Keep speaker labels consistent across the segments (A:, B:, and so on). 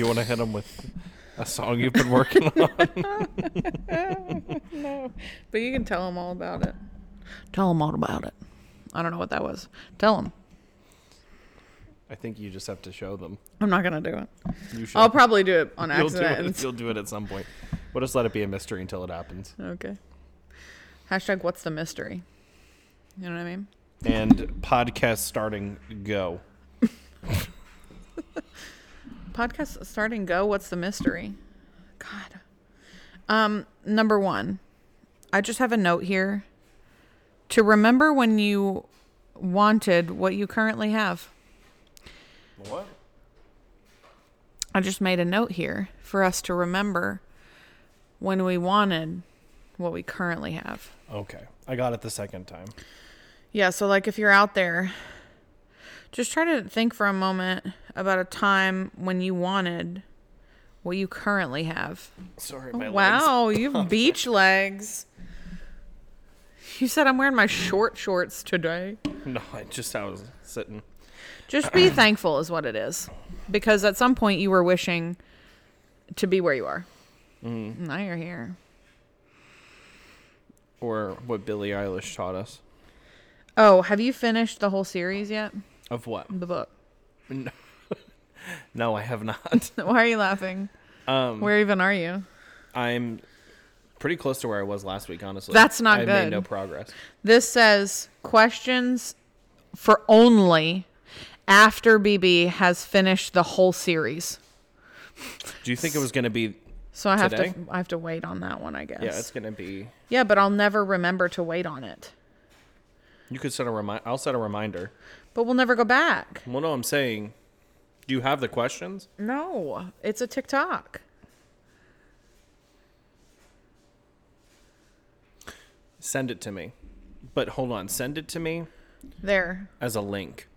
A: you want to hit them with a song you've been working on?
B: no, but you can tell them all about it. Tell them all about it. I don't know what that was. Tell them.
A: I think you just have to show them.
B: I'm not gonna do it.
A: You should.
B: I'll probably do it on
A: you'll do
B: accident.
A: it. You'll do it at some point. We'll just let it be a mystery until it happens.
B: Okay. Hashtag what's the mystery? You know what I mean?
A: And podcast starting go.
B: Podcast starting go. What's the mystery? God. Um, number one, I just have a note here to remember when you wanted what you currently have.
A: What?
B: I just made a note here for us to remember when we wanted what we currently have.
A: Okay, I got it the second time.
B: Yeah, so like if you're out there, just try to think for a moment about a time when you wanted what you currently have.
A: Sorry, oh, my legs.
B: wow, you have beach legs. You said I'm wearing my short shorts today.
A: No, I just I was sitting.
B: Just be thankful is what it is. Because at some point you were wishing to be where you are. Mm. Now you're here.
A: Or what Billie Eilish taught us.
B: Oh, have you finished the whole series yet?
A: Of what?
B: The book.
A: No, no I have not.
B: Why are you laughing?
A: Um,
B: Where even are you?
A: I'm pretty close to where I was last week, honestly.
B: That's not
A: I
B: good.
A: made no progress.
B: This says questions for only after BB has finished the whole series.
A: Do you think it was going to be?
B: So I have
A: Today?
B: to I have to wait on that one, I guess.
A: Yeah, it's going to be.
B: Yeah, but I'll never remember to wait on it.
A: You could set a remind. I'll set a reminder.
B: But we'll never go back.
A: Well, no, I'm saying. Do you have the questions?
B: No, it's a TikTok.
A: Send it to me. But hold on, send it to me
B: There.
A: as a link.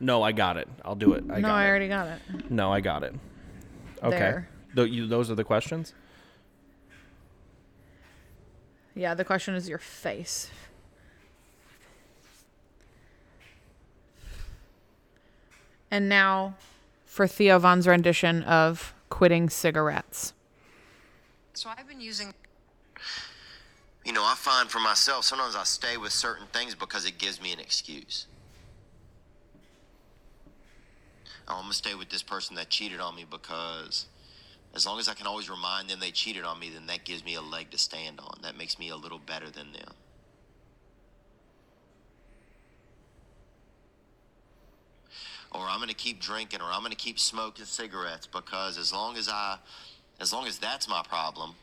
A: No, I got it. I'll do it. I
B: no, I
A: it.
B: already got it.
A: No, I got it. Okay. Tho- you, those are the questions.
B: Yeah, the question is your face. And now for Theo Von's rendition of quitting cigarettes.
C: So I've been using. You know, I find for myself, sometimes I stay with certain things because it gives me an excuse. Oh, I'm going to stay with this person that cheated on me because as long as I can always remind them they cheated on me, then that gives me a leg to stand on. That makes me a little better than them. Or I'm going to keep drinking or I'm going to keep smoking cigarettes because as long as I as long as that's my problem,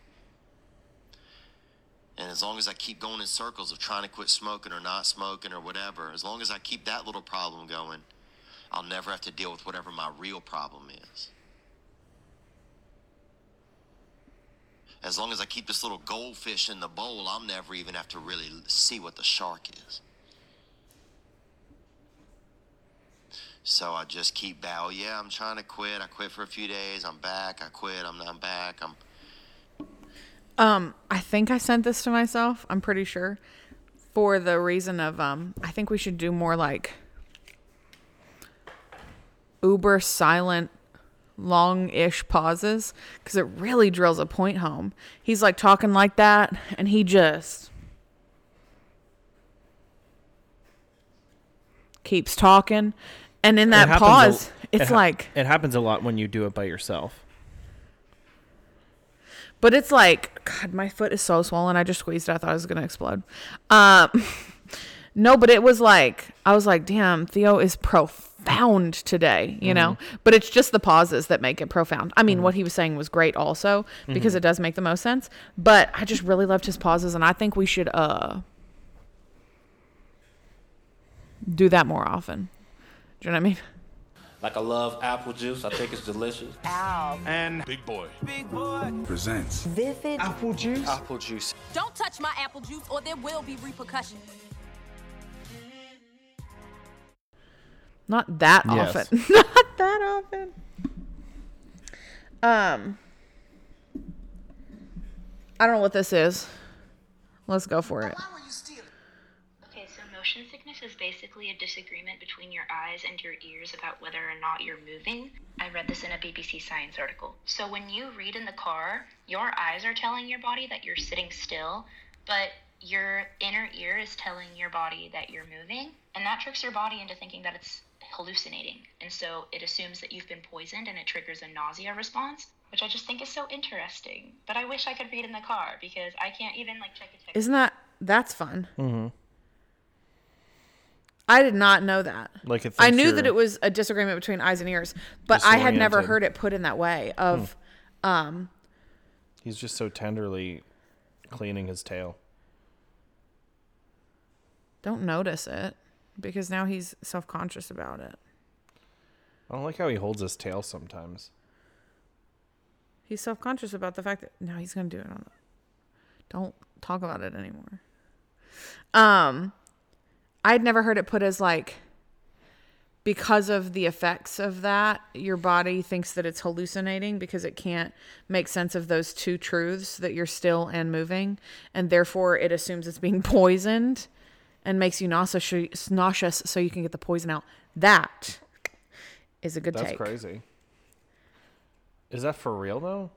C: and as long as I keep going in circles of trying to quit smoking or not smoking or whatever, as long as I keep that little problem going, I'll never have to deal with whatever my real problem is. As long as I keep this little goldfish in the bowl, I'll never even have to really see what the shark is. So I just keep bow. Yeah, I'm trying to quit. I quit for a few days. I'm back. I quit. I'm I'm back. I'm
B: Um, I think I sent this to myself. I'm pretty sure. For the reason of um, I think we should do more like uber silent, long-ish pauses because it really drills a point home. He's like talking like that, and he just keeps talking, and in
A: It
B: that
A: a-
B: pause,
A: it
B: it's
A: ha-
B: like.
A: it happens a lot when you do it by yourself.
B: But it's like, God, my foot is so swollen. I just squeezed it. I thought I was gonna explode. Um, no, but it was like I was like, damn, Theo is profound today, you know. But it's just the pauses that make it profound. I mean, what he was saying was great also because it does make the most sense. But I just really loved his pauses, and I think we should uh do that more often. Do you know what I mean?
D: Like I love apple juice. I think it's delicious.
E: and
F: Big boy.
E: presents
G: Vivid
E: apple juice.
F: Apple juice.
H: Don't touch my apple juice or there will be repercussions.
B: Not that
A: Yes.
B: often. Not that often. Um I don't know what this is. Let's go for it.
G: Okay, so
F: Motion sickness is basically a disagreement between your eyes and your ears about whether or not you're moving. I read this in a BBC Science article. So when you read in the car, your eyes are telling your body that you're sitting still, but your inner ear is telling your body that you're moving, and that tricks your body into thinking that it's hallucinating. And so it assumes that you've been poisoned and it triggers a nausea response, which I just think is so interesting. But I wish I could read in the car because I can't even like check a text.
B: Isn't that that's fun? Mm-hmm. I did not know that.
A: Like it
B: I knew that it was a disagreement between eyes and ears, but I had never heard it put in that way. Of um,
A: He's just so tenderly cleaning his tail.
B: don't notice it because now he's self conscious about it.
A: I don't like how he holds his tail sometimes.
B: He's self conscious about the fact that now he's gonna do it on. Don't talk about it anymore. Um, I'd never heard it put as like because of the effects of that, your body thinks that it's hallucinating because it can't make sense of those two truths that you're still and moving, and therefore it assumes it's being poisoned and makes you nauseous, nauseous so you can get the poison out. That is a good
A: That's
B: take.
A: That's crazy. Is that for real though?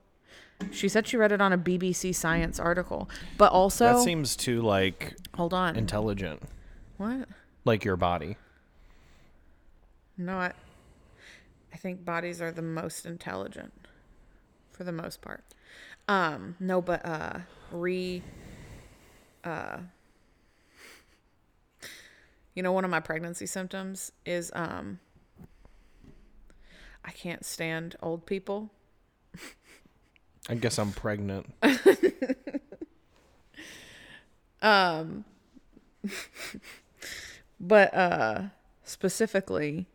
B: She said she read it on a BBC Science article, but also
A: that seems too like
B: hold on.
A: intelligent,
B: what?
A: like your body.
B: No, I, I think bodies are the most intelligent, for the most part. Um, no, but uh, re, uh, you know, one of my pregnancy symptoms is um, I can't stand old people.
A: I guess I'm pregnant.
B: but uh specifically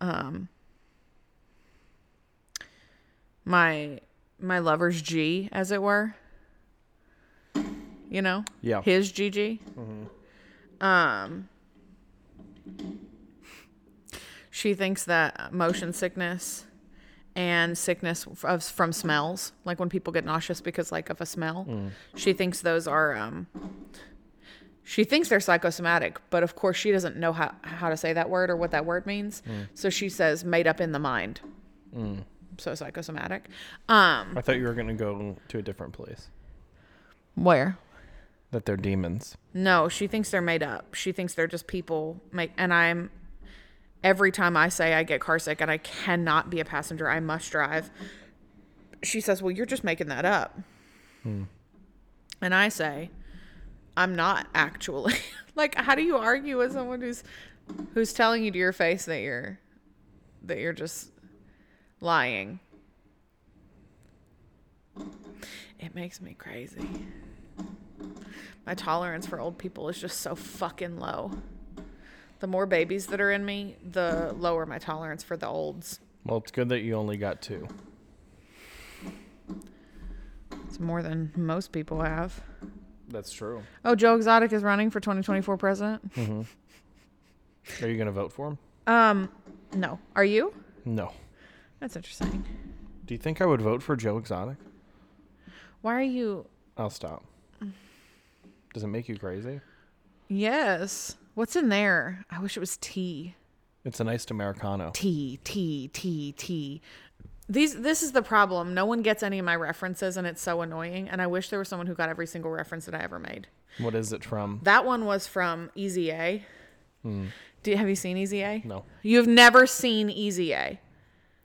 B: um my my lover's G as it were. You know?
A: Yeah.
B: his GG um she thinks that motion sickness and sickness of, from smells like when people get nauseous because like of a smell she thinks those are um she thinks they're psychosomatic, but of course she doesn't know how, how to say that word or what that word means. Hmm. So she says made up in the mind. Hmm. So psychosomatic. Um,
A: I thought you were gonna go to a different place.
B: where?
A: That they're demons.
B: No, she thinks they're made up. She thinks they're just people make and I'm every time I say I get car sick and I cannot be a passenger, I must drive. She says, "Well, you're just making that up." Hmm. And I say, "I'm not actually." like how do you argue with someone who's who's telling you to your face that you're that you're just lying? It makes me crazy. My tolerance for old people is just so fucking low. The more babies that are in me, the lower my tolerance for the olds.
A: Well, it's good that you only got two.
B: It's more than most people have.
A: That's true.
B: Oh, Joe Exotic is running for 2024 president.
A: Are you gonna vote for him?
B: Um, no. Are you?
A: No.
B: That's interesting.
A: Do you think I would vote for Joe Exotic?
B: Why are you?
A: I'll stop. Does it make you crazy?
B: Yes. What's in there? I wish it was tea.
A: It's a nice Americano.
B: Tea, tea, tea, tea. These this is the problem. No one gets any of my references and it's so annoying and I wish there was someone who got every single reference that I ever made.
A: What is it from?
B: That one was from Easy A. Hmm. Do you, have you seen Easy A?
A: No.
B: You've never seen Easy A.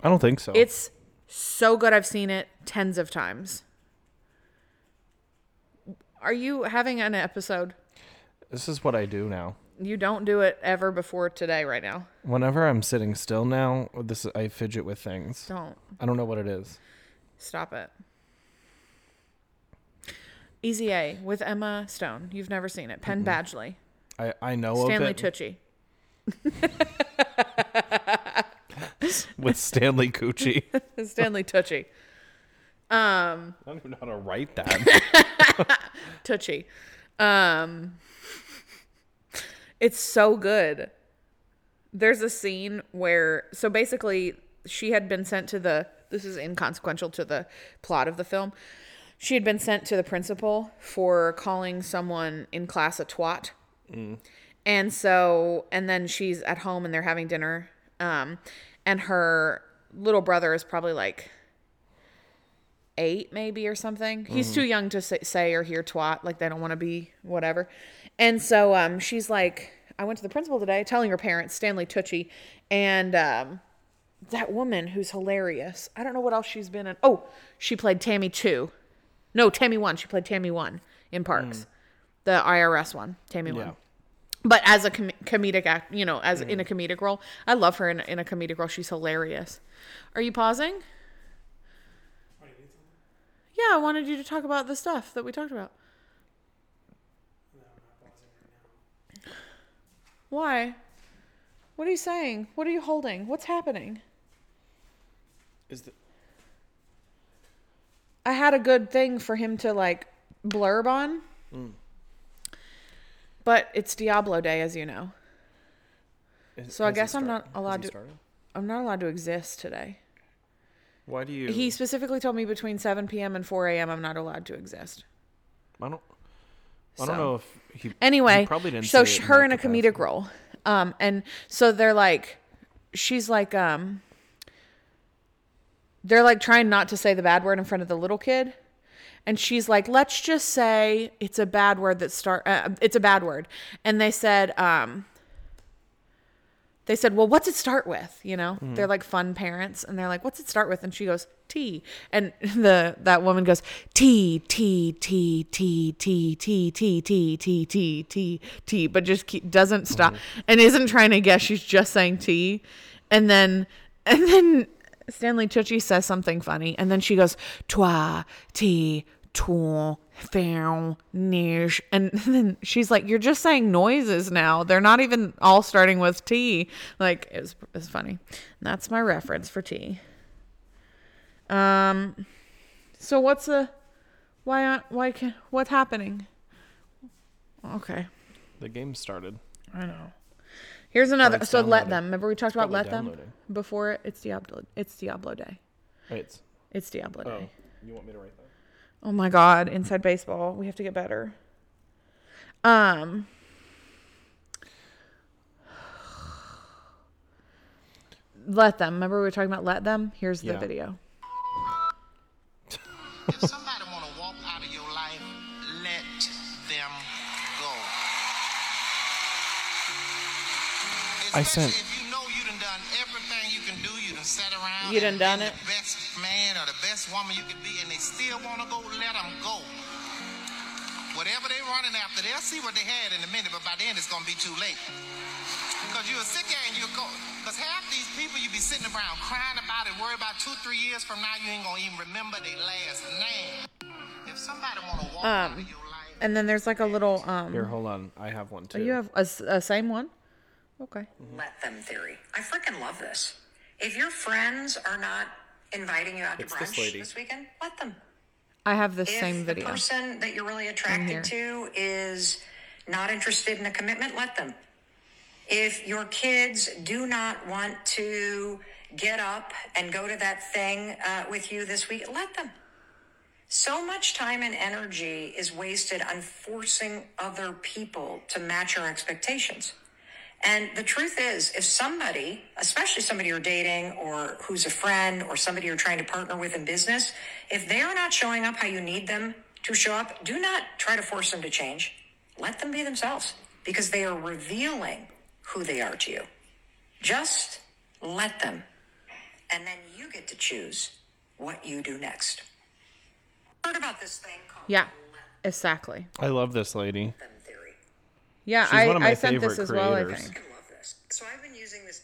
A: I don't think so.
B: It's so good. I've seen it tens of times. Are you having an episode?
A: this is what I do now.
B: You don't do it ever before today, right now.
A: Whenever I'm sitting still now, this I fidget with things.
B: Don't
A: I don't know what it is.
B: stop it. Easy A with Emma Stone. You've never seen it. Penn Badgley,
A: I I know
B: Stanley
A: of it Stanley
B: Tucci.
A: with Stanley Cucci.
B: Stanley Tucci. Um,
A: I don't even know how to write that.
B: Tucci. Um, it's so good. There's a scene where, so basically, she had been sent to the. This is inconsequential to the plot of the film. She had been sent to the principal for calling someone in class a twat. And so, and then she's at home and they're having dinner. Um, and her little brother is probably like eight, maybe, or something. He's too young to say, say or hear twat. Like, they don't want to be whatever. And so, um, she's like, I went to the principal today telling her parents, Stanley Tucci, and, um, that woman who's hilarious. I don't know what else she's been in. Oh, she played Tammy 2. No, Tammy 1. She played Tammy 1 in Parks. The IRS one, Tammy 1 but as a com- comedic act, you know, as in a comedic role, I love her in, in a comedic role. She's hilarious. Are you pausing? Yeah, I wanted you to talk about the stuff that we talked about. Why? What are you saying? What are you holding? What's happening?
A: Is the
B: I had a good thing for him to like blurb on. Mm. But it's Diablo Day, as you know.
A: is-
B: So I guess I'm not allowed to-
A: started?
B: I'm not allowed to exist today.
A: Why do you?
B: He specifically told me between 7 p.m. and 4 a.m. I'm not allowed to exist.
A: I don't. I don't know if he.
B: Anyway,
A: he probably didn't.
B: so
A: say
B: her in
A: that
B: a comedic role, um, and so they're like, she's like, um, they're like trying not to say the bad word in front of the little kid, and she's like, let's just say it's a bad word that start, uh, it's a bad word, and they said, um, they said, well, what's it start with? You know, they're like fun parents, and they're like, what's it start with? And she goes, T, and the that woman goes, T T T T T T T T T T T T, but just keep, doesn't stop and isn't trying to guess. She's just saying T, and then and then Stanley Tucci says something funny, and then she goes, Toi T Toi Fair niche and then she's like you're just saying noises now. They're not even all starting with t. Like it was, it was funny. And that's my reference for t. Um so what's the why aren't why can what's happening? Okay.
A: The game started.
B: i know. Here's another so let them. Remember we talked about let them? before it's diablo it's diablo day.
A: It's.
B: it's diablo
A: Oh,
B: day.
A: you want me to write that?
B: Oh my god, inside baseball. We have to get better. Um Let them. Remember we were talking about let them? Here's the
A: Yeah.
B: video.
G: If somebody want to walk out of your life, let them go.
A: I sent-
G: If you know you done done everything you can do, you done sat around.
B: You
G: and
B: done done it?
G: The best man or the best woman you could be, and they still want to go. Let them go. Whatever they running after, they'll see what they had in a minute, but by then it's gonna be too late. Cause you'll sit there and you'll go. Cause half these people you be sitting around crying about it, worry about two, three years from now you ain't gonna even remember their last name. If somebody wanna walk out
B: Um,
G: of your life,
B: And then there's like a little um
A: Here, hold on. I have one too.
B: Oh, you have a same one? Okay.
I: let them theory. I freaking love this. If your friends are not inviting you out
A: It's
I: to brunch
A: lady.
I: this weekend, let them.
B: I have the
I: If
B: same video.
I: the person that you're really attracted to is not interested in a commitment, let them. If your kids do not want to get up and go to that thing uh, with you this week, let them. So much time and energy is wasted on forcing other people to match our expectations. And the truth is, if somebody, especially somebody you're dating or who's a friend or somebody you're trying to partner with in business, if they are not showing up how you need them to show up, do not try to force them to change. Let them be themselves because they are revealing who they are to you. Just let them. And then you get to choose what you do next. Heard about this thing called
B: Yeah. Exactly.
A: I love this lady.
I: Let them theory.
B: Yeah,
A: She's
B: I,
A: one of my
B: I sent this
A: favorite
B: as well, I think.
I: I love this. So I've been using this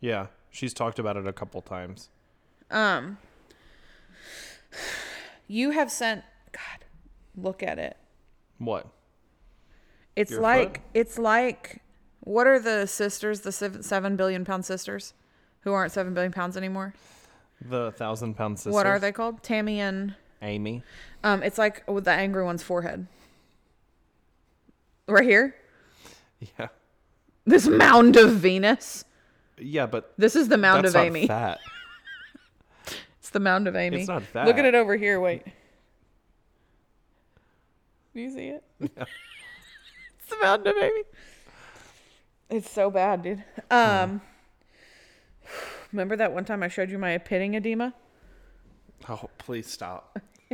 A: Yeah, she's talked about it a couple times.
B: Um you have sent God, look at it.
A: What?
B: It's
A: Your
B: like
A: foot?
B: it's like what are the sisters, the seven, seven billion pound sisters, who aren't seven billion pounds anymore?
A: The thousand pound sisters.
B: What are they called? Tammy and
A: Amy.
B: um. It's like with the angry one's forehead. Right here,
A: Yeah.
B: this mound of Venus.
A: Yeah, but
B: This is the mound of
A: not
B: Amy.
A: fat.
B: It's the mound of Amy.
A: It's not fat.
B: Look at it over here. Wait. Do you see it? it's the mound of Amy. It's so bad, dude. Um, remember that one time I showed you my pitting edema?
A: Oh, please stop.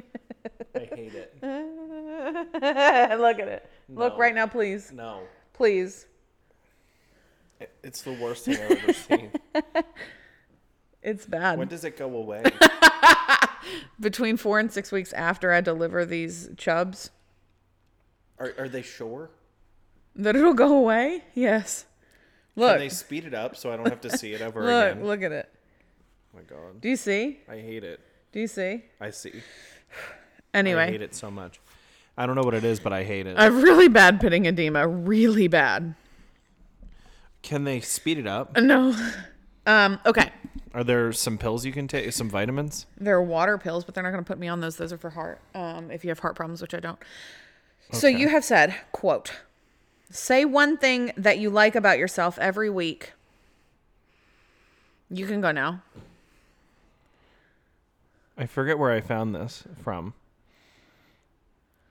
A: I hate it.
B: Look at it. Look right now, please.
A: No.
B: Please.
A: It- It's the worst thing I've ever seen.
B: It's bad.
A: When does it go away?
B: Between four and six weeks after I deliver these chubs,
A: Are, are they sure?
B: that it'll go away. Yes. Look.
A: Can they speed it up so I don't have to see it ever
B: look.
A: again?
B: Look at it.
A: Oh my god.
B: Do you see?
A: I hate it.
B: Do you see?
A: I see.
B: Anyway.
A: I hate it so much. I don't know what it is, but I hate it.
B: I have really bad pitting edema. Really bad.
A: Can they speed it up?
B: No. Um. Okay.
A: Are there some pills you can take? Some vitamins?
B: They're water pills, but they're not going to put me on those. Those are for heart. Um, if you have heart problems, which I don't. So you have said, quote, say one thing that you like about yourself every week. You can go now.
A: I forget where I found this from.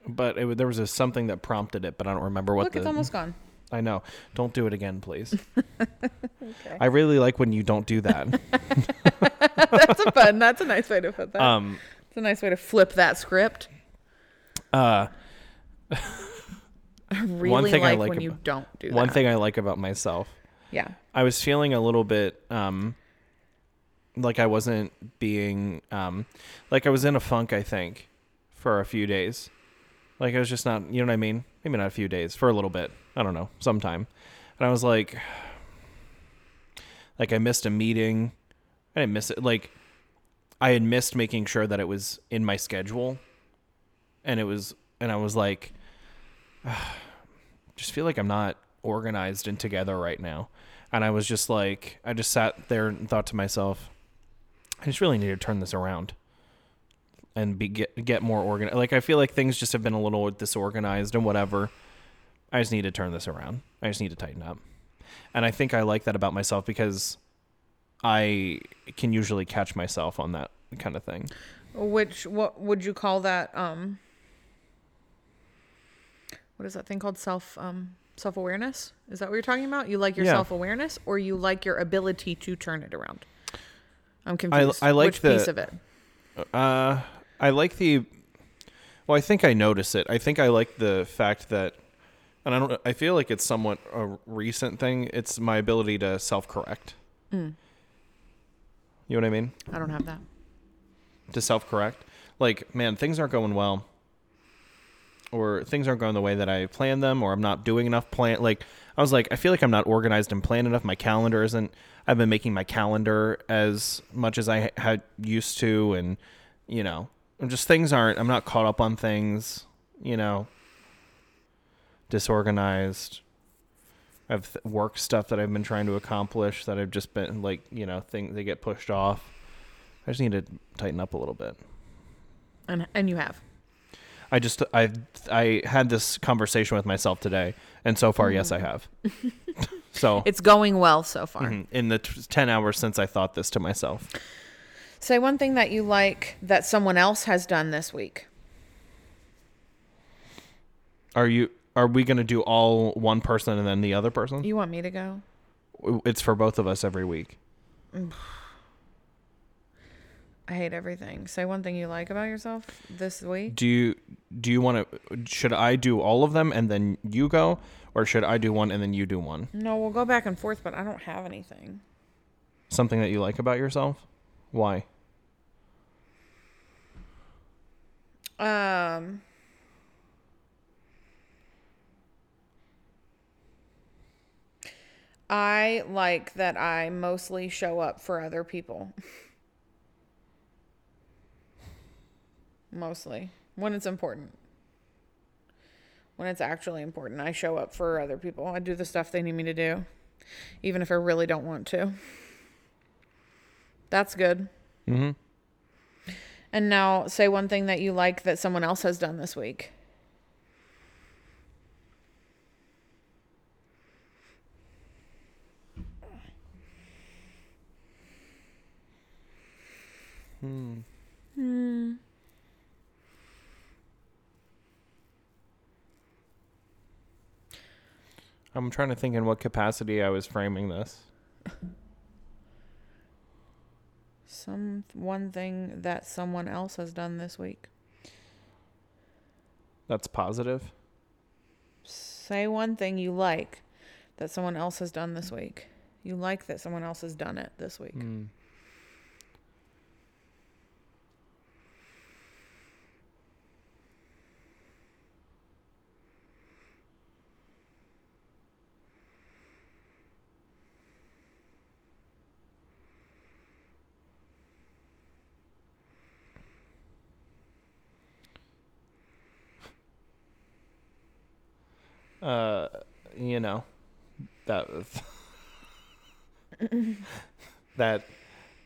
A: But it, there was a, something that prompted it, but I don't remember what
B: Look,
A: the.
B: it's almost gone.
A: I know. Don't do it again, please. I really like when you don't do that.
B: That's a fun. That's a nice way to put that.
A: um,
B: it's a nice way to flip that script.
A: uh,
B: I really
A: one thing
B: like,
A: I like
B: when you don't do
A: one
B: that.
A: thing I like about myself.
B: Yeah.
A: I was feeling a little bit um like I wasn't being um like I was in a funk I think for a few days. Like I was just not, you know what I mean? Maybe not a few days, for a little bit. I don't know, sometime. And I was like like I missed a meeting. I didn't miss it. Like I had missed making sure that it was in my schedule. And it was and I was like just feel like I'm not organized and together right now. And I was just like, I just sat there and thought to myself, I just really need to turn this around and be get get more organized. Like I feel like things just have been a little disorganized and whatever. I just need to turn this around. I just need to tighten up. And I think I like that about myself because I can usually catch myself on that kind of thing.
B: Which what would you call that? Um, what is that thing called? Self um self awareness. Is that what you're talking about? You like your
A: Yeah.
B: self awareness, or you like your ability to turn it around? I'm
A: I,
B: confused.
A: I like
B: Which
A: the
B: piece of it?
A: Uh, I like the. Well, I think I notice it. I think I like the fact that, and I don't. I feel like it's somewhat a recent thing. It's my ability to self-correct.
B: Mm.
A: You know what I mean?
B: I don't have that.
A: To self-correct. Like, man, things aren't going well, or things aren't going the way that I planned them, or I'm not doing enough plan. Like, I was like, I feel like I'm not organized and planned enough. My calendar isn't. I've been making my calendar as much as I had used to, and you know, just things aren't. I'm not caught up on things. You know, disorganized. I have th- work stuff that I've been trying to accomplish that I've just been like, you know, things they get pushed off. I just need to tighten up a little bit.
B: And and you have.
A: I just I I had this conversation with myself today, and so far, yes, I have. so
B: It's going well so far.
A: mhm, in the t- ten hours since I thought this to myself,
B: Say one thing that you like that someone else has done this week.
A: are you are we going to do all one person and then the other person?
B: You want me to go?
A: It's for both of us every week.
B: I hate everything. Say one thing you like about yourself this week.
A: Do you do you want to? Should I do all of them and then you go, or should I do one and then you do one?
B: No, we'll go back and forth, but I don't have anything.
A: Something that you like about yourself? Why?
B: Um I like that I mostly show up for other people. mostly. When it's important. When it's actually important, I show up for other people. I do the stuff they need me to do, even if I really don't want to. That's good.
A: Mm-hmm.
B: And now say one thing that you like that someone else has done this week.
A: Hmm.
B: Hmm.
A: I'm trying to think in what capacity I was framing this.
B: Some one thing that someone else has done this week.
A: That's positive.
B: Say one thing you like that someone else has done this week. You like that someone else has done it this week.
A: Hmm. Uh, you know, that that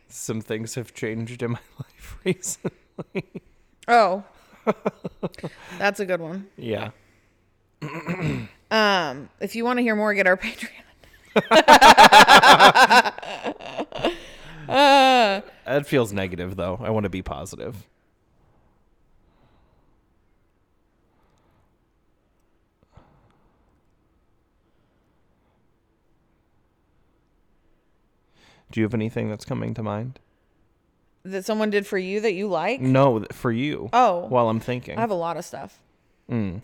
A: some things have changed in my life recently.
B: Oh. That's a good one.
A: yeah.
B: Um, if you want to hear more, get our Patreon. uh,
A: That feels negative though. I want to be positive. Do you have anything that's coming to mind?
B: that someone did for you that you like.
A: No, for you.
B: Oh.
A: While I'm thinking.
B: I have a lot of stuff.
A: Mm.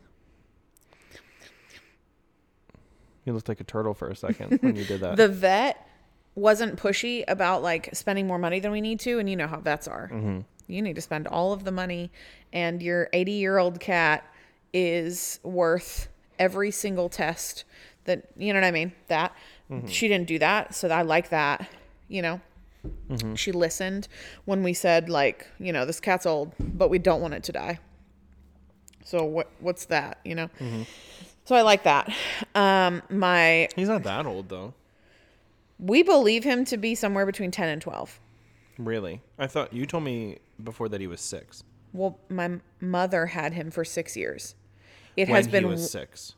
A: You looked like a turtle for a second when you did that.
B: The vet wasn't pushy about like spending more money than we need to, and you know how vets are.
A: Mhm.
B: You need to spend all of the money, and your 80 year old cat is worth every single test that you know what I mean. That
A: Mhm.
B: she didn't do that, so I like that. You know,
A: Mhm.
B: she listened when we said like, you know, this cat's old, but we don't want it to die. So what what's that? You know.
A: Mhm.
B: So I like that. Um, my
A: He's not that old though.
B: we believe him to be somewhere between 10 and 12.
A: Really? I thought you told me before that he was six.
B: Well, my mother had him for six years. It
A: when
B: has been
A: he was six.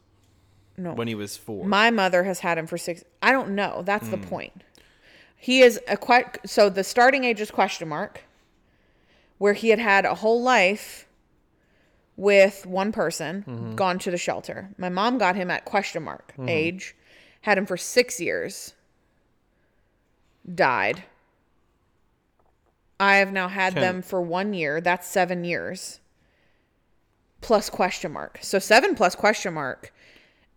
B: No.
A: When he was four.
B: My mother has had him for six. I don't know. That's the
A: Mm.
B: point. He is a que- so the starting age is question mark, where he had had a whole life with one person,
A: Mhm.
B: gone to the shelter. My mom got him at question mark
A: Mhm.
B: age, had him for six years, died. I have now had
A: Can-
B: them for one year. That's seven years. Plus question mark. So seven plus question mark.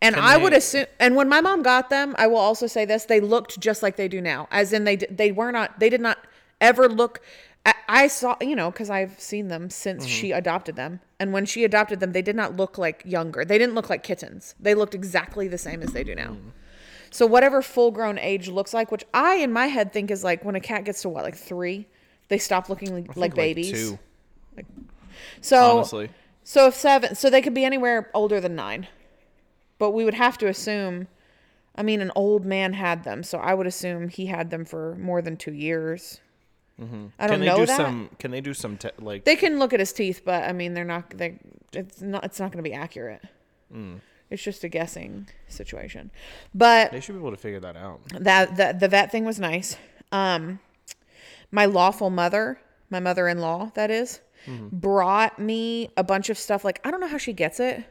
B: And I would assume, and when my mom got them, I will also say this: they looked just like they do now, as in they they were not, they did not ever look. I, I saw, you know, because I've seen them since she mm-hmm. adopted them, and when she adopted them, they did not look like younger. They didn't look like kittens. They looked exactly the same as they do now. Mm. So whatever full grown age looks like, which I in my head think is like when a cat gets to what, like three, they stop looking like,
A: I
B: like babies.
A: two.
B: So
A: Honestly.
B: so if seven, so they could be anywhere older than nine, but we would have to assume. I mean, an old man had them, so I would assume he had them for more than two years.
A: Mhm.
B: I don't
A: can they
B: know
A: do
B: that.
A: some? Can they do some te- like?
B: They can look at his teeth, but I mean, they're not. They it's not. It's not going to be accurate.
A: Mm.
B: It's just a guessing situation. But
A: They should be able to figure that out.
B: that the the vet thing was nice. Um, my lawful mother, my mother-in-law, that is,
A: Mhm.
B: brought me a bunch of stuff. Like I don't know how she gets it.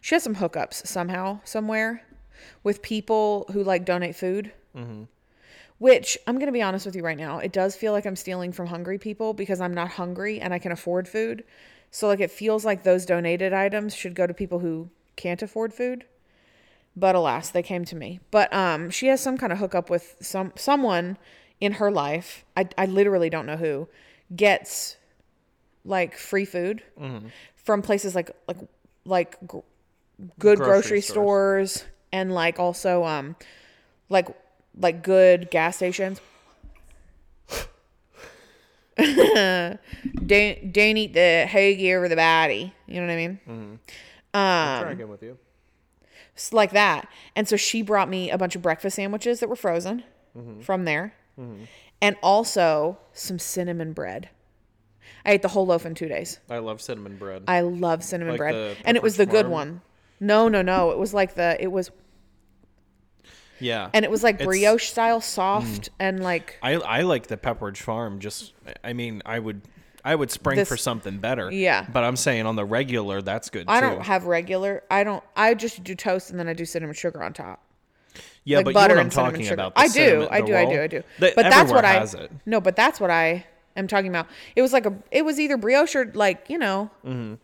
B: She has some hookups somehow, somewhere, with people who like donate food.
A: Mm-hmm.
B: Which I'm gonna be honest with you right now, it does feel like I'm stealing from hungry people because I'm not hungry and I can afford food. So like it feels like those donated items should go to people who can't afford food. But alas, they came to me. But um she has some kind of hookup with some someone in her life. I I literally don't know who gets like free food
A: Mhm.
B: from places like like like gr- good
A: Grocery
B: grocery,
A: stores.
B: stores. and like also um like like good gas stations. don't don't eat the hoagie over the body. You know what I mean?
A: Mm-hmm. I'll try
B: Um,
A: again with you.
B: like that. And so she brought me a bunch of breakfast sandwiches that were frozen
A: Mhm.
B: from there,
A: Mhm.
B: and also some cinnamon bread. I ate the whole loaf in two days.
A: I love cinnamon bread.
B: I love cinnamon
A: Like
B: bread,
A: the
B: and it was the
A: Pepperidge
B: good
A: Farm?
B: one. No, no, no. It was like the it was,
A: Yeah.
B: and it was like
A: It's-
B: brioche style, soft, mm. and like
A: I I like the Pepperidge Farm. Just I mean, I would I would spring
B: This-
A: for something better.
B: Yeah.
A: But I'm saying on the regular, that's good
B: I
A: too.
B: don't have regular. I don't. I just do toast and then I do cinnamon sugar on top.
A: yeah,
B: like
A: but
B: butter
A: you know what I'm
B: and cinnamon
A: talking
B: sugar.
A: about. the
B: I do.
A: cinnamon-
B: I
A: the
B: do. I do. I do. But that's what I.
A: has it.
B: No, but that's what I am talking about. It was like a. It was either brioche or like you know,
A: Mm-hmm.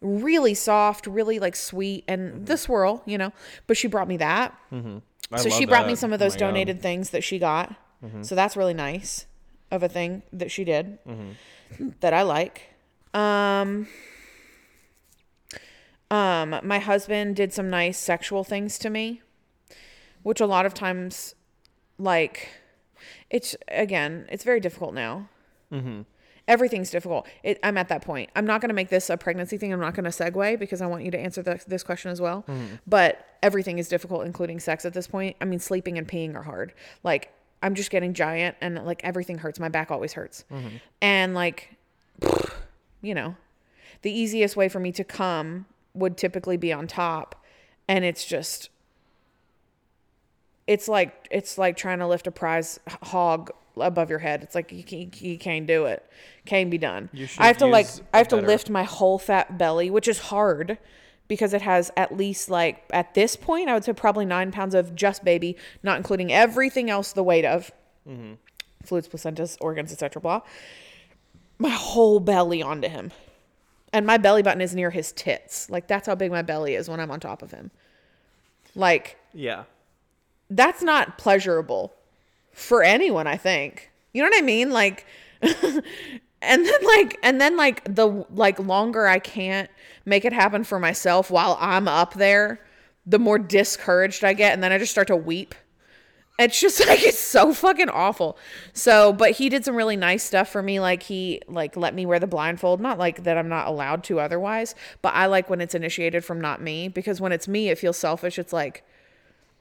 B: really soft, really like sweet, and the swirl, you know. But she brought me that.
A: Mm-hmm.
B: So she brought me some of
A: Oh
B: those
A: God.
B: donated things that she got. So that's really nice of a thing that she did
A: Mm-hmm.
B: that I like. Um um my husband did some nice sexual things to me, which a lot of times like it's again, it's very difficult now.
A: Mm-hmm.
B: Everything's difficult. It, I'm at that point. I'm not going to make this a pregnancy thing. I'm not going to segue because I want you to answer the, this question as well.
A: Mhm.
B: But everything is difficult, including sex at this point. I mean, sleeping and peeing are hard. Like, I'm just getting giant and like everything hurts. My back always hurts.
A: Mhm.
B: And like, you know, the easiest way for me to come would typically be on top. And it's just, it's like, it's like trying to lift a prize hog above your head. It's like, you, can't- you can't do it. Can't be done. I have to like, I have to
A: better-
B: lift my whole fat belly, which is hard because it has at least like at this point, I would say probably nine pounds of just baby, not including everything else the weight of
A: Mm-hmm.
B: fluids, placentas, organs, etc. Blah. My whole belly onto him, and my belly button is near his tits. Like that's how big my belly is when I'm on top of him. Like
A: Yeah.
B: that's not pleasurable for anyone. I think you know what I mean. Like, and then like, and then like the like longer I can't make it happen for myself while I'm up there, the more discouraged I get, and then I just start to weep. It's just like it's so fucking awful. So, but he did some really nice stuff for me. Like he like let me wear the blindfold. Not like that I'm not allowed to otherwise, but I like when it's initiated from not me because when it's me, it feels selfish. It's like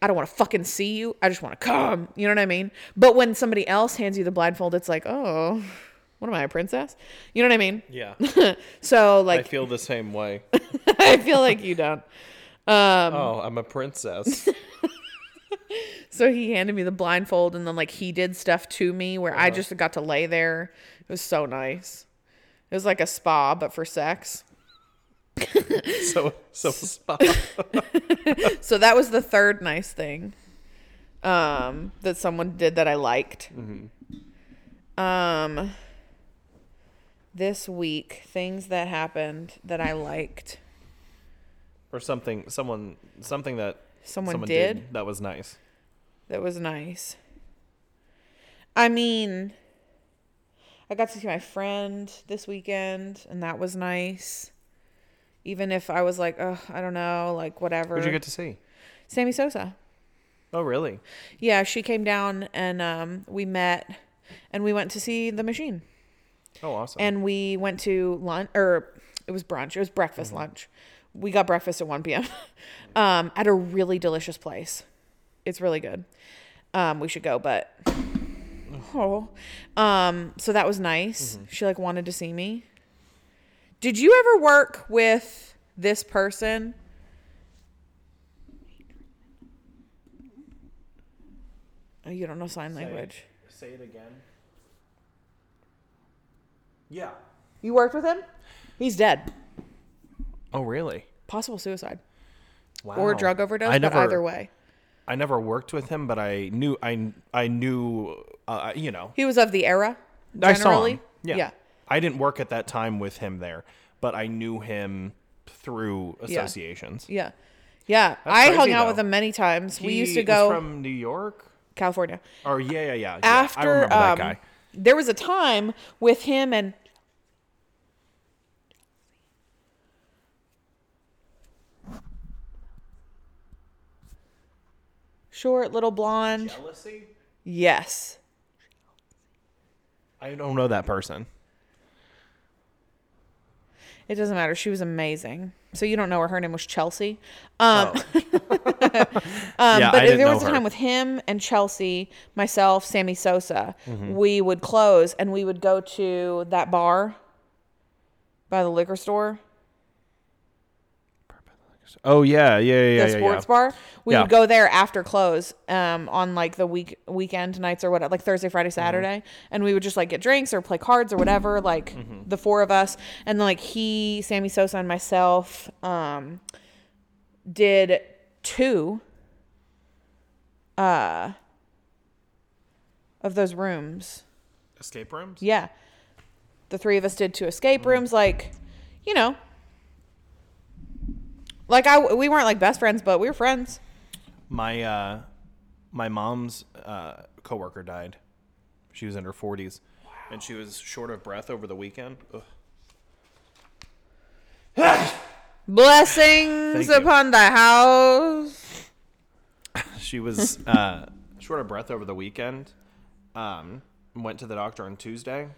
B: I don't want to fucking see you. I just want to come. You know what I mean? But when somebody else hands you the blindfold, it's like, oh, what am I, a princess? You know what I mean?
A: Yeah.
B: so like, I
A: feel the same way.
B: I feel like you don't. Um,
A: oh, I'm a princess.
B: So he handed me the blindfold and then like he did stuff to me where I
A: Uh-huh.
B: just got to lay there. It was so nice. It was like a spa but for sex.
A: so so spa.
B: so that was the third nice thing um that someone did that I liked.
A: Mm-hmm.
B: Um this week things that happened that I liked.
A: or something someone something that
B: Someone did?
A: that was nice.
B: That was nice. I mean, I got to see my friend this weekend, and that was nice. Even if I was like, oh, I don't know, like whatever.
A: Who'd you get to see?
B: Sammy Sosa.
A: Oh, really?
B: Yeah, she came down and um, we met, and we went to see the machine.
A: Oh, awesome.
B: And we went to lunch, or it was brunch. It was breakfast lunch. We got breakfast at 1 p.m. um, at a really delicious place. It's really good. Um, we should go, but oh, um, so that was nice. She like wanted to see me. Did you ever work with this person? Oh, you don't know sign language.
A: Say it again. Yeah.
B: You worked with him? He's dead.
A: Oh, really?
B: Possible suicide.
A: Wow.
B: Or drug overdose,
A: I
B: but
A: never-
B: either way.
A: I never worked with him, but I knew I I knew uh, you know.
B: He was of the era.
A: I saw
B: Generally.
A: him. Yeah.
B: Yeah.
A: I didn't work at that time with him there, but I knew him through associations.
B: Yeah. Yeah.
A: That's
B: I hung out
A: though.
B: with him many times. we
A: He
B: used to go
A: from New York.
B: California.
A: Or yeah, yeah, yeah. yeah. I
B: After
A: remember that
B: um,
A: guy.
B: there was a time with him and short little blonde.
A: Chelsea?
B: Yes.
A: I don't know that person.
B: It doesn't matter. She was amazing. So you don't know her. Her name was Chelsea. Um, um,
A: Yeah, I
B: but
A: didn't
B: there was a
A: her.
B: time with him and Chelsea, myself, Sammy Sosa.
A: Mhm.
B: We would close and we would go to that bar by the liquor store.
A: Oh yeah, yeah, yeah,
B: the
A: yeah,
B: sports
A: yeah.
B: bar. We
A: Yeah.
B: would go there after close, um, on like the week weekend nights or whatever, like Thursday, Friday,
A: Mm-hmm.
B: Saturday, and we would just like get drinks or play cards or whatever, like
A: Mm-hmm.
B: the four of us, and like he, Sammy Sosa, and myself, um, did two, uh, of those rooms.
A: Escape rooms.
B: Yeah. The three of us did two escape
A: Mm.
B: rooms, like, you know. Like I we weren't like best friends, but we were friends.
A: My uh, my mom's uh, coworker died. She was in her forties, and she was short of breath over the weekend. Ugh.
B: Blessings upon the house.
A: She was uh, short of breath over the weekend. Um, went to the doctor on Tuesday.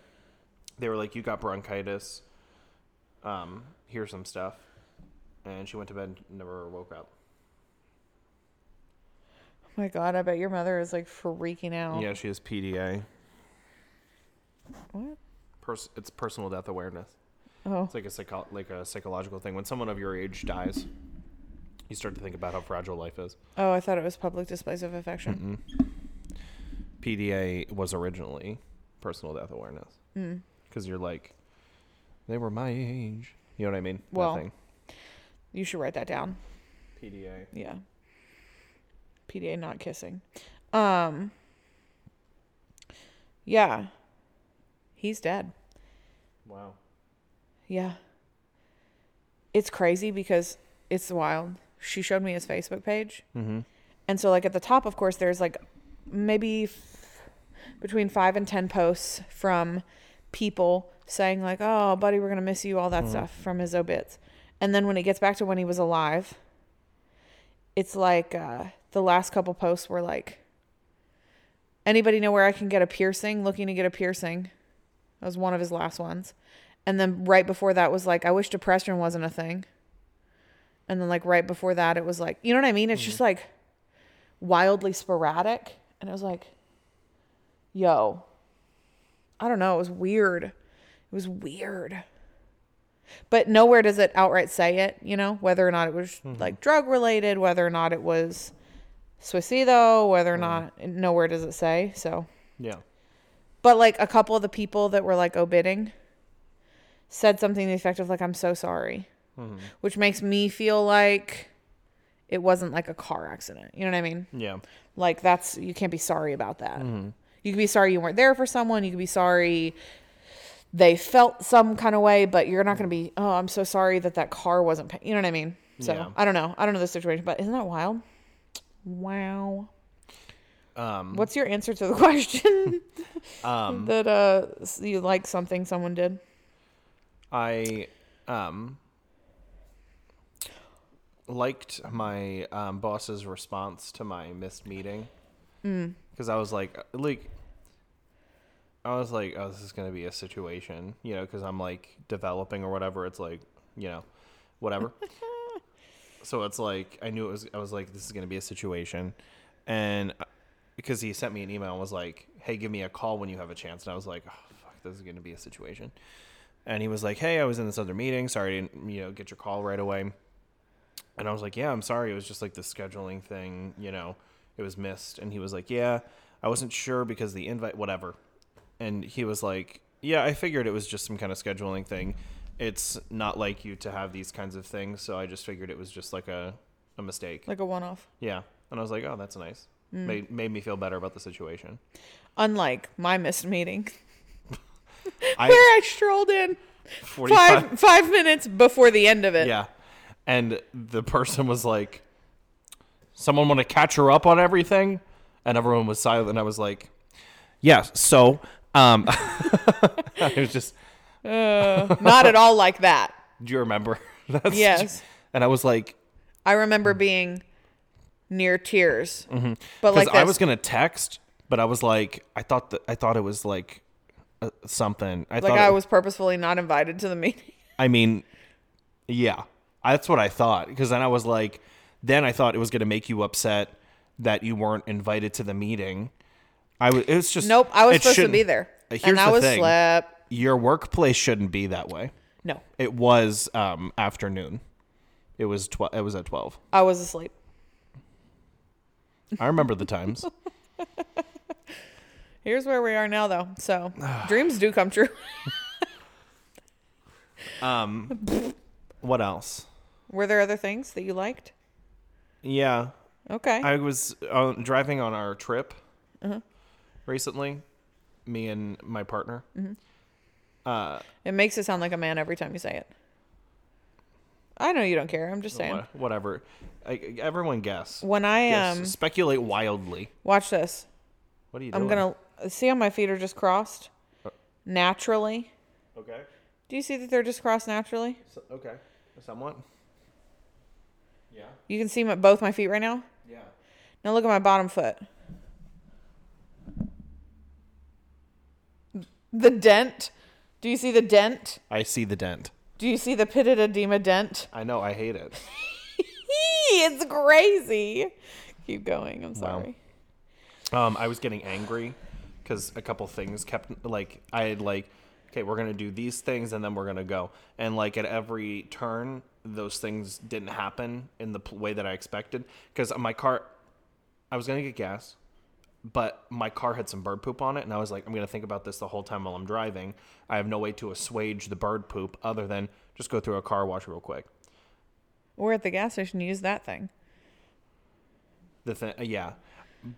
A: They were like, "You got bronchitis. Um, here's some stuff." And she went to bed, never woke up.
B: Oh my god, I bet your mother is like freaking out.
A: Yeah, she has PDA.
B: What?
A: Pers- it's personal death awareness.
B: Oh.
A: It's like a psycho- like a psychological thing. When someone of your age dies, you start to think about how fragile life is.
B: Oh, I thought it was public displays of affection.
A: PDA was originally personal death awareness
B: Mm.
A: because you're like, they were my age. You know what I mean?
B: Well. You should write that down.
A: PDA.
B: Yeah. PDA not kissing. Um Yeah. He's dead.
A: Wow.
B: Yeah. It's crazy because it's wild. She showed me his Facebook page.
A: Mhm.
B: And so, like, at the top, of course, there's like maybe f- between five and 10 posts from people saying, like, oh, buddy, we're going to miss you, all that
A: Mhm.
B: stuff from his obits. And then when it gets back to when he was alive, it's like uh, the last couple posts were like, anybody know where I can get a piercing? Looking to get a piercing. That was one of his last ones. And then right before that was like, I wish depression wasn't a thing. And then like right before that, it was like, you know what I mean? It's just like wildly sporadic. And it was like, yo, I don't know. It was weird. It was weird. But nowhere does it outright say it, you know, whether or not it was like drug related, whether or not it was suicido, whether or not, nowhere does it say. So.
A: Yeah.
B: But like a couple of the people that were like obitting said something to the effect of like I'm so sorry,
A: Mhm.
B: which makes me feel like it wasn't like a car accident. You know what I mean?
A: Yeah.
B: Like that's you can't be sorry about that.
A: Mhm.
B: You could be sorry you weren't there for someone. You could be sorry they felt some kind of way, but you're not going to be. Oh, I'm so sorry that that car wasn't. Pay-. You know what I mean? So
A: Yeah.
B: I don't know. I don't know the situation, but isn't that wild? Wow.
A: Um,
B: What's your answer to the question?
A: Um,
B: that uh you like something someone did.
A: I um liked my um, boss's response to my missed meeting
B: Mm.
A: because I was like, like, I was like, oh, this is gonna be a situation, you know, because I'm like developing or whatever. It's like, you know, whatever. so it's like I knew it was. I was like, this is gonna be a situation, and uh, because he sent me an email and was like, hey, give me a call when you have a chance, and I was like, oh, fuck, this is gonna be a situation. And he was like, "Hey, I was in this other meeting. Sorry, I didn't you know get your call right away." And I was like, "Yeah, I'm sorry. It was just like the scheduling thing. You know, it was missed." And he was like, "Yeah, I wasn't sure because the invite, whatever." And he was like, "Yeah, I figured it was just some kind of scheduling thing. It's not like you to have these kinds of things, so I just figured it was just like a a mistake,
B: Like a one-off.
A: Yeah." And I was like, "Oh, that's nice.
B: Mm.
A: Made made me feel better about the situation."
B: Unlike my missed meeting,
A: I-
B: where I strolled in
A: 45
B: five five minutes before the end of it.
A: Yeah. And the person was like, someone want to catch her up on everything? And everyone was silent. And I was like, yeah, so, um, it was just,
B: Uh, not at all like that.
A: do you remember? That's
B: Yes.
A: And I was like,
B: I remember being near tears.
A: mhm.
B: But like
A: I was going to text, but I was like, I thought that, I thought it was like uh, something. I
B: like I
A: it-
B: was purposefully not invited to the meeting.
A: I mean, yeah, that's what I thought. Because then I was like, then I thought it was going to make you upset that you weren't invited to the meeting. I was. It was just
B: Nope, I was supposed to be there.
A: Here's
B: And I was
A: thing.
B: slept.
A: Your workplace shouldn't be that way.
B: No.
A: it was um, afternoon. It was twelve. It was at twelve.
B: I was asleep.
A: I remember the times.
B: Here's where we are now, though. So dreams do come true.
A: Um, what else?
B: Were there other things that you liked?
A: Yeah,
B: Okay.
A: I was uh, driving on our trip
B: Uh-huh.
A: Recently. Me and my partner.
B: Mhm.
A: Uh,
B: It makes it sound like a man every time you say it. I know you don't care. I'm just saying.
A: whatever. I, everyone guess.
B: When I,
A: Guess.
B: um,
A: speculate wildly.
B: Watch this.
A: What are you doing?
B: I'm gonna see how my feet are just crossed
A: Uh.
B: naturally.
A: Okay.
B: Do you see that they're just crossed naturally?
A: So, okay. Somewhat. Yeah.
B: You can see my, both my feet right now.
A: Yeah.
B: Now look at my bottom foot. The dent. Do you see the dent?
A: I see the dent.
B: Do you see the pitted edema dent?
A: I know. I hate it.
B: it's crazy. Keep going. I'm
A: Wow.
B: sorry.
A: Um, I was getting angry because a couple things kept like I had like, okay, we're gonna do these things and then we're gonna go, and like at every turn, those things didn't happen in the way that I expected because my car, I was gonna get gas, but my car had some bird poop on it, and I was like, I'm gonna think about this the whole time while I'm driving. I have no way to assuage the bird poop other than just go through a car wash real quick.
B: We're at the gas station. Use that thing.
A: The thing, uh, yeah,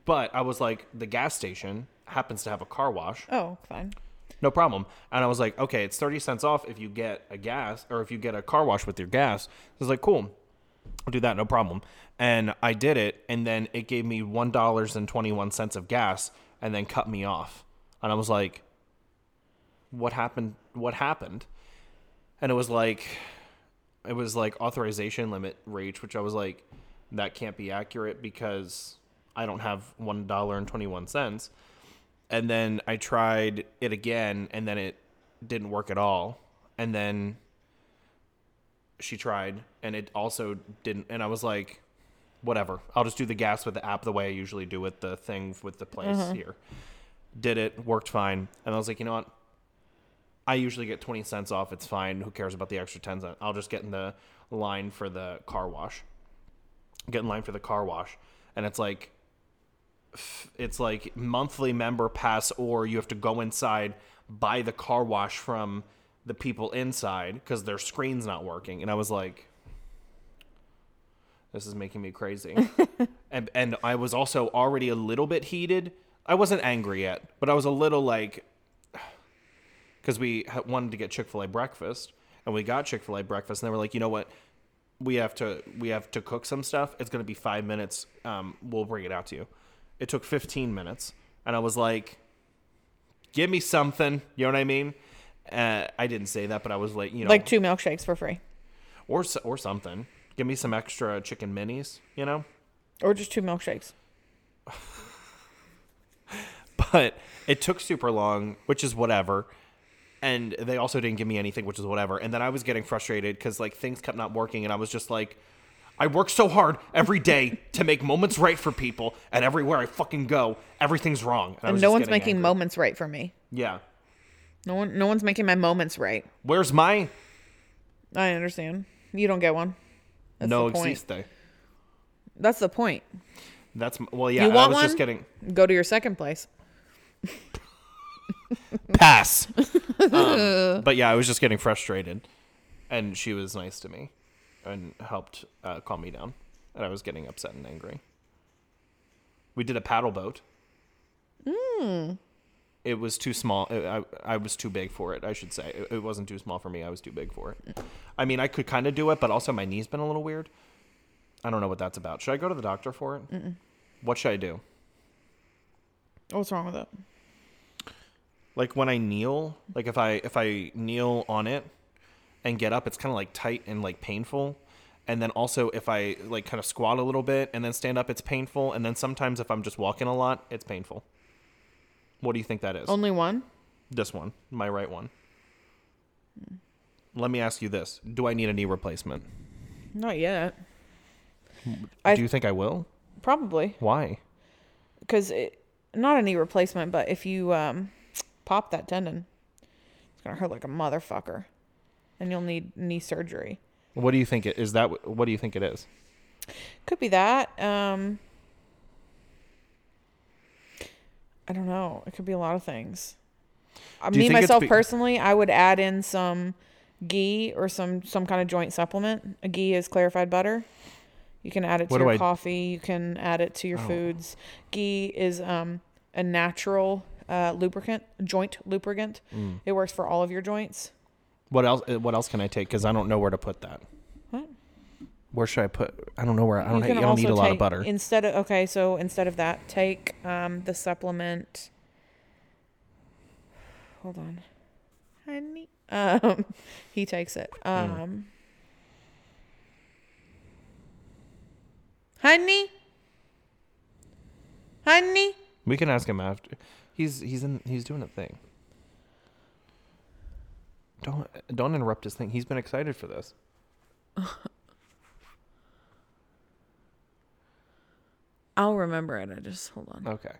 A: but I was like, the gas station happens to have a car wash.
B: Oh, fine.
A: No problem. And I was like, okay, it's 30 cents off if you get a gas or if you get a car wash with your gas. I was like, cool. I'll do that, no problem. And I did it, and then it gave me $1.21 of gas and then cut me off. And I was like, what happened? What happened? And it was like, it was like authorization limit reach, which I was like, that can't be accurate because I don't have $1.21 and then I tried it again, and then it didn't work at all. And then she tried, and it also didn't. And I was like, whatever. I'll just do the gas with the app the way I usually do with the thing with the place
B: Mhm.
A: here. Did it, worked fine. And I was like, you know what? I usually get 20 cents off. It's fine. Who cares about the extra 10 cents? I'll just get in the line for the car wash. Get in line for the car wash. And it's like, it's like monthly member pass or you have to go inside buy the car wash from the people inside because their screen's not working and i was like this is making me crazy. And and i was also already a little bit heated. I wasn't angry yet but i was a little like because we wanted to get chick-fil-a breakfast and we got chick-fil-a breakfast and they were like you know what? We have to we have to cook some stuff. It's to be five minutes. Um, we'll bring it out to you. It took 15 minutes and i was like give me something. You know what i mean uh, i didn't say that but i was like you know
B: Like two milkshakes for free,
A: or or something give me some extra chicken minis you know
B: or just two milkshakes.
A: but it took super long, which is whatever. And they also didn't give me anything, which is whatever. And then I was getting frustrated because like things kept not working, and I was just like, I work so hard every day to make moments right for people, and everywhere I fucking go, everything's wrong.
B: And
A: was
B: no one's making
A: angry.
B: moments right for me.
A: Yeah.
B: No one, no one's making my moments right.
A: Where's my
B: I understand. You don't get one. That's
A: no
B: the point.
A: existe?
B: That's the point.
A: That's well, yeah.
B: you
A: I was
B: one?
A: just getting
B: Go to your second place.
A: pass. um, but yeah, I was just getting frustrated, and she was nice to me, and helped uh, calm me down, and I was getting upset and angry. We did a paddle boat.
B: Mm.
A: It was too small. I, I was too big for it. I should say it, it wasn't too small for me. I was too big for it. I mean, I could kind of do it, but also my knee's been a little weird. I don't know what that's about. Should I go to the doctor for it?
B: Mm-mm.
A: What should I do?
B: Oh, what's wrong with it?
A: like when I kneel, like if I if I kneel on it and get up, it's kind of like tight and like painful. And then also if I like kind of squat a little bit and then stand up, it's painful. And then sometimes if I'm just walking a lot, it's painful. What do you think that is?
B: Only one?
A: This one, my right one. Let me ask you this: Do I need a knee replacement?
B: Not yet.
A: do you think I will?
B: Probably
A: Why?
B: because not a knee replacement, but if you um, pop that tendon, it's gonna hurt like a motherfucker, and you'll need knee surgery.
A: What do you think it is? That what do you think it is?
B: Could be that. Um, I don't know. It could be a lot of things. Uh, me myself
A: be-
B: personally, I would add in some ghee or some some kind of joint supplement. A ghee is clarified butter. You can add it to
A: What
B: your
A: I-
B: coffee. You can add it to your
A: Oh.
B: foods. Ghee is um, a natural uh, lubricant, joint lubricant.
A: Mm.
B: It works for all of your joints.
A: What else? uh, What else can I take? Because I don't know where to put that. Where should I put? I don't know where. I don't.
B: you
A: I don't need a lot of butter.
B: Instead of okay, so instead of that, take um, the supplement. Hold on, honey. Um, he takes it.
A: Hmm.
B: Um, honey, honey.
A: we can ask him after. He's he's in. He's doing a thing. Don't don't interrupt his thing. He's been excited for this.
B: I'll remember it. I just hold on.
A: Okay.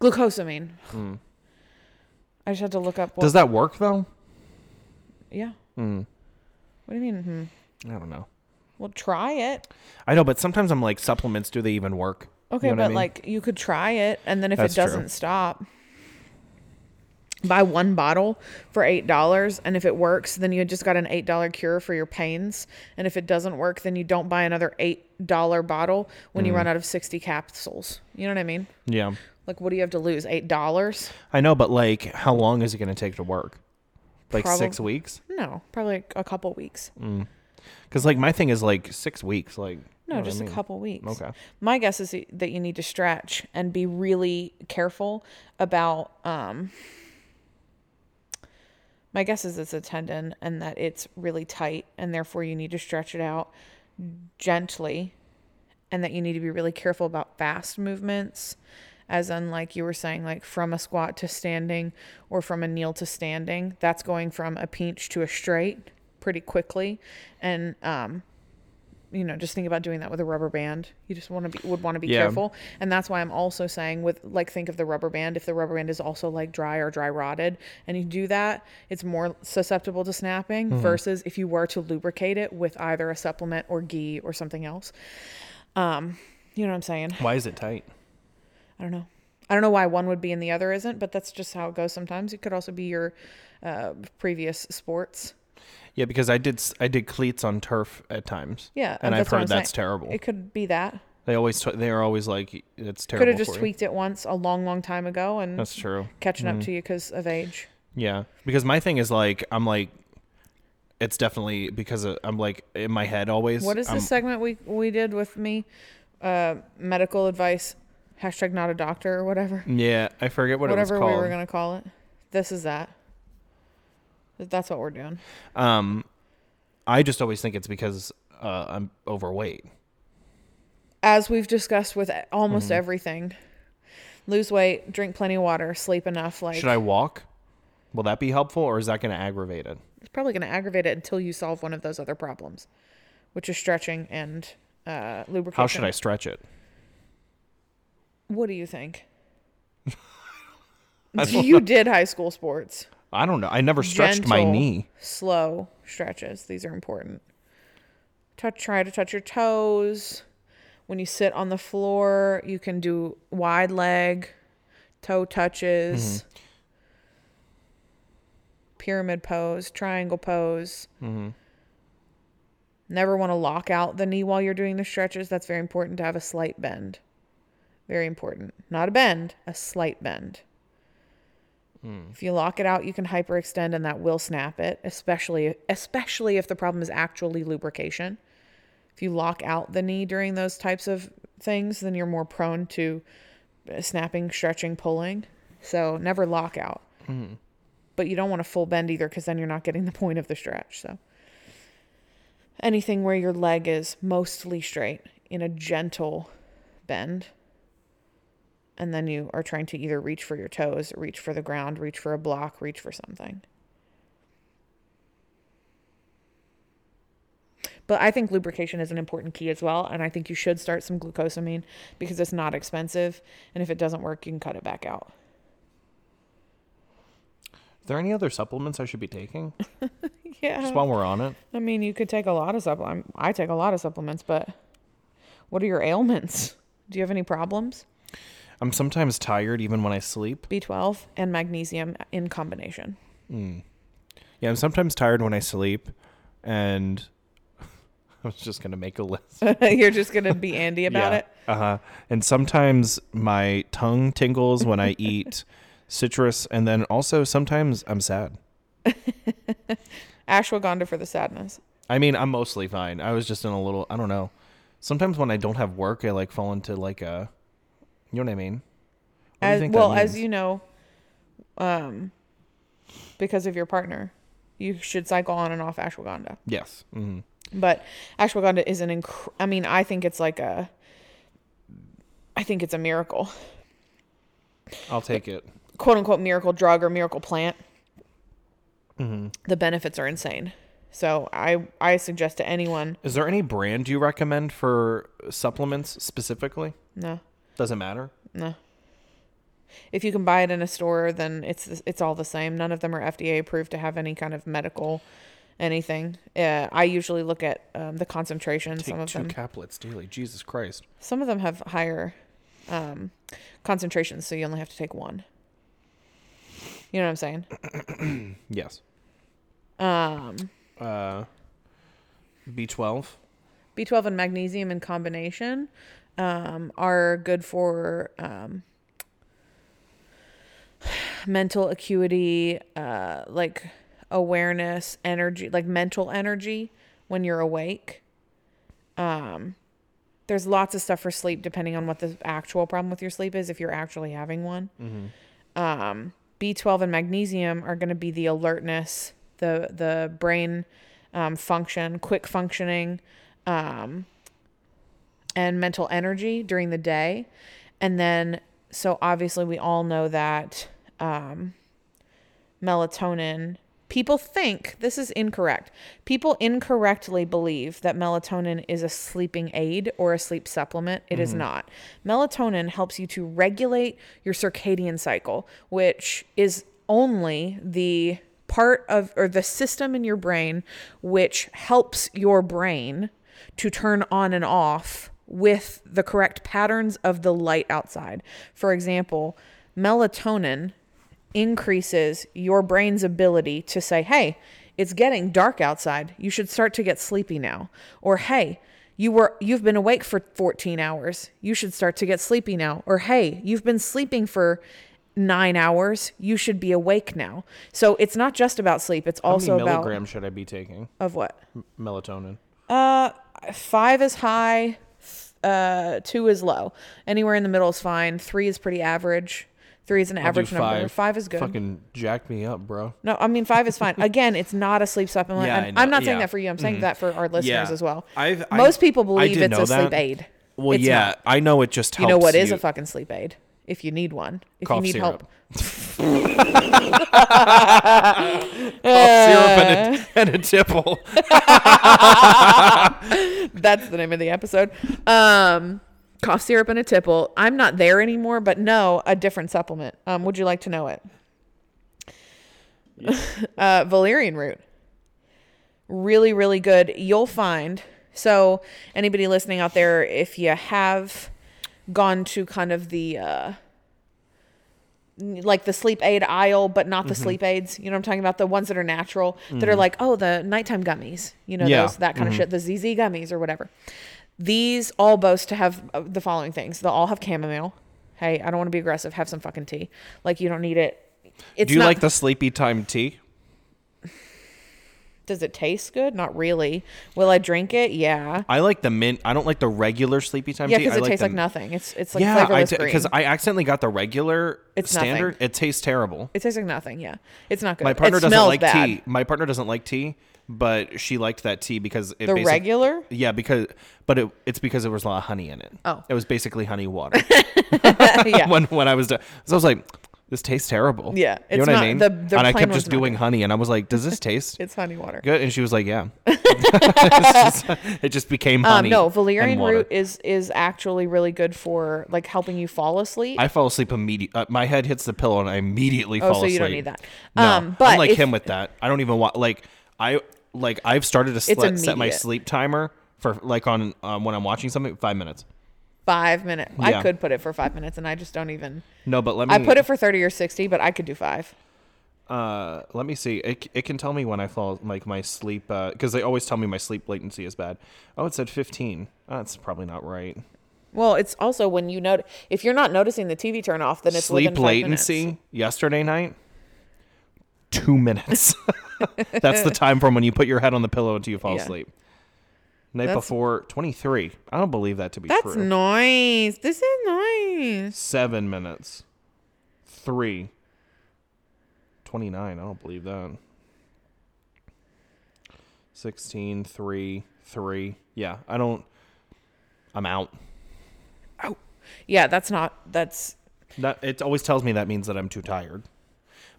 B: Glucosamine.
A: Hmm.
B: I just had to look up. What,
A: Does that work though?
B: Yeah.
A: Hmm.
B: What do you mean? Hmm.
A: I don't know.
B: Well, try it.
A: I know, but sometimes I'm like, supplements. Do they even work? You
B: Okay,
A: know
B: but
A: I mean?
B: like you could try it, and then if
A: That's
B: it doesn't stop, buy one bottle for eight dollars, and if it works, then you just got an eight dollar cure for your pains. And if it doesn't work, then you don't buy another eight dollar bottle when you
A: Mm.
B: run out of sixty capsules. You know what I mean?
A: Yeah.
B: Like, what do you have to lose? Eight dollars?
A: I know, but like, how long is it going to take to work? Like six weeks?
B: No, probably like a couple weeks.
A: Because like my thing is like six weeks. Like
B: No,
A: what I
B: just
A: mean?
B: a couple weeks.
A: Okay.
B: My guess is that you need to stretch and be really careful about. Um, my guess is it's a tendon and that it's really tight, and therefore you need to stretch it out gently, and that you need to be really careful about fast movements, as in like you were saying, like from a squat to standing or from a kneel to standing. That's going from a pinch to a straight pretty quickly, and um, you know, just think about doing that with a rubber band. You just want to be would want to be
A: Yeah.
B: careful, and that's why I'm also saying with like think of the rubber band. If the rubber band is also like dry or dry rotted, and you do that, it's more susceptible to snapping
A: Mhm.
B: versus if you were to lubricate it with either a supplement or ghee or something else. Um, you know what I'm saying?
A: Why is it tight?
B: I don't know. I don't know why one would be and the other isn't, but that's just how it goes sometimes. It could also be your uh, previous sports.
A: Yeah, because I did I did cleats on turf at times.
B: Yeah,
A: and I've heard that's
B: saying.
A: terrible.
B: It could be that.
A: They always t- they are always like it's terrible.
B: Could have just
A: for you."
B: tweaked it once a long, long time ago, and
A: That's true.
B: Catching up
A: Mhm.
B: to you because of age.
A: Yeah, because my thing is like I'm like, it's definitely because of, I'm like in my head always.
B: What is
A: I'm,
B: this segment we we did with me? Uh, medical advice. Hashtag not a doctor or whatever.
A: Yeah, I forget what
B: whatever
A: it was
B: we were gonna call it. This is that. That's what we're doing.
A: Um, I just always think it's because uh, I'm overweight.
B: As we've discussed with almost
A: Mhm.
B: everything, lose weight, drink plenty of water, sleep enough. Like
A: Should I walk? Will that be helpful, or is that going to aggravate it?
B: it's probably going to aggravate it until you solve one of those other problems, which is stretching and uh, lubrication.
A: How should I stretch it?
B: What do you think? You
A: know.
B: did high school sports.
A: I don't know. I never stretched my knee.
B: Slow stretches. These are important. Touch. Try to touch your toes. When you sit on the floor, you can do wide leg, toe touches,
A: Mm-hmm.
B: pyramid pose, triangle pose.
A: Mm-hmm.
B: Never want to lock out the knee while you're doing the stretches. That's very important to have a slight bend. Very important. Not a bend, a slight bend. If you lock it out, you can hyperextend and that will snap it, especially especially if the problem is actually lubrication. If you lock out the knee during those types of things, then you're more prone to uh, snapping, stretching, pulling. So never lock out.
A: Mhm.
B: But you don't want a full bend either because then you're not getting the point of the stretch. So anything where your leg is mostly straight in a gentle bend and then you are trying to either reach for your toes, reach for the ground, reach for a block, reach for something. But I think lubrication is an important key as well, and I think you should start some glucosamine because it's not expensive, and if it doesn't work, you can cut it back out.
A: Are there any other supplements I should be taking?
B: Yeah.
A: Just while we're on it.
B: I mean, you could take a lot of supplements. I take a lot of supplements, but what are your ailments? Do you have any problems?
A: I'm sometimes tired even when I sleep.
B: B12 and magnesium in combination.
A: Yeah, I'm sometimes tired when I sleep, and I was just gonna make a list.
B: You're just going to be Andy about it?
A: Uh huh. And sometimes my tongue tingles when I eat citrus, and then also sometimes I'm sad.
B: Ashwagandha for the sadness.
A: I mean, I'm mostly fine. I was just in a little. I don't know. Sometimes when I don't have work, I like fall into like a. You know what I mean? What
B: As, well, as you know, um, because of your partner, you should cycle on and off ashwagandha.
A: Yes. hmm
B: But ashwagandha is an inc- I mean, I think it's like a I think it's a miracle.
A: I'll take it.
B: Quote unquote miracle drug or miracle plant.
A: Mm-hmm.
B: The benefits are insane. So I I suggest to anyone,
A: Is there any brand you recommend for supplements specifically?
B: no.
A: Doesn't matter.
B: No. If you can buy it in a store, then it's it's all the same. None of them are FDA approved to have any kind of medical anything. Uh, I usually look at um, the concentration.
A: Take
B: Some of
A: two
B: them
A: caplets daily. Jesus Christ.
B: Some of them have higher um, concentrations, so you only have to take one. You know what I'm saying?
A: Yes.
B: Um,
A: Uh, B12.
B: B12 and magnesium in combination um, are good for um, mental acuity, uh, like awareness, energy, like mental energy when you're awake. Um, there's lots of stuff for sleep depending on what the actual problem with your sleep is if you're actually having one. Um, B12 and magnesium are going to be the alertness, the the brain um, function, quick functioning, um, and mental energy during the day. And then, so obviously, we all know that um, melatonin. People think this is incorrect. People incorrectly believe that melatonin is a sleeping aid or a sleep supplement. It is not. Melatonin helps you to regulate your circadian cycle, which is only the part of or the system in your brain which helps your brain to turn on and off with the correct patterns of the light outside. For example, melatonin increases your brain's ability to say, "Hey, it's getting dark outside. You should start to get sleepy now." Or, "Hey, you were you've been awake for 14 hours. You should start to get sleepy now." Or, "Hey, you've been sleeping for 9 hours. You should be awake now." So, it's not just about sleep. It's
A: How
B: also
A: many
B: about
A: milligrams should I be taking?
B: of what?
A: Melatonin.
B: Uh, five is high, uh, two is low. Anywhere in the middle is fine. Three is pretty average. Three is an
A: I'll do
B: average number. Five is good.
A: Fucking jack me up, bro.
B: No, I mean five is fine. Again, it's not a sleep supplement.
A: Yeah,
B: and
A: I
B: I'm
A: know.
B: not saying
A: Yeah.
B: that for you. I'm saying
A: Mhm.
B: that for our listeners
A: Yeah.
B: as well.
A: I've- I-
B: Most people believe
A: did
B: it's
A: know
B: a sleep
A: that.
B: aid.
A: Well,
B: It's
A: yeah,
B: not.
A: I know it just helps.
B: You know what is
A: you-
B: a fucking sleep aid? If you need one, if
A: Cough
B: you need
A: syrup.
B: help.
A: Cough syrup and a, and a tipple.
B: That's the name of the episode. Um, cough syrup and a tipple. I'm not there anymore, but no, a different supplement. Um, would you like to know it? uh, valerian root. Really, really good. You'll find. So, anybody listening out there, if you have gone to kind of the uh, like the sleep aid aisle, but not the
A: Mhm.
B: sleep aids. You know what I'm talking about? The ones that are natural, that are
A: Mhm.
B: like, oh, the nighttime gummies. You know,
A: Yeah.
B: those that kind
A: Mhm.
B: of shit. The ZZ gummies or whatever. These all boast to have uh, the following things. They'll all have chamomile. Hey, I don't want to be aggressive. Have some fucking tea. Like you don't need it. It's
A: Do you
B: not,
A: like the sleepy time tea?
B: Does it taste good? Not really. Will I drink it? Yeah.
A: I like the mint. I don't like the regular sleepy time
B: Yeah,
A: tea.
B: because
A: I
B: it tastes
A: the-
B: like nothing. It's it's like
A: yeah,
B: flavorless green.
A: because I accidentally got the regular
B: It's
A: standard.
B: nothing.
A: It tastes terrible.
B: it tastes like nothing. Yeah, it's not good.
A: My partner
B: it
A: doesn't like
B: bad.
A: tea. My partner doesn't like tea, but she liked that tea because it
B: The regular?
A: Yeah, because but it, it's because there was a lot of honey in it.
B: Oh.
A: it was basically honey water.
B: Yeah.
A: when when I was done, so I was like, this tastes terrible.
B: Yeah,
A: you know what
B: not-
A: I mean.
B: the- the
A: and I kept just doing honey, and I was like, does this taste?
B: It's honey water.
A: Good, and she was like, "Yeah." Just- it just became honey.
B: Um, no, valerian root is is actually really good for like helping you fall asleep.
A: I fall asleep immediately. Uh, my head hits the pillow, and I immediately
B: Oh,
A: fall
B: so
A: asleep.
B: So you don't need that.
A: No,
B: Um, but
A: I'm like
B: if-
A: him with that. I don't even want like I like I've started to set, set my sleep timer for like on um, when I'm watching something five minutes.
B: Five minutes. I could put it for five minutes, and I just don't even.
A: No, but let me.
B: I put it for thirty or sixty, but I could do five.
A: Uh, let me see. It, it can tell me when I fall like my sleep because they always tell me my sleep latency is bad. Oh, it said 15. Oh, that's probably not right.
B: Well, it's also when you note if you're not noticing the TV turn off, then it's
A: sleep latency
B: minutes.
A: yesterday night. Two minutes. that's the time from when you put your head on the pillow until you fall
B: Yeah.
A: asleep. Night
B: That's-
A: before 23. I don't believe that to be
B: That's
A: true.
B: That's nice. This is nice.
A: Seven minutes. Three. 29. I don't believe that. 16, 3, 3. Yeah, I don't. I'm out. Oh.
B: Yeah, that's not. That's
A: That it always tells me that means that I'm too tired.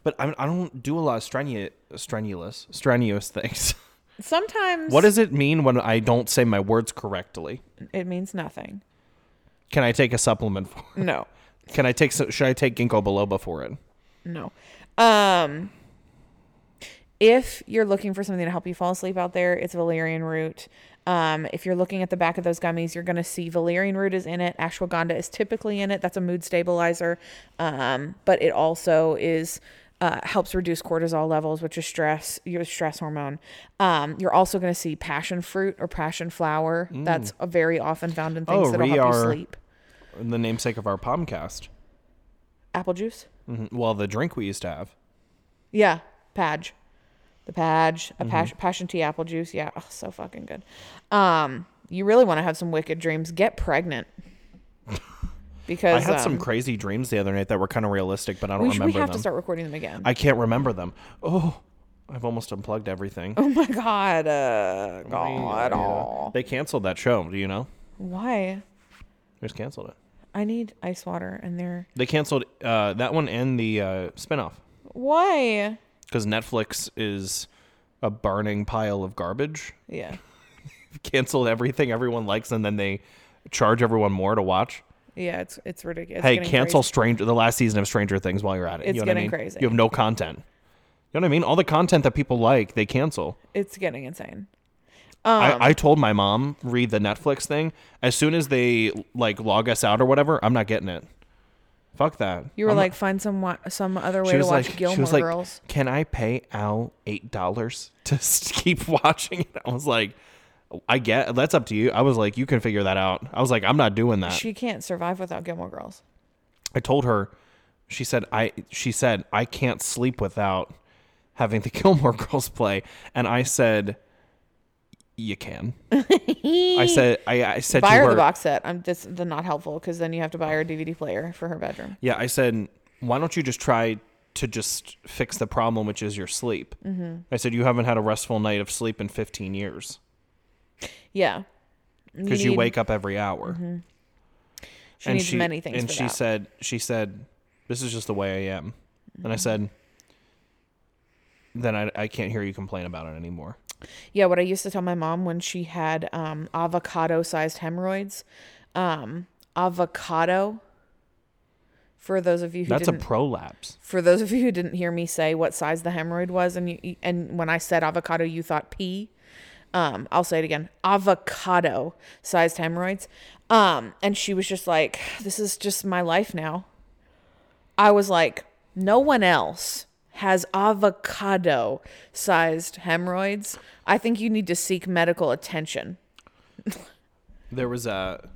A: But I'm, I don't do a lot of strenu- strenuous strenuous things.
B: sometimes.
A: what does it mean when I don't say my words correctly?
B: it means nothing.
A: Can I take a supplement for it?
B: No,
A: Can I take should I take ginkgo biloba for it?
B: no. Um, if you're looking for something to help you fall asleep out there, it's valerian root. Um, if you're looking at the back of those gummies, you're going to see valerian root is in it. Ashwagandha is typically in it. That's a mood stabilizer. Um, but it also is uh, helps reduce cortisol levels, which is stress, your stress hormone. Um, you're also going to see passion fruit or passion flower. That's uh, very often found in things
A: Oh,
B: that'll help you sleep.
A: The namesake of our podcast.
B: Apple juice.
A: Mhm. Well, the drink we used to have.
B: Yeah, Padge. The Padge, a
A: Mm-hmm.
B: passion, passion tea apple juice. Yeah, oh, so fucking good. Um, you really want to have some wicked dreams. Get pregnant. Because
A: I had some
B: um,
A: crazy dreams the other night that were kind of realistic, but I don't
B: we, should- we have
A: them.
B: to start recording them again.
A: I can't remember them. Oh, I've almost unplugged everything.
B: oh my god, uh, God, aw.
A: They canceled that show. Do you know?
B: Why?
A: They just canceled it.
B: I need ice water, and they're
A: They canceled uh, that one and the uh, spinoff
B: why?
A: because Netflix is a burning pile of garbage.
B: Yeah,
A: Canceled everything everyone likes, and then they charge everyone more to watch.
B: Yeah, it's it's ridiculous.
A: hey,
B: It's
A: cancel
B: crazy.
A: Stranger the last season of Stranger Things while you're at it.
B: It's
A: you know what I
B: getting
A: mean?
B: crazy.
A: You have no content. You know what I mean? All the content that people like, they cancel.
B: It's getting insane. Um,
A: I, I told my mom read the Netflix thing as soon as they like log us out or whatever. I'm not getting it. Fuck that.
B: You were
A: I'm not-
B: like, find some wa- some other way to watch
A: like,
B: Gilmore
A: she was like,
B: Girls.
A: "Can I pay Al eight dollars to keep watching it?" I was like, "I get that's up to you." I was like, "You can figure that out." I was like, "I'm not doing that."
B: She can't survive without Gilmore Girls.
A: I told her. She said, "I." She said, "I can't sleep without having the Gilmore Girls play," and I said, "You can." I said, "I." I said
B: buy
A: to
B: her
A: her,
B: the box set. I'm this the not helpful because then you have to buy her a DVD player for her bedroom.
A: Yeah, I said, why don't you just try to just fix the problem, which is your sleep? Mm-hmm. I said, you haven't had a restful night of sleep in 15 years
B: Yeah,
A: because you, wake up every hour.
B: She needs many things.
A: And she
B: that.
A: said, she said, this is just the way I am. And I
B: Mm-hmm.
A: said, then I, I can't hear you complain about it anymore.
B: Yeah, what I used to tell my mom when she had um, avocado sized hemorrhoids. Um, avocado. For those of you who
A: That's a prolapse.
B: for those of you who didn't hear me say what size the hemorrhoid was, and you and when I said avocado, you thought pea. Um, I'll say it again: avocado sized hemorrhoids. Um, and she was just like, "This is just my life now." I was like, "No one else has avocado sized hemorrhoids. I think you need to seek medical attention."
A: There was a.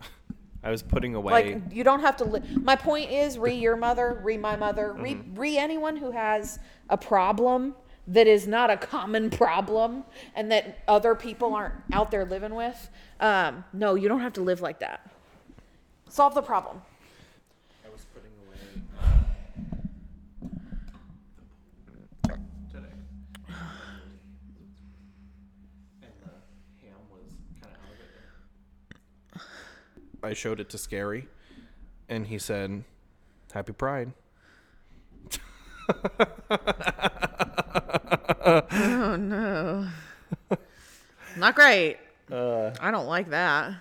A: I was putting away.
B: Like you don't have to. Li- my point is, re your mother, re my mother, re re anyone who has a problem that is not a common problem and that other people aren't out there living with. Um, no, you don't have to live like that. Solve the problem.
A: I was putting away. Today. And the ham was kind of out of it. I showed it to Scary, and he said, "Happy Pride."
B: Oh no, not great. I don't like that.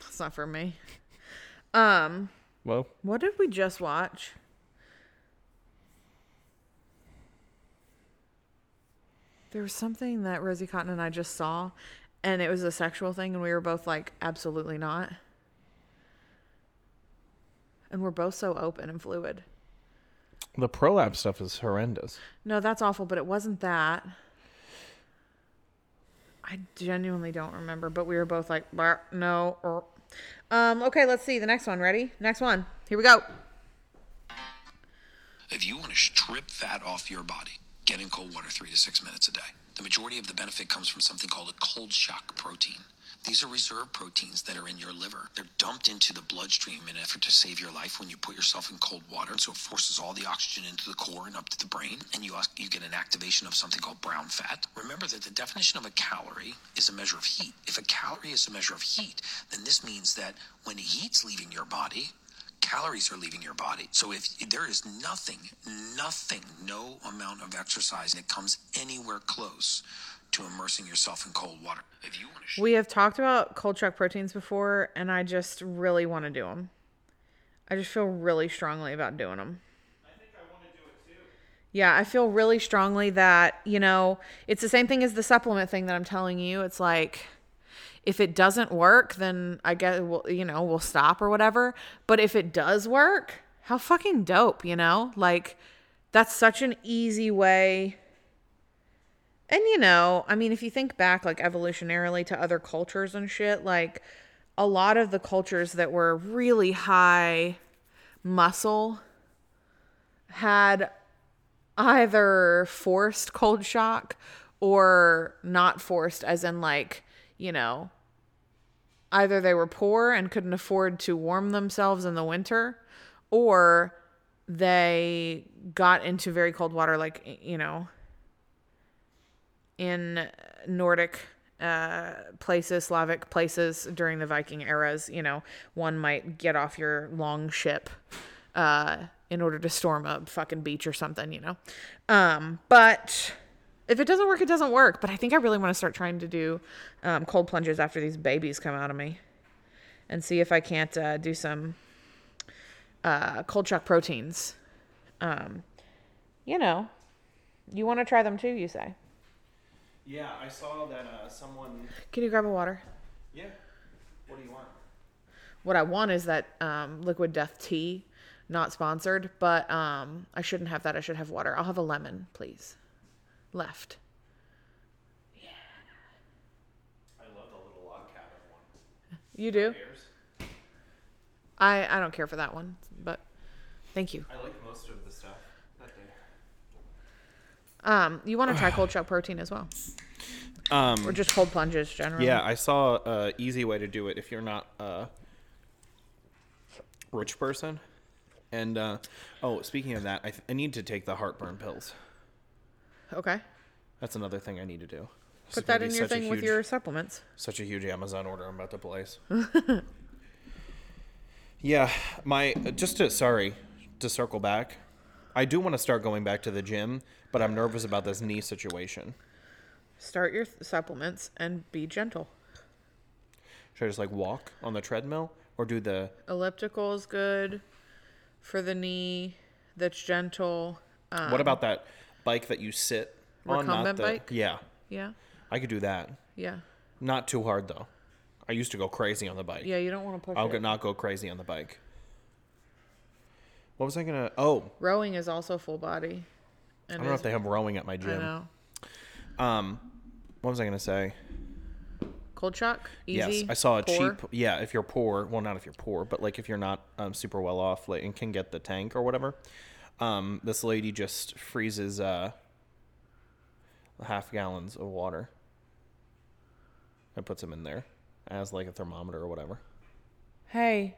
B: That's not for me. Um,
A: Well,
B: what did we just watch? There was something that Rosie Cotton and I just saw, and it was a sexual thing, and we were both like, absolutely not. And we're both so open and fluid.
A: The prolapse stuff is horrendous.
B: No, that's awful, but it wasn't that. I genuinely don't remember, but we were both like, no. er." Um, okay, let's see. The next one. Ready? Next one. Here we go.
J: If you want to strip fat off your body, get in cold water three to six minutes a day. The majority of the benefit comes from something called a cold shock protein. These are reserve proteins that are in your liver. They're dumped into the bloodstream in an effort to save your life when you put yourself in cold water. So it forces all the oxygen into the core and up to the brain, and you, you get an activation of something called brown fat. Remember that the definition of a calorie is a measure of heat. If a calorie is a measure of heat, then this means that when heat's leaving your body, calories are leaving your body. So if there is nothing, nothing, no amount of exercise that comes anywhere close to immersing yourself in cold water. If you want to
B: We have talked about cold shock proteins before, and I just really want to do them. I just feel really strongly about doing them. I think I want to do it too. Yeah, I feel really strongly that, you know, it's the same thing as the supplement thing that I'm telling you. It's like if it doesn't work, then I guess we'll, you know, we'll stop or whatever. But if it does work, how fucking dope, you know? Like that's such an easy way and you know, I mean, if you think back like evolutionarily to other cultures and shit, like a lot of the cultures that were really high muscle had either forced cold shock or not forced, as in like, you know, either they were poor and couldn't afford to warm themselves in the winter, or they got into very cold water, like, you know, in Nordic uh, places, Slavic places during the Viking eras, you know, one might get off your long ship uh, in order to storm a fucking beach or something, you know. Um, but if it doesn't work, it doesn't work. But I think I really want to start trying to do um, cold plunges after these babies come out of me and see if I can't uh, do some uh, cold shock proteins. Um, you know, you want to try them too, you say?
A: Yeah, I saw that uh, someone.
B: Can you grab a water?
A: Yeah. What do you want?
B: What I want is that um, liquid death tea, not sponsored, but um, I shouldn't have that. I should have water. I'll have a lemon, please. Left. Yeah.
A: I love the little log cabin one.
B: You do? I I don't care for that one, but thank you.
A: I like most of the stuff.
B: Um, you want to try cold shock protein as well,
A: Um,
B: or just cold plunges generally?
A: Yeah, I saw a easy way to do it if you're not a rich person. And uh, oh, speaking of that, I, th- I need to take the heartburn pills.
B: Okay.
A: That's another thing I need to do. This
B: Put that in your thing with your supplements.
A: Such a huge Amazon order I'm about to place. yeah, my just to sorry to circle back. I do want to start going back to the gym, but I'm nervous about this knee situation.
B: Start your th- supplements and be gentle.
A: Should I just like walk on the treadmill or do the
B: Elliptical is good for the knee. That's gentle. Um,
A: What about that bike that you sit on? Not the,
B: bike?
A: Yeah,
B: Yeah.
A: I could do that.
B: Yeah.
A: Not too hard though. I used to go crazy on the bike.
B: Yeah. You don't want to push
A: I'll
B: it.
A: not go crazy on the bike. What was I gonna? Oh,
B: Rowing is also full body.
A: I don't know if they have rowing at my
B: I
A: gym.
B: know.
A: Um, what was I gonna say?
B: Cold shock. Easy.
A: yes, I saw a
B: pour.
A: cheap. Yeah, if you're poor, well, not if you're poor, but like if you're not um, super well off, like and can get the tank or whatever. Um, this lady just freezes uh, half gallons of water and puts them in there as like a thermometer or whatever.
B: Hey.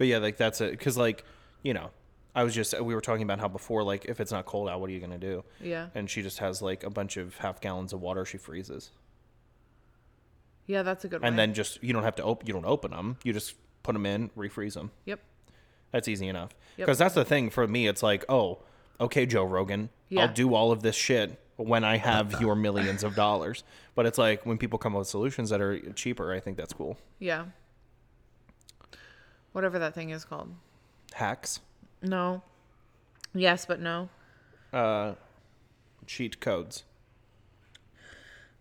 A: But yeah, like that's it. Because like, you know, I was just we were talking about how before like if it's not cold out, what are you gonna do?
B: Yeah.
A: And she just has like a bunch of half gallons of water she freezes,
B: Yeah, that's a good one.
A: and then just you don't have to open you don't open them. You just put them in, refreeze them.
B: Yep.
A: That's easy enough.
B: Yep.
A: Because that's the thing for me. It's like, oh, okay, Joe Rogan,
B: Yeah.
A: I'll do all of this shit when I have your millions of dollars. But it's like when people come up with solutions that are cheaper, I think that's cool.
B: Yeah. Whatever that thing is called.
A: Hacks.
B: No. Yes, but no.
A: Uh, cheat codes.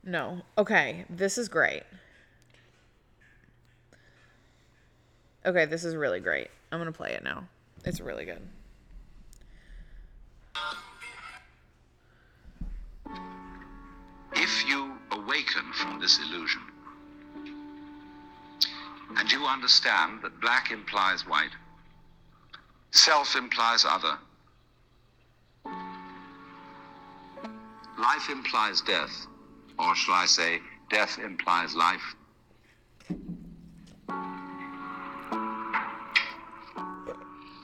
B: No. Okay, this is great. Okay, this is really great. I'm going to play it now. It's really good.
K: If you awaken from this illusion and you understand that black implies white, self implies other, life implies death, or shall I say, death implies life.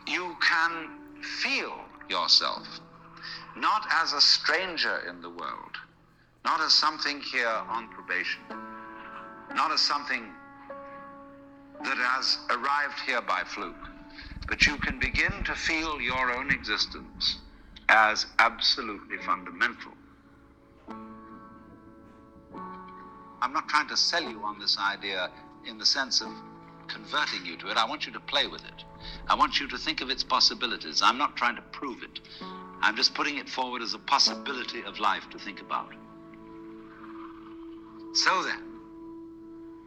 K: You can feel yourself not as a stranger in the world, not as something here on probation, not as something that has arrived here by fluke, but you can begin to feel your own existence as absolutely fundamental. I'm not trying to sell you on this idea in the sense of converting you to it. I want you to play with it. I want you to think of its possibilities. I'm not trying to prove it. I'm just putting it forward as a possibility of life to think about. So then,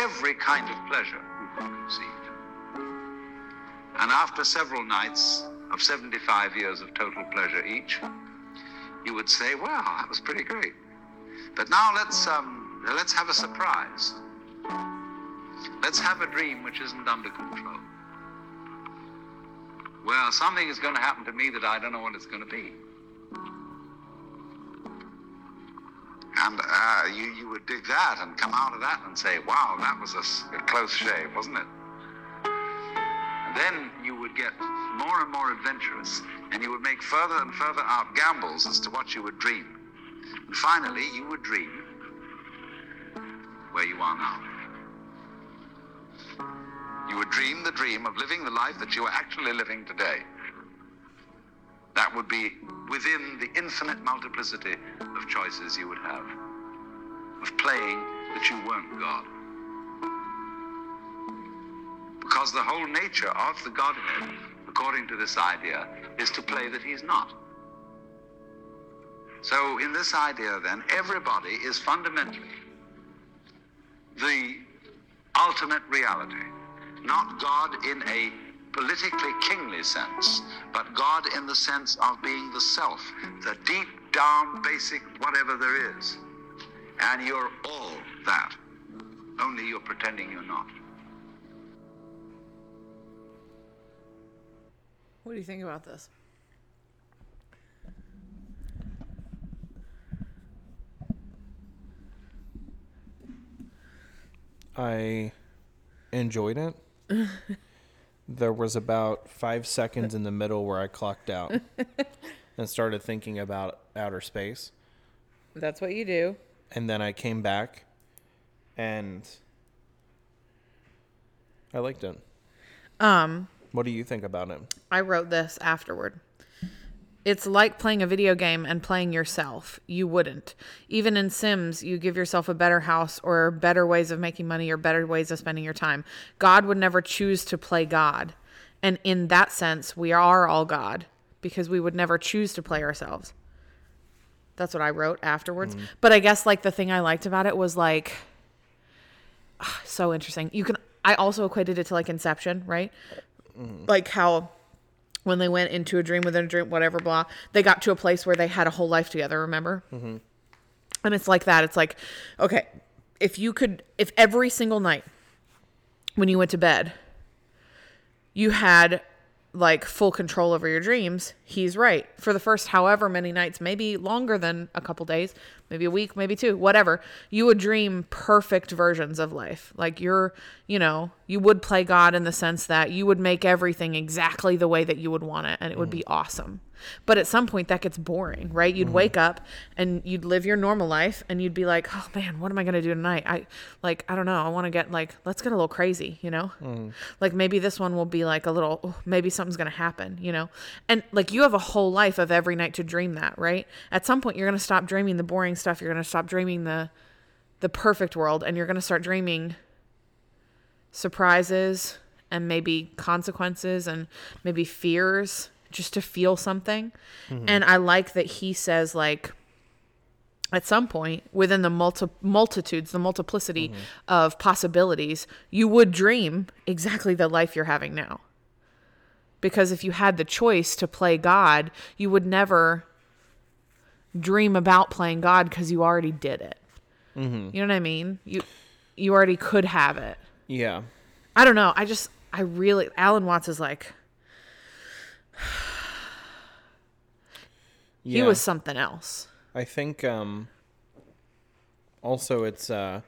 K: every kind of pleasure you could conceive. And after several nights of 75 years of total pleasure each, you would say, "Well, that was pretty great." But now let's um, let's have a surprise. Let's have a dream which isn't under control. Well, something is going to happen to me that I don't know what it's going to be. And uh, you, you would dig that and come out of that and say, wow, that was a close shave, wasn't it? And then you would get more and more adventurous, and you would make further and further out gambles as to what you would dream. And finally, you would dream where you are now. You would dream the dream of living the life that you are actually living today. That would be within the infinite multiplicity of choices you would have, of playing that you weren't God. Because the whole nature of the Godhead, according to this idea, is to play that he's not. So, in this idea, then, everybody is fundamentally the ultimate reality. Not God in a politically kingly sense, but God in the sense of being the self, the deep down basic whatever there is. And you're all that. Only you're pretending you're not.
B: What do you think about this?
A: I enjoyed it. there was about five seconds in the middle where I clocked out and started thinking about outer space.
B: That's what you do.
A: And then I came back and I liked it.
B: Um,
A: What do you think about it?
B: I wrote this afterward. It's like playing a video game and playing yourself. You wouldn't. Even in Sims, you give yourself a better house or better ways of making money or better ways of spending your time. God would never choose to play God. And in that sense, we are all God because we would never choose to play ourselves. That's what I wrote afterwards.
A: Mm.
B: But I guess like the thing I liked about it was like ah, so interesting. You can I also equated it to like Inception, right? Like how when they went into a dream within a dream, whatever, blah, they got to a place where they had a whole life together, remember?
A: Mm-hmm.
B: And it's like that. It's like, okay, if you could, if every single night when you went to bed, you had like full control over your dreams, he's right. For the first however many nights, maybe longer than a couple days, maybe a week, maybe two, whatever, you would dream perfect versions of life. Like you're, you know, you would play God in the sense that you would make everything exactly the way that you would want it and it would mm. be awesome. But at some point that gets boring, right? You'd wake mm-hmm. up and you'd live your normal life and you'd be like, "Oh man, what am I going to do tonight?" I like I don't know. I want to get like let's get a little crazy, you know? Mm. Like maybe this one will be like a little oh, maybe something's going to happen, you know? And like you have a whole life of every night to dream that, right? At some point you're going to stop dreaming the boring stuff. You're going to stop dreaming the the perfect world and you're going to start dreaming surprises and maybe consequences and maybe fears just to feel something. And I like that he says like at some point within the multi- multitudes, the multiplicity of possibilities, you would dream exactly the life you're having now. Because if you had the choice to play God, you would never dream about playing God because you already did it.
A: Mm-hmm.
B: You know what I mean? You you already could have it.
A: Yeah.
B: I don't know. I just I really Alan Watts is like he was something else.
A: I think um also it's uh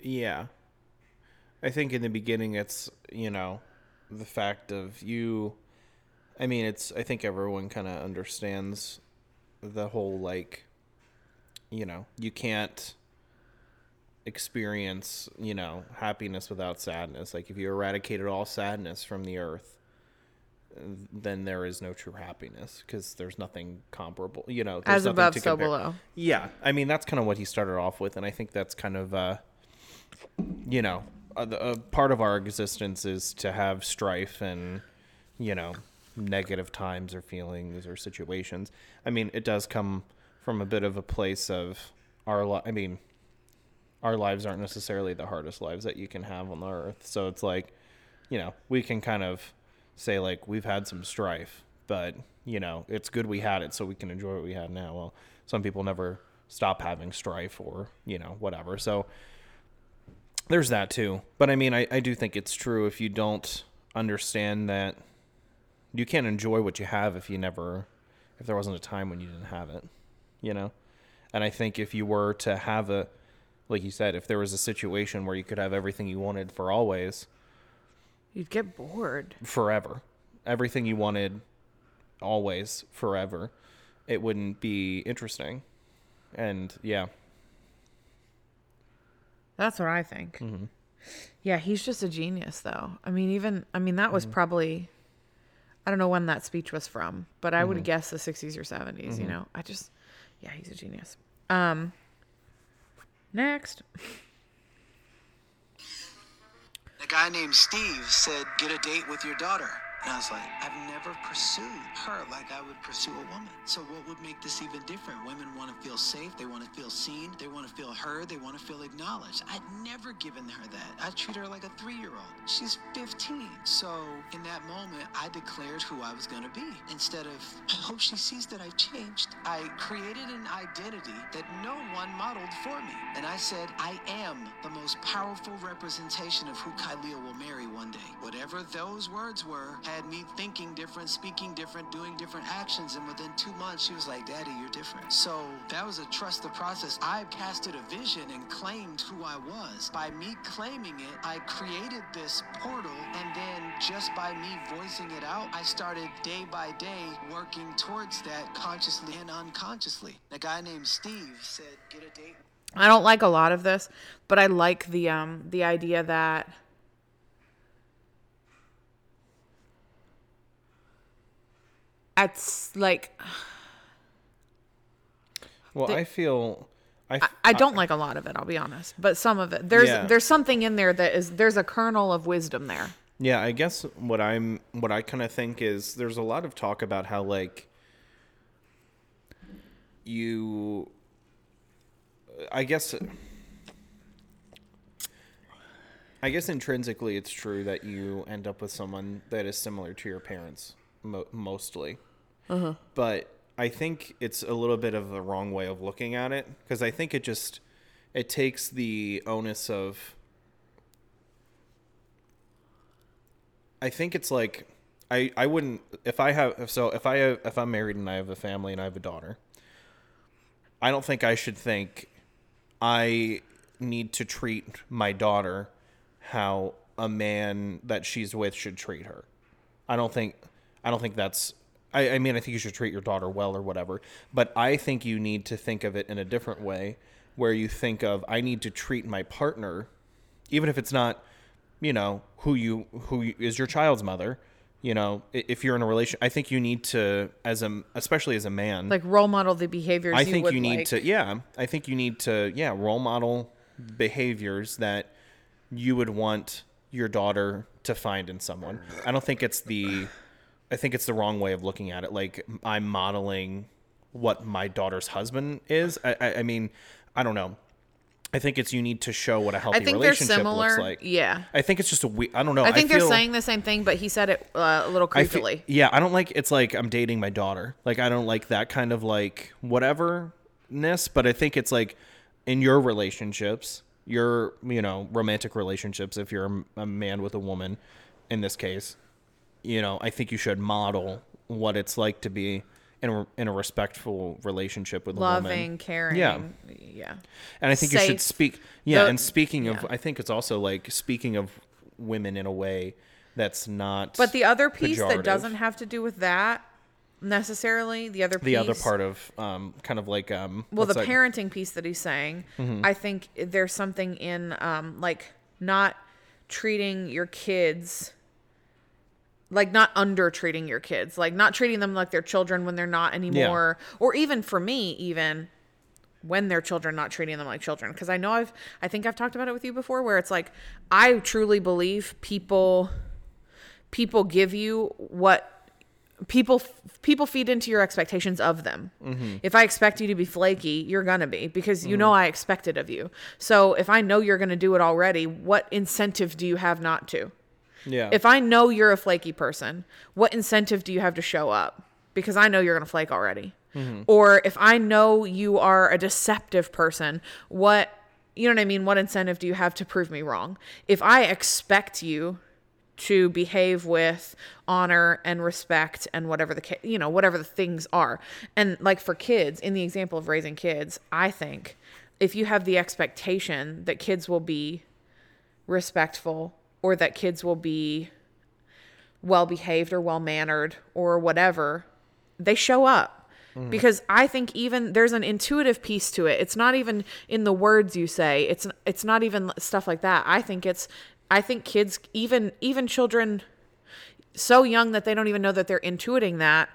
A: yeah. I think in the beginning it's, you know, the fact of you I mean, it's I think everyone kind of understands the whole like you know, you can't experience, you know, happiness without sadness. Like if you eradicated all sadness from the earth, then there is no true happiness because there's nothing comparable. You know,
B: As above,
A: to
B: so
A: compare.
B: below.
A: Yeah, I mean that's kind of what he started off with, and I think that's kind of, uh, you know, a, a part of our existence is to have strife and, you know, negative times or feelings or situations. I mean, it does come from a bit of a place of our. Li- I mean, our lives aren't necessarily the hardest lives that you can have on the earth. So it's like, you know, we can kind of say like we've had some strife, but you know, it's good we had it so we can enjoy what we have now. Well, some people never stop having strife or, you know, whatever. So there's that too. But I mean, I, I do think it's true if you don't understand that you can't enjoy what you have if you never if there wasn't a time when you didn't have it, you know? And I think if you were to have a like you said, if there was a situation where you could have everything you wanted for always,
B: You'd get bored.
A: forever, everything you wanted always forever, it wouldn't be interesting. And yeah,
B: That's what I think.
A: Mhm.
B: Yeah, he's just a genius, though. I mean, even I mean that was
A: Mhm.
B: probably I don't know when that speech was from, but I would
A: Mhm.
B: guess the 60s or 70s. You
A: Mhm.
B: know, I just yeah, he's a genius. Um, next,
L: A guy named Steve said, Get a date with your daughter. And I was like, I've never pursued her like I would pursue a woman. So what would make this even different? Women want to feel safe, they want to feel seen, they want to feel heard, they want to feel acknowledged. I'd never given her that. I treat her like a three-year-old. She's 15. So in that moment, I declared who I was gonna be. Instead of, I hope she sees that I've changed. I created an identity that no one modeled for me. And I said, I am the most powerful representation of who Kylea will marry one day. Whatever those words were had me thinking different, speaking different, doing different actions. And within two months, she was like, Daddy, you're different. So that was a trust the process. I casted a vision and claimed who I was. By me claiming it, I created this portal. And then just by me voicing it out, I started day by day working towards that consciously and unconsciously. A guy named Steve said, Get a date
B: I don't like a lot of this, but I like the um the idea that it's like
A: well,
B: The-
A: I feel I,
B: I, I don't like a lot of it. I'll be honest, but some of it there's
A: Yeah.
B: there's something in there that is there's a kernel of wisdom there.
A: Yeah, I guess what I'm what I kind of think is there's a lot of talk about how like you I guess I guess intrinsically it's true that you end up with someone that is similar to your parents mo- mostly.
B: Uh-huh.
A: But I think it's a little bit of the wrong way of looking at it because I think it just it takes the onus of I think it's like I I wouldn't if I have so if I have, if I'm married and I have a family and I have a daughter. I don't think I should think I need to treat my daughter how a man that she's with should treat her. I don't think I don't think that's I, I mean I think you should treat your daughter well or whatever. But I think you need to think of it in a different way where you think of I need to treat my partner even if it's not, you know, who you who you, is your child's mother, you know, if you're in a relation I think you need to as a especially as a man
B: Like role model the behaviors.
A: I
B: you
A: think
B: would
A: you need
B: like.
A: to yeah, I think you need to yeah, role model behaviors that you would want your daughter to find in someone. I don't think it's the I think it's the wrong way of looking at it. Like I'm modeling what my daughter's husband is. I I, I mean, I don't know. I think it's you need to show what a healthy
B: I think they're
A: relationship
B: similar.
A: looks like.
B: Yeah.
A: I think it's just a we. I don't know.
B: I think they're saying the same thing, but he said it uh, a little
A: I feel-
B: creepily.
A: yeah, I don't like it's like I'm dating my daughter. Like I don't like that kind of like whateverness, but I think it's like in your relationships, your you know romantic relationships. If you're a man with a woman, in this case, you know I think you should model what it's like to be in a, in a respectful relationship with a woman.
B: Loving, caring.
A: Yeah.
B: Yeah.
A: And I think you should speak. Yeah,
B: The-
A: and speaking of,
B: yeah.
A: I think it's also like speaking of women in a way that's not.
B: But the other piece
A: pejorative.
B: that doesn't have to do with that necessarily, the other piece,
A: the other part of um, kind of like um,
B: well, the
A: that-
B: parenting piece that he's saying,
A: Mhm.
B: I think there's something in um, like not treating your kids like not under treating your kids, like not treating them like they're children when they're not anymore, or even for me, even when they're children, not treating them like children. Because I know I've, I think I've talked about it with you before, where it's like I truly believe people, people give you what people people feed into your expectations of them.
A: Mhm.
B: If I expect you to be flaky, you're gonna be because you know I expect it of you. So if I know you're gonna do it already, what incentive do you have not to?
A: Yeah.
B: If I know you're a flaky person, what incentive do you have to show up? Because I know you're gonna flake already.
A: Mhm.
B: Or if I know you are a deceptive person, what you know what I mean? What incentive do you have to prove me wrong? If I expect you to behave with honor and respect and whatever the you know whatever the things are and like for kids in the example of raising kids i think if you have the expectation that kids will be respectful or that kids will be well behaved or well mannered or whatever they show up.
A: Mhm.
B: because i think even there's an intuitive piece to it. It's not even in the words you say. It's it's not even stuff like that. I think it's i think kids even even children so young that they don't even know that they're intuiting that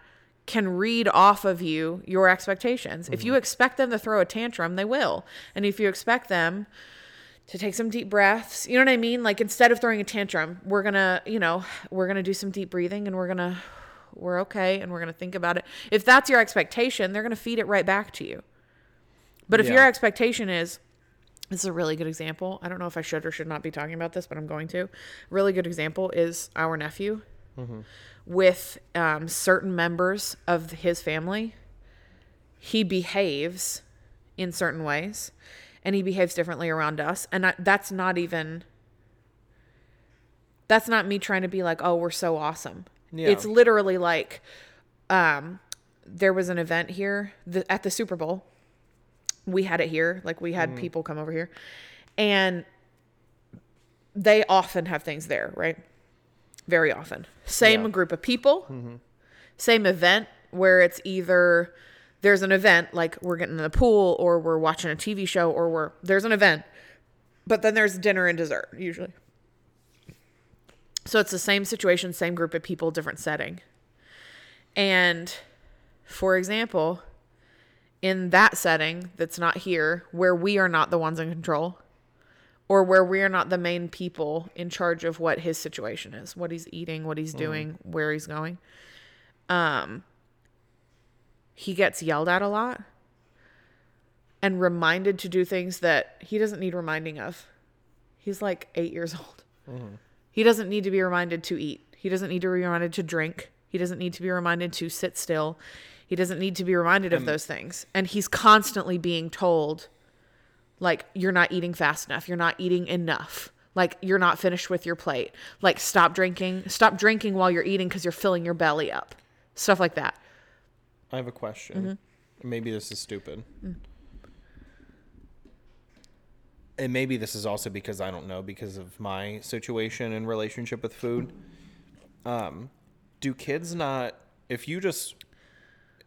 B: can read off of you your expectations. If you expect them to throw a tantrum they will. And if you expect them to take some deep breaths. You know what I mean? Like instead of throwing a tantrum, we're going to, you know, we're going to do some deep breathing and we're going to we're okay and we're going to think about it. If that's your expectation, they're going to feed it right back to you. But if
A: Yeah.
B: your expectation is this is a really good example. I don't know if I should or should not be talking about this, but I'm going to. Really good example is our nephew
A: Mhm.
B: with um, certain members of his family. He behaves in certain ways, and he behaves differently around us. And I, that's not even. That's not me trying to be like, oh, we're so awesome.
A: Yeah.
B: It's literally like, um, there was an event here the, at the Super Bowl. We had it here, like we had
A: Mhm.
B: people come over here, and they often have things there, right? Very often. Same
A: Yeah.
B: group of people,
A: Mhm.
B: same event where it's either there's an event like we're getting in the pool or we're watching a TV show or we're there's an event, but then there's dinner and dessert usually. So it's the same situation, same group of people, different setting. And for example, in that setting that's not here, where we are not the ones in control, or where we are not the main people in charge of what his situation is, what he's eating, what he's
A: Mhm.
B: doing, where he's going, um, he gets yelled at a lot and reminded to do things that he doesn't need reminding of. He's like eight years old.
A: Mhm.
B: He doesn't need to be reminded to eat. He doesn't need to be reminded to drink. He doesn't need to be reminded to sit still. He doesn't need to be reminded of those things. And he's constantly being told, like, you're not eating fast enough. You're not eating enough. Like you're not finished with your plate. Like stop drinking. Stop drinking while you're eating because you're filling your belly up. Stuff like that.
A: I have a question.
B: Mm-hmm.
A: Maybe this is stupid.
B: Mm.
A: And maybe this is also because I don't know because of my situation and relationship with food. Um, do kids not if you just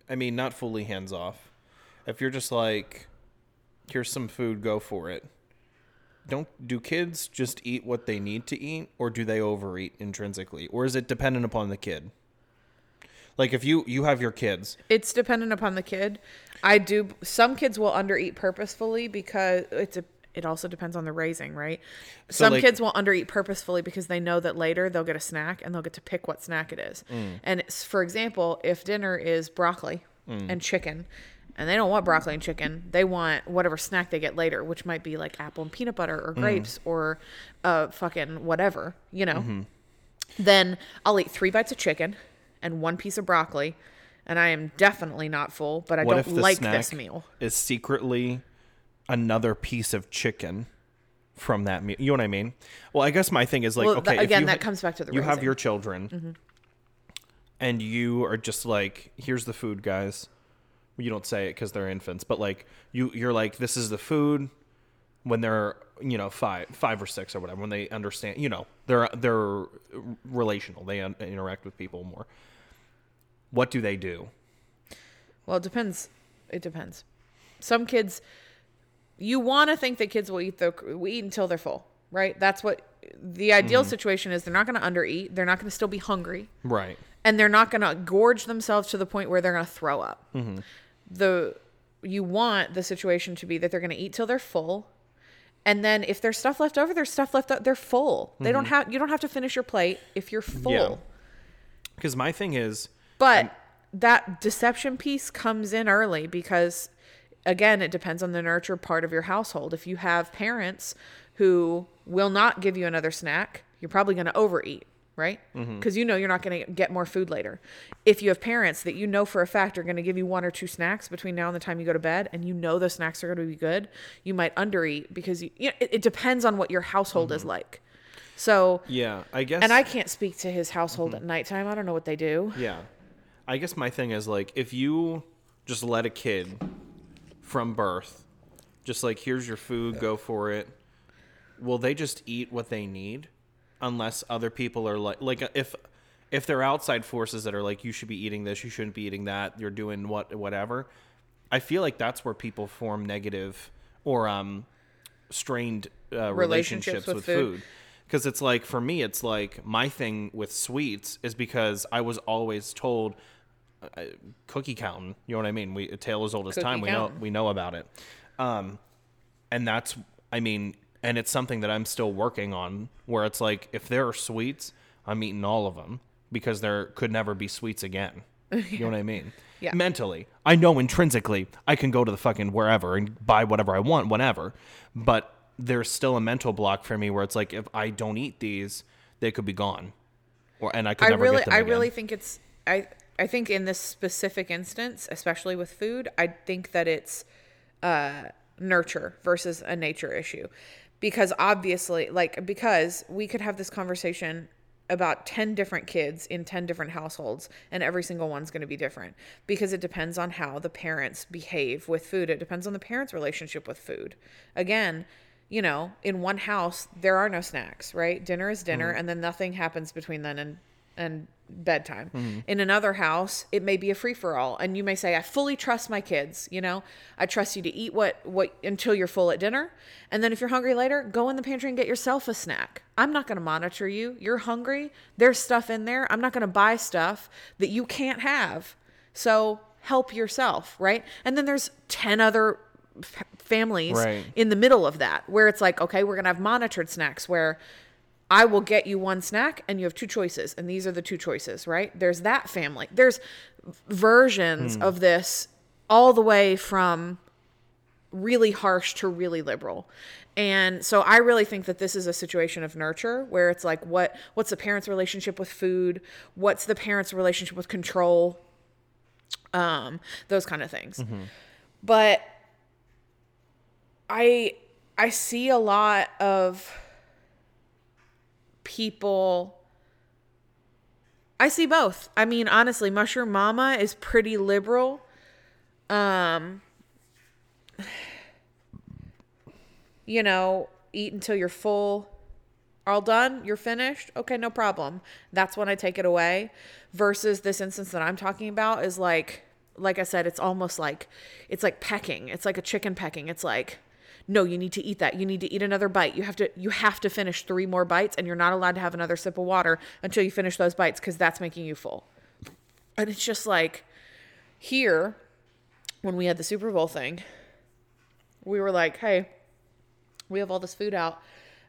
A: I mean not fully hands off. If you're just like here's some food, go for it. Don't do kids just eat what they need to eat or do they overeat intrinsically or is it dependent upon the kid? Like if you you have your kids
B: It's dependent upon the kid. I do. Some kids will undereat purposefully because it's a. It also depends on the raising, right?
A: So,
B: Some
A: like-
B: kids will undereat purposefully because they know that later they'll get a snack and they'll get to pick what snack it is.
A: Mm.
B: And it's, for example, if dinner is broccoli
A: Mm.
B: and chicken, and they don't want broccoli and chicken, they want whatever snack they get later, which might be like apple and peanut butter or
A: Mm.
B: grapes or uh, fucking whatever, you know
A: Mhm.
B: then I'll eat three bites of chicken and one piece of broccoli, and I am definitely not full, but I
A: what
B: don't
A: if the
B: like
A: snack
B: this meal.
A: is secretly another piece of chicken from that meal? You know what I mean? Well, I guess my thing is like,
B: Well,
A: okay, if
B: again, that
A: ha-
B: comes back to the
A: you have your children,
B: Mhm.
A: and you are just like, here's the food, guys. You don't say it because they're infants, but like you, you're like, this is the food. When they're you know five, five or six or whatever, when they understand, you know, they're they're relational. They un- interact with people more. What do they do?
B: Well, it depends. It depends. Some kids, you want to think that kids will eat the will eat until they're full, right? That's what the ideal
A: Mhm.
B: situation is. They're not going to undereat. They're not going to still be hungry,
A: Right.
B: and they're not going to gorge themselves to the point where they're going to throw up.
A: Mm-hmm.
B: the you want the situation to be that they're going to eat till they're full and then if there's stuff left over there's stuff left o- they're full they don't
A: Mhm.
B: have you don't have to finish your plate if you're full
A: Yeah. Because my thing is,
B: but that deception piece comes in early because again it depends on the nurture part of your household. If you have parents who will not give you another snack you're probably going to overeat right?
A: Mm-hmm.
B: Because you know you're not going to get more food later. If you have parents that you know for a fact are going to give you one or two snacks between now and the time you go to bed and you know those snacks are going to be good you might undereat because you, you know, it, it depends on what your household is mm-hmm. like. So
A: yeah, I guess.
B: and i can't speak to his household mm-hmm. at nighttime. I don't know what they do.
A: Yeah. I guess my thing is like if you just let a kid from birth just like here's your food, go for it. Will they just eat what they need unless other people are like like if if there are outside forces that are like you should be eating this, you shouldn't be eating that, you're doing what whatever. I feel like that's where people form negative or um strained uh,
B: Relationships
A: relationships,
B: with
A: with,
B: food.
A: food because it's like for me it's like my thing with sweets is because i was always told uh, cookie counting you know what i mean we a tale as old as
B: Cookie
A: time we know we know about it um and that's i mean and it's something that i'm still working on where it's like if there are sweets i'm eating all of them because there could never be sweets again you know what i mean
B: Yeah.
A: mentally i know intrinsically i can go to the fucking wherever and buy whatever i want whenever but there's still a mental block for me where it's like if i don't eat these they could be gone or and i could
B: I
A: never
B: really,
A: get them
B: I
A: again.
B: really think it's I. I think in this specific instance, especially with food, I think that it's uh, nurture versus a nature issue, because obviously, like because we could have this conversation about 10 different kids in 10 different households and every single one's going to be different. Because it depends on how the parents behave with food. It depends on the parents relationship with food. Again you know in one house there are no snacks right? Dinner is dinner
A: Mhm.
B: and then nothing happens between then and and bedtime.
A: Mhm.
B: in another house it may be a free for all and you may say i fully trust my kids you know? I trust you to eat what what until you're full at dinner and then if you're hungry later go in the pantry and get yourself a snack. I'm not going to monitor you. You're hungry. There's stuff in there. I'm not going to buy stuff that you can't have. So help yourself right? And then there's 10 other f- families
A: Right.
B: in the middle of that where it's like okay we're going to have monitored snacks where I will get you one snack and you have two choices and these are the two choices, right? There's that family. There's versions
A: Hmm.
B: of this all the way from really harsh to really liberal. And so I really think that this is a situation of nurture where it's like what what's the parent's relationship with food? What's the parent's relationship with control? Um those kind of things.
A: Mhm.
B: But I I see a lot of people I see both. I mean, honestly, Mushroom Mama is pretty liberal. Um you know, eat until you're full. All done? You're finished? Okay, no problem. That's when I take it away. Versus this instance that I'm talking about is like like I said, it's almost like it's like pecking. It's like a chicken pecking. It's like no, you need to eat that. You need to eat another bite. You have to you have to finish 3 more bites and you're not allowed to have another sip of water until you finish those bites cuz that's making you full. And it's just like here when we had the Super Bowl thing, we were like, "Hey, we have all this food out.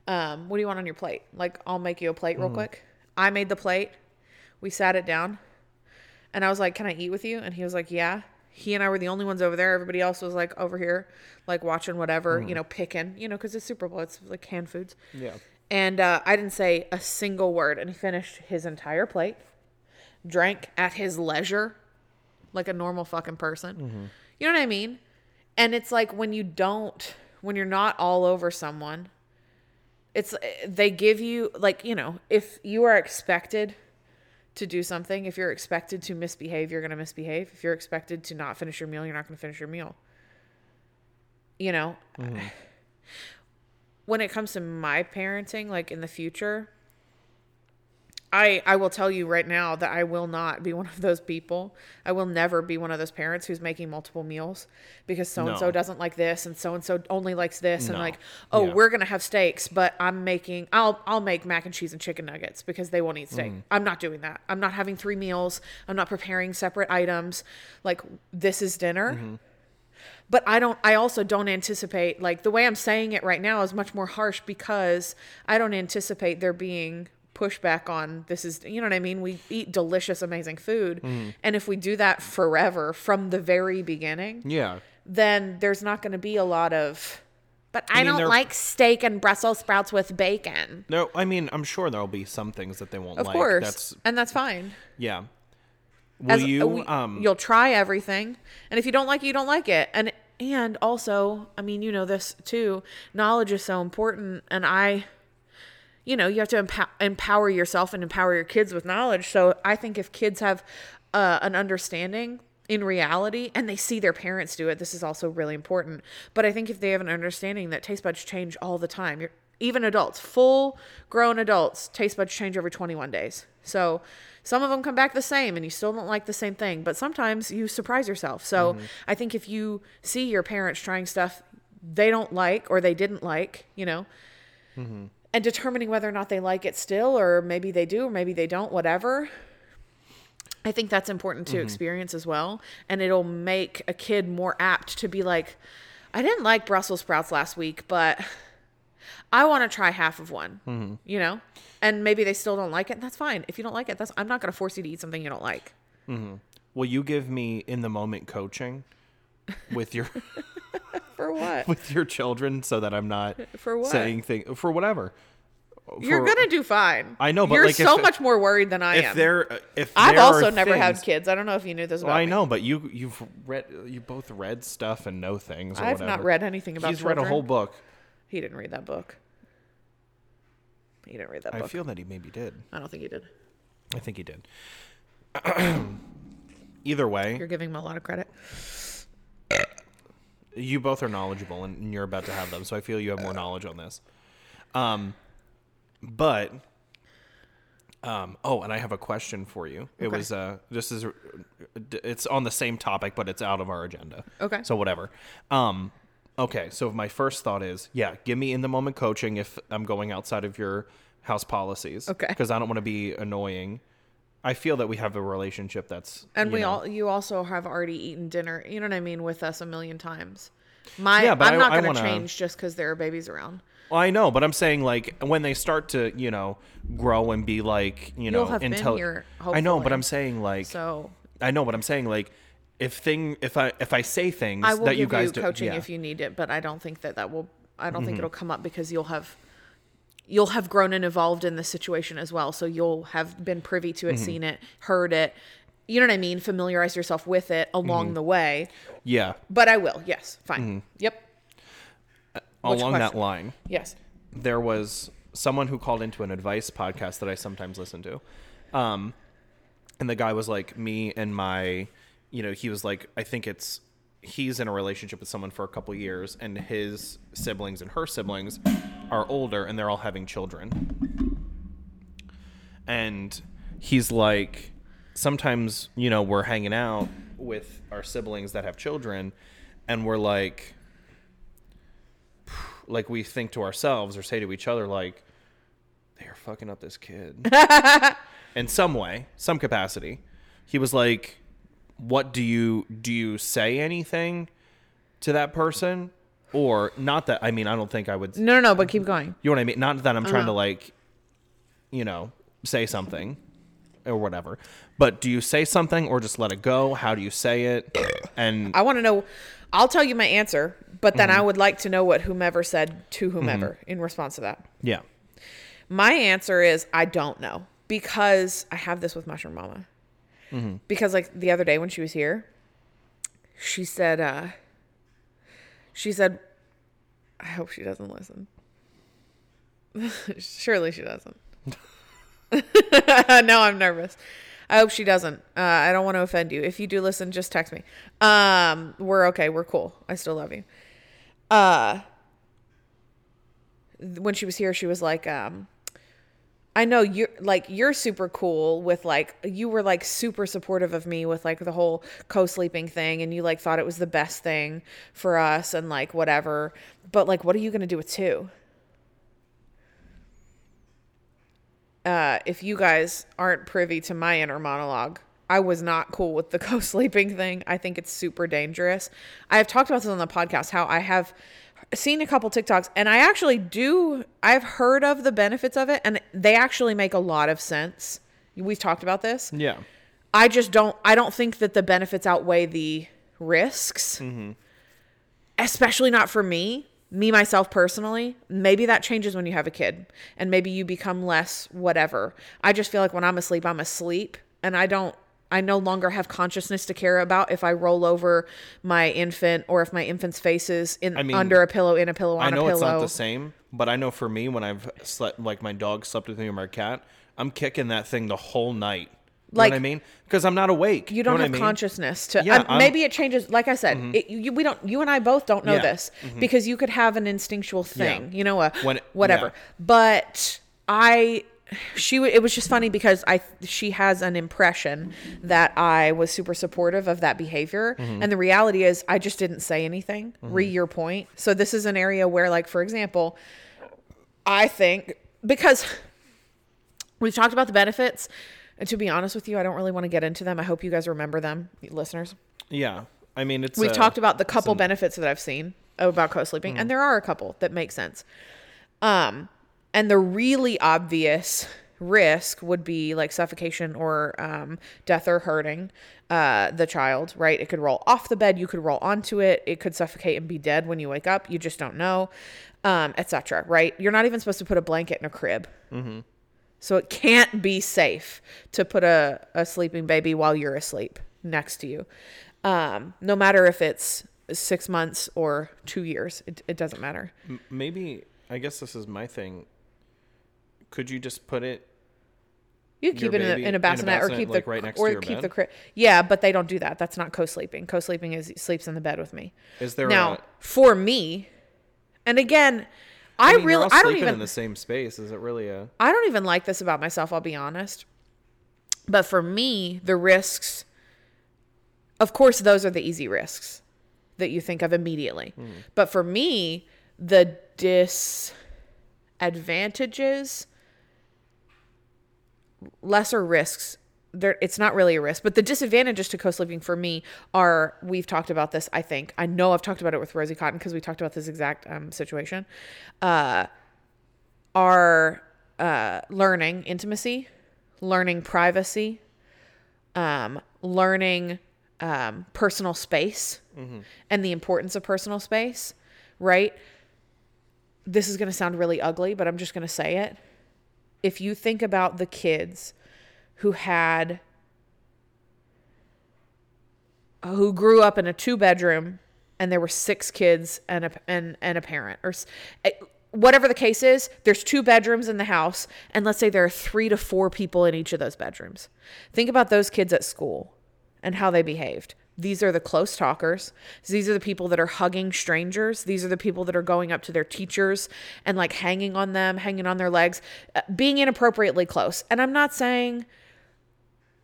B: Um, what do you want on your plate? Like, I'll make you a plate real
A: Mhm.
B: quick." I made the plate. We sat it down. And I was like, "Can I eat with you?" And he was like, "Yeah." He and I were the only ones over there. Everybody else was like over here, like watching whatever,
A: Mhm.
B: you know, picking, you know, because it's Super Bowl. It's like canned foods.
A: Yeah.
B: And uh, I didn't say a single word. And he finished his entire plate, drank at his leisure, like a normal fucking person.
A: Mhm.
B: You know what I mean? And it's like when you don't, when you're not all over someone, it's they give you like you know if you are expected to do something, if you're expected to misbehave, you're gonna misbehave. If you're expected to not finish your meal, you're not gonna finish your meal. You know, mm-hmm. when it comes to my parenting, like in the future, I I will tell you right now that I will not be one of those people. I will never be one of those parents who's making multiple meals because so and so doesn't like this and so and so only likes this and like oh
A: Yeah.
B: we're gonna have steaks but I'm making I'll I'll make mac and cheese and chicken nuggets because they won't eat steak.
A: Mhm.
B: I'm not doing that. I'm not having three meals. I'm not preparing separate items. Like this is dinner
A: Mm-hmm.
B: but I don't I also don't anticipate like the way I'm saying it right now is much more harsh because I don't anticipate there being pushback on this is you know what I mean we eat delicious amazing food
A: Mhm.
B: and if we do that forever from the very beginning
A: Yeah.
B: then there's not going to be a lot of but I,
A: I mean,
B: don't like steak and Brussels sprouts with bacon.
A: No, I mean, I'm sure there'll be some things that they won't
B: Of
A: like.
B: course.
A: That's
B: and that's fine.
A: yeah. Will
B: As- uh,
A: you
B: we-
A: um
B: you'll try everything and if you don't like it you don't like it and and also i mean you know this too knowledge is so important and i you know you have to empower, empower yourself and empower your kids with knowledge so i think if kids have uh, an understanding in reality and they see their parents do it this is also really important but i think if they have an understanding that taste buds change all the time you're, even adults full grown adults taste buds change over 21 days so some of them come back the same and you still don't like the same thing but sometimes you surprise yourself so
A: Mhm.
B: i think if you see your parents trying stuff they don't like or they didn't like you know
A: mhm.
B: And determining whether or not they like it still or maybe they do or maybe they don't whatever i think that's important to
A: Mhm.
B: experience as well and it'll make a kid more apt to be like i didn't like brussels sprouts last week but i want to try half of one
A: Mhm.
B: you know and maybe they still don't like it and that's fine if you don't like it that's i'm not going to force you to eat something you don't like
A: mhm. Will you give me in the moment coaching with your
B: for what
A: with your children so that I'm not
B: For what?
A: saying things for whatever.
B: you're gonna do fine
A: I know, but
B: you're
A: like
B: so
A: if-
B: much more worried than i
A: if
B: am
A: there uh, if
B: i've also never had kids i don't know if you knew this about
A: Well, I
B: me.
A: know, but you you've read you both read stuff and know things. Or
B: I've not read anything about
A: He's read a whole book.
B: He didn't read that book. He didn't read that
A: I
B: book.
A: feel that he maybe did.
B: I don't think he did.
A: I think he did. Either way,
B: You're giving him a lot of credit.
A: You both are knowledgeable and you're about to have them, so I feel you have more knowledge on this. Um, but um, oh, and I have a question for you. It
B: Okay.
A: was uh, this is it's on the same topic, but it's out of our agenda.
B: Okay.
A: So whatever. Um, okay. So my first thought is, yeah, give me in the moment coaching if I'm going outside of your house policies.
B: Okay.
A: Because I don't want to be annoying. I feel that we have a relationship that's
B: And
A: you
B: we
A: know-
B: all you also have already eaten dinner, you know what I mean, with us a million times. My
A: Yeah, but
B: I'm
A: I-
B: not gonna
A: wanna-
B: change just because there are babies around.
A: Well, I know, but I'm saying like when they start to, you know, grow and be like, you know,
B: You'll have been
A: intel-
B: here,
A: I know, but. I'm saying like,
B: So
A: I know, but I'm saying like, if thing, if I if I say things
B: I will
A: that
B: give
A: you guys
B: you
A: do,
B: coaching
A: yeah.
B: if you need it, but I don't think that that will. I don't think
A: Mhm.
B: it'll come up because you'll have you'll have grown and evolved in the situation as well. So you'll have been privy to it,
A: Mhm.
B: seen it, heard it. You know what I mean? Familiarize yourself with it along
A: Mhm.
B: the way.
A: yeah,
B: But I will. Yes. Fine.
A: Mhm.
B: Yep. Your
A: along that line,
B: Yes.
A: there was someone who called into an advice podcast that I sometimes listen to. Um, and the guy was like, me and my, you know, he was like, I think it's, he's in a relationship with someone for a couple years, and his siblings and her siblings are older, and they're all having children. And he's like, sometimes, you know, we're hanging out with our siblings that have children, and we're like, like we think to ourselves or say to each other like they're fucking up this kid in some way some capacity he was like what do you do you say anything to that person or not that i mean i don't think i would
B: No, no, no. But keep going.
A: you know what i mean not that i'm trying to
B: Uh-huh.
A: like you know say something or whatever but do you say something or just let it go how do you say it and
B: I want to know. I'll tell you my answer, but then I
A: Mhm.
B: would like to know what whomever said to whomever in response to that.
A: yeah
B: My answer is I don't know because I have this with Mushroom Mama.
A: Mm-hmm.
B: Because like the other day when she was here, she said, uh, she said, I hope she doesn't listen. Surely she doesn't. no, I'm nervous. I hope she doesn't. Uh, I don't want to offend you. If you do listen, just text me. Um, we're okay. We're cool. I still love you. Uh, when she was here, she was like, um, I know you're like you're super cool with like you were like super supportive of me with like the whole co-sleeping thing and you like thought it was the best thing for us and like whatever. But like what are you going to do with two? Uh if you guys aren't privy to my inner monologue, I was not cool with the co-sleeping thing. I think it's super dangerous. I have talked about this on the podcast how I have seen a couple TikToks and I actually do I've heard of the benefits of it and they actually make a lot of sense. We've talked about this.
A: yeah
B: I just don't I don't think that the benefits outweigh the risks.
A: mm-hmm.
B: Especially not for me, me myself personally. Maybe that changes when you have a kid and maybe you become less whatever. I just feel like when I'm asleep, I'm asleep and I don't I no longer have consciousness to care about if I roll over my infant or if my infant's face is in
A: I mean,
B: under a pillow, in a pillow, on a pillow.
A: I know
B: a
A: it's
B: pillow.
A: not the same, but I know for me when I've slept like my dog slept with me or my cat, I'm kicking that thing the whole night. You
B: Like-
A: know what I mean? Because I'm not awake.
B: You don't
A: know
B: have
A: I mean?
B: consciousness to.
A: Yeah,
B: um, maybe it changes. Like I said,
A: Mhm.
B: it, you, we don't. You and I both don't know
A: Yeah,
B: this
A: mhm.
B: because you could have an instinctual thing. You know, a
A: When-
B: whatever.
A: yeah.
B: But I, she. It was just funny because I. She has an impression that I was super supportive of that behavior,
A: Mhm.
B: and the reality is I just didn't say anything. Re your point. So this is an area where, like, for example, I think because we've talked about the benefits. And to be honest with you, I don't really want to get into them. I hope you guys remember them, listeners.
A: Yeah. I mean, it's.
B: We've
A: uh,
B: talked about the couple
A: an-
B: benefits that I've seen about co-sleeping,
A: Mhm.
B: and there are a couple that make sense. Um, and the really obvious risk would be like suffocation or um, death or hurting uh, the child. Right? It could roll off the bed. You could roll onto it. It could suffocate and be dead when you wake up. You just don't know, um, etc. Right? You're not even supposed to put a blanket in a crib.
A: Mhm.
B: So it can't be safe to put a, a sleeping baby while you're asleep next to you. Um, no matter if it's six months or two years, it, it doesn't matter.
A: Maybe I guess this is my thing. Could you just put it?
B: You keep it in a,
A: baby
B: in a bassinet, or keep
A: like
B: the
A: right next
B: or
A: to your
B: keep
A: bed?
B: the crib. Yeah, but they don't do that. That's not co-sleeping. Co-sleeping is sleeps in the bed with me.
A: Is there
B: now
A: a-
B: for me? And again, I,
A: mean,
B: really I don't
A: sleeping
B: even
A: in the same space. Is it really a?
B: I don't even like this about myself, I'll be honest. But for me, the risks, of course, those are the easy risks that you think of immediately. Hmm. But for me, the disadvantages, lesser risks, there it's not really a risk, but the disadvantages to co-sleeping for me are we've talked about this, I think. I know I've talked about it with Rosie Cotton because we talked about this exact um, situation. Uh are uh, learning intimacy, learning privacy, um, learning um, personal space
A: Mhm.
B: and the importance of personal space, right? This is going to sound really ugly, but I'm just going to say it. If you think about the kids who had, who grew up in a two bedroom and there were six kids and a, and, and a parent, or eh, whatever the case is, there's two bedrooms in the house, and let's say there are three to four people in each of those bedrooms. Think about those kids at school and how they behaved. These are the close talkers. These are the people that are hugging strangers. These are the people that are going up to their teachers and like hanging on them, hanging on their legs, uh, being inappropriately close. And I'm not saying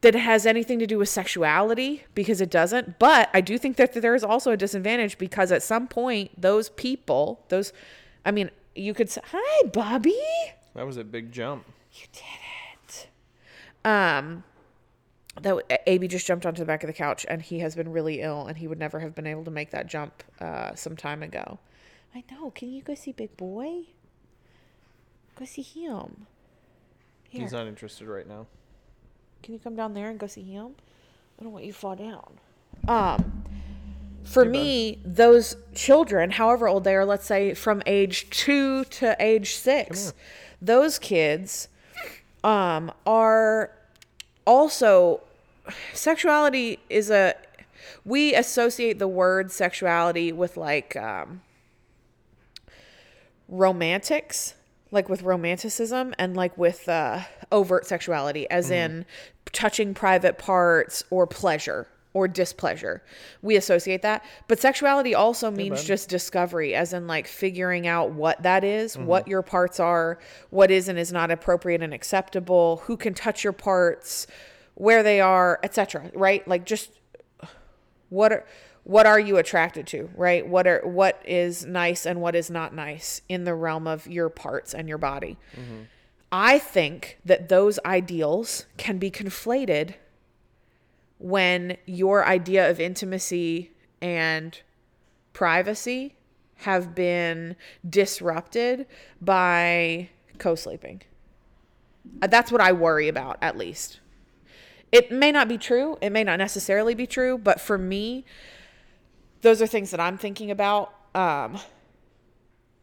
B: that it has anything to do with sexuality because it doesn't, but I do think that there is also a disadvantage because at some point, those people, those, I mean, you could say, hi, Bobby.
A: That was a big jump. You did it.
B: Um, that AB just jumped onto the back of the couch and he has been really ill and he would never have been able to make that jump uh, some time ago. I know. Can you go see Big Boy? Go see him. Here.
A: He's not interested right now.
B: Can you come down there and go see him? I don't want you to fall down. Um, for me, those children, however old they are, let's say from age two to age six, those kids um, are also sexuality is a we associate the word sexuality with like um, romantics like with romanticism and like with uh, overt sexuality as
A: Mm-hmm.
B: in touching private parts or pleasure or displeasure. We associate that. But sexuality also means just discovery as in like figuring out what that is,
A: Mm-hmm.
B: what your parts are what is and is not appropriate and acceptable who can touch your parts where they are etc right? Like just what are what are you attracted to right? What are what is nice and what is not nice in the realm of your parts and your body. I think that those ideals can be conflated when your idea of intimacy and privacy have been disrupted by co-sleeping. Uh, that's what i worry about at least. It may not be true. It may not necessarily be true but for me those are things that i'm thinking about um,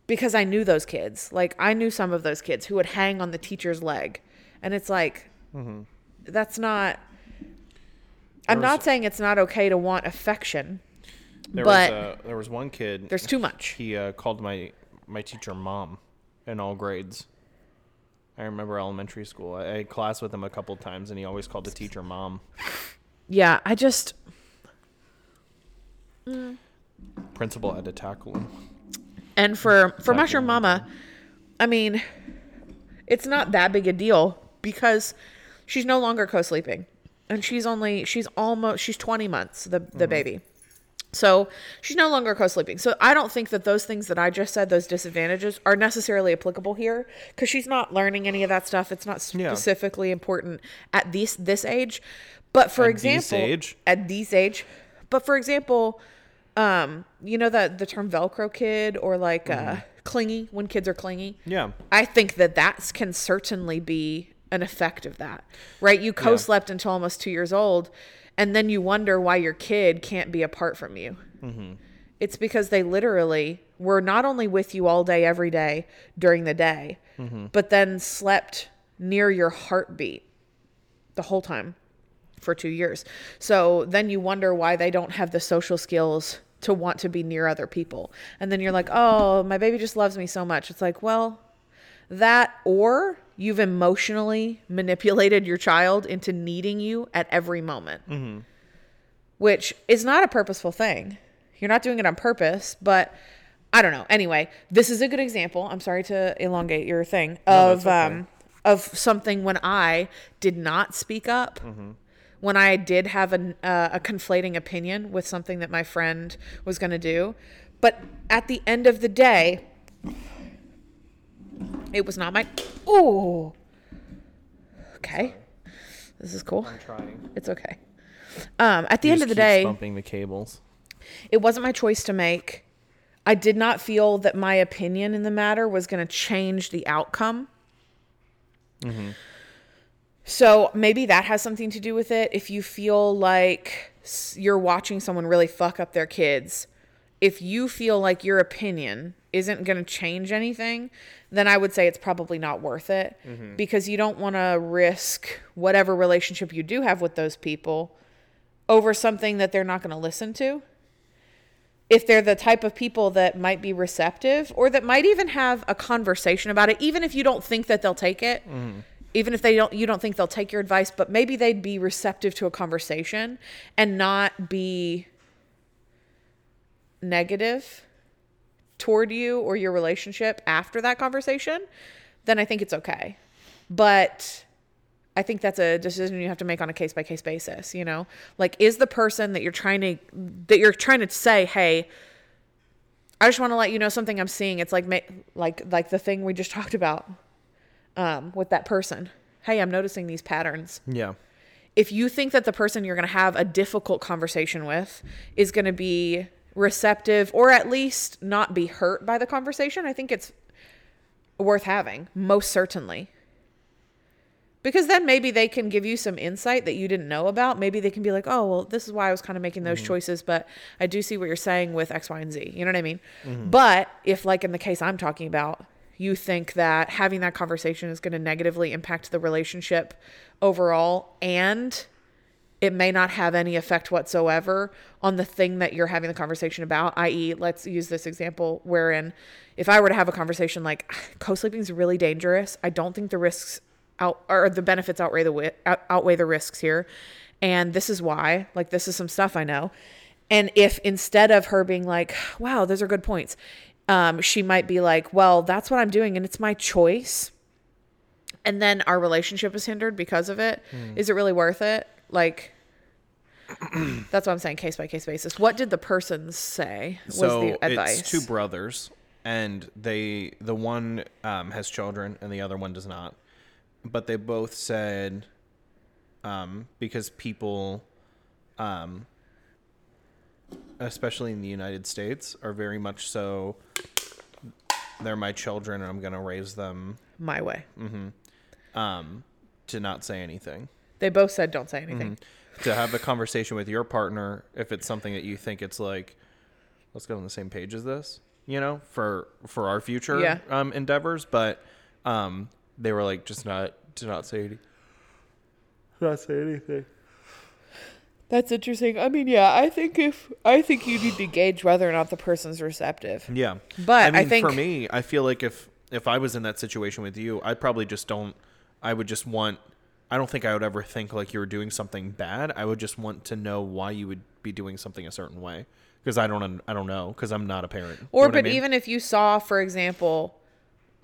B: because i knew those kids. Like i knew some of those kids who would hang on the teacher's leg. And it's like
A: Mm-hmm.
B: that's not i'm not saying it's not okay to want affection
A: There
B: but
A: was uh, there was one kid.
B: there's too much
A: He uh, called my my teacher mom in all grades. I remember elementary school. I, I had class with him a couple times, and he always called the teacher mom.
B: yeah i just
A: Principal had to tackle him.
B: And for for
A: Tackle
B: mushroom mama, I mean, it's not that big a deal because she's no longer co-sleeping, and she's only she's almost she's twenty months the the baby, so she's no longer co-sleeping. So I don't think that those things that I just said, those disadvantages, are necessarily applicable here because she's not learning any of that stuff. It's not
A: Yeah.
B: specifically important at this this age. But for
A: At
B: example,
A: age?
B: at this age, but for example, um, you know that the term Velcro kid or like uh, clingy when kids are clingy.
A: Yeah.
B: I think that that can certainly be an effect of that, right? You co-slept until almost two years old, and then you wonder why your kid can't be apart from you.
A: Mm-hmm.
B: It's because they literally were not only with you all day, every day during the day,
A: Mhm.
B: but then slept near your heartbeat the whole time for two years. So then you wonder why they don't have the social skills to want to be near other people. And then you're like, oh, my baby just loves me so much. It's like, well, that or you've emotionally manipulated your child into needing you at every moment,
A: Mm-hmm.
B: which is not a purposeful thing. You're not doing it on purpose, but I don't know. Anyway, this is a good example. I'm sorry to elongate your thing
A: No,
B: of
A: okay.
B: um of something when I did not speak up
A: Mm-hmm.
B: when I did have an, uh, a conflating opinion with something that my friend was going to do. But at the end of the day, it was not my. Oh. Okay. This is cool.
A: I'm trying.
B: It's okay. Um, at the
A: He
B: end
A: just
B: of the
A: keeps
B: day,
A: bumping the cables.
B: it wasn't my choice to make. I did not feel that my opinion in the matter was going to change the outcome.
A: Mm-hmm.
B: So maybe that has something to do with it. If you feel like s- you're watching someone really fuck up their kids, if you feel like your opinion isn't going to change anything, then I would say it's probably not worth it
A: Mhm.
B: because you don't want to risk whatever relationship you do have with those people over something that they're not going to listen to. if they're the type of people that might be receptive or that might even have a conversation about it even if you don't think that they'll take it even if they don't you don't think they'll take your advice but maybe they'd be receptive to a conversation and not be negative toward you or your relationship after that conversation then i think it's okay but I think that's a decision you have to make on a case by case basis, you know? Like is the person that you're trying to that you're trying to say, "Hey, I just want to let you know something I'm seeing." It's like like like the thing we just talked about um with that person. Hey, I'm noticing these patterns.
A: Yeah.
B: If you think that the person you're going to have a difficult conversation with is going to be receptive or at least not be hurt by the conversation, I think it's worth having, most certainly because then maybe they can give you some insight that you didn't know about. Maybe they can be like, oh, well, this is why I was kind of making those mm-hmm. choices, but I do see what you're saying with X, Y, and Z. You know what I mean? Mm-hmm. But if, like in the case I'm talking about, you think that having that conversation is going to negatively impact the relationship overall and it may not have any effect whatsoever on the thing that you're having the conversation about, i.e., let's use this example wherein if I were to have a conversation like co sleeping is really dangerous, I don't think the risks out or the benefits outweigh the wi- out, outweigh the risks here and this is why like this is some stuff i know and if instead of her being like wow those are good points um, she might be like well that's what i'm doing and it's my choice and then our relationship is hindered because of it. Is
A: Hmm.
B: it really worth it like that's what i'm saying case by case basis what did the person say was
A: so
B: the advice
A: it's two brothers, and they the one um, has children and the other one does not. But they both said, um, because people, um, especially in the United States, are very much so. They're my children, and I'm gonna raise them
B: my way
A: um, to not say anything.
B: They both said don't say anything
A: Mhm. To have a conversation with your partner if it's something that you think it's like, let's get on the same page as this, you know, for for our future
B: Yeah.
A: um, endeavors. But um, they were like, just not to not say any, not say anything.
B: That's interesting. I mean, yeah, I think if I think you need to gauge whether or not the person's receptive.
A: Yeah,
B: But I
A: I
B: think-
A: for me, I feel like if if I was in that situation with you, I probably just don't. I would just want. I don't think I would ever think like you were doing something bad. I would just want to know why you would be doing something a certain way because I don't. I don't know because I'm not a parent. You
B: Or,
A: know what I
B: but
A: mean?
B: even if you saw, for example,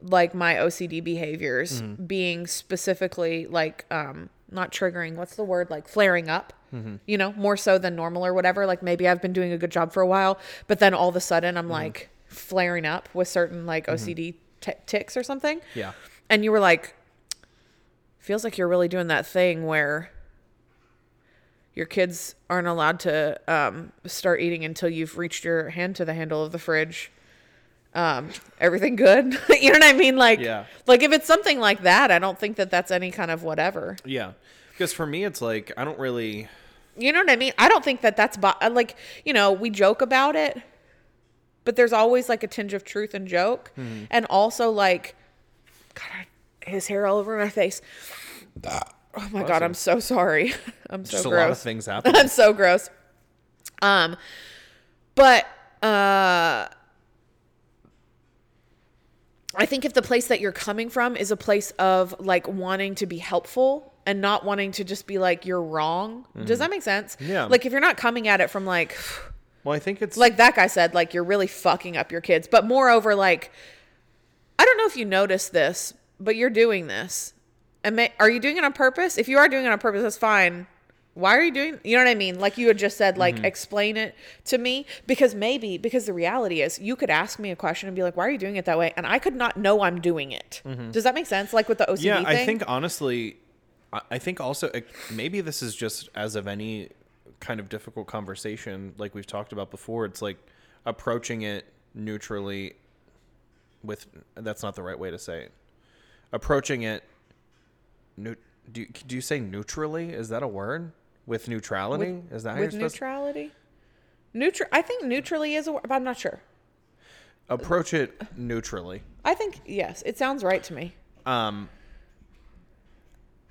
B: like my OCD behaviors
A: Mhm.
B: being specifically like um not triggering, what's the word? Like flaring up.
A: Mhm.
B: You know, more so than normal or whatever. Like maybe I've been doing a good job for a while, but then all of a sudden I'm like flaring up with certain like OCD t- ticks or something.
A: Yeah.
B: And you were like, feels like you're really doing that thing where your kids aren't allowed to um, start eating until you've reached your hand to the handle of the fridge. Um, everything good? you know what I mean? Like,
A: Yeah.
B: like if it's something like that, I don't think that that's any kind of whatever.
A: Yeah, because for me, it's like I don't really.
B: You know what I mean? I don't think that that's bo- like you know we joke about it, but there's always like a tinge of truth and joke,
A: Mhm.
B: and also like, God, his hair all over my face. Oh my
A: Bless
B: god. I'm so sorry. I'm so
A: Just a
B: gross.
A: lot of things happening.
B: I'm so gross. Um, but uh, I think if the place that you're coming from is a place of like wanting to be helpful and not wanting to just be like you're wrong. Does
A: Mhm.
B: that make sense?
A: Yeah.
B: Like if you're not coming at it from like
A: Well, I think it's
B: like that guy said like you're really fucking up your kids, but moreover like I don't know if you noticed this, but you're doing this. And may, are you doing it on purpose? If you are doing it on purpose, that's fine. Why are you doing? You know what I mean? Like you had just said, like
A: Mhm.
B: explain it to me because maybe because the reality is you could ask me a question and be like, "Why are you doing it that way?" And I could not know I'm doing it.
A: Mhm.
B: Does that make sense? Like with the OCD
A: yeah,
B: thing.
A: I think honestly, I- think also maybe this is just as of any kind of difficult conversation, like we've talked about before. It's like approaching it neutrally. With that's not the right way to say it. Approaching it. New, do you, do you say neutrally? Is that a word? With neutrality?
B: with,
A: is that how
B: with
A: you're
B: neutrality? Neutral. I think neutrally is a word, but I'm not sure.
A: approach it neutrally?
B: I think yes, it sounds right to me.
A: um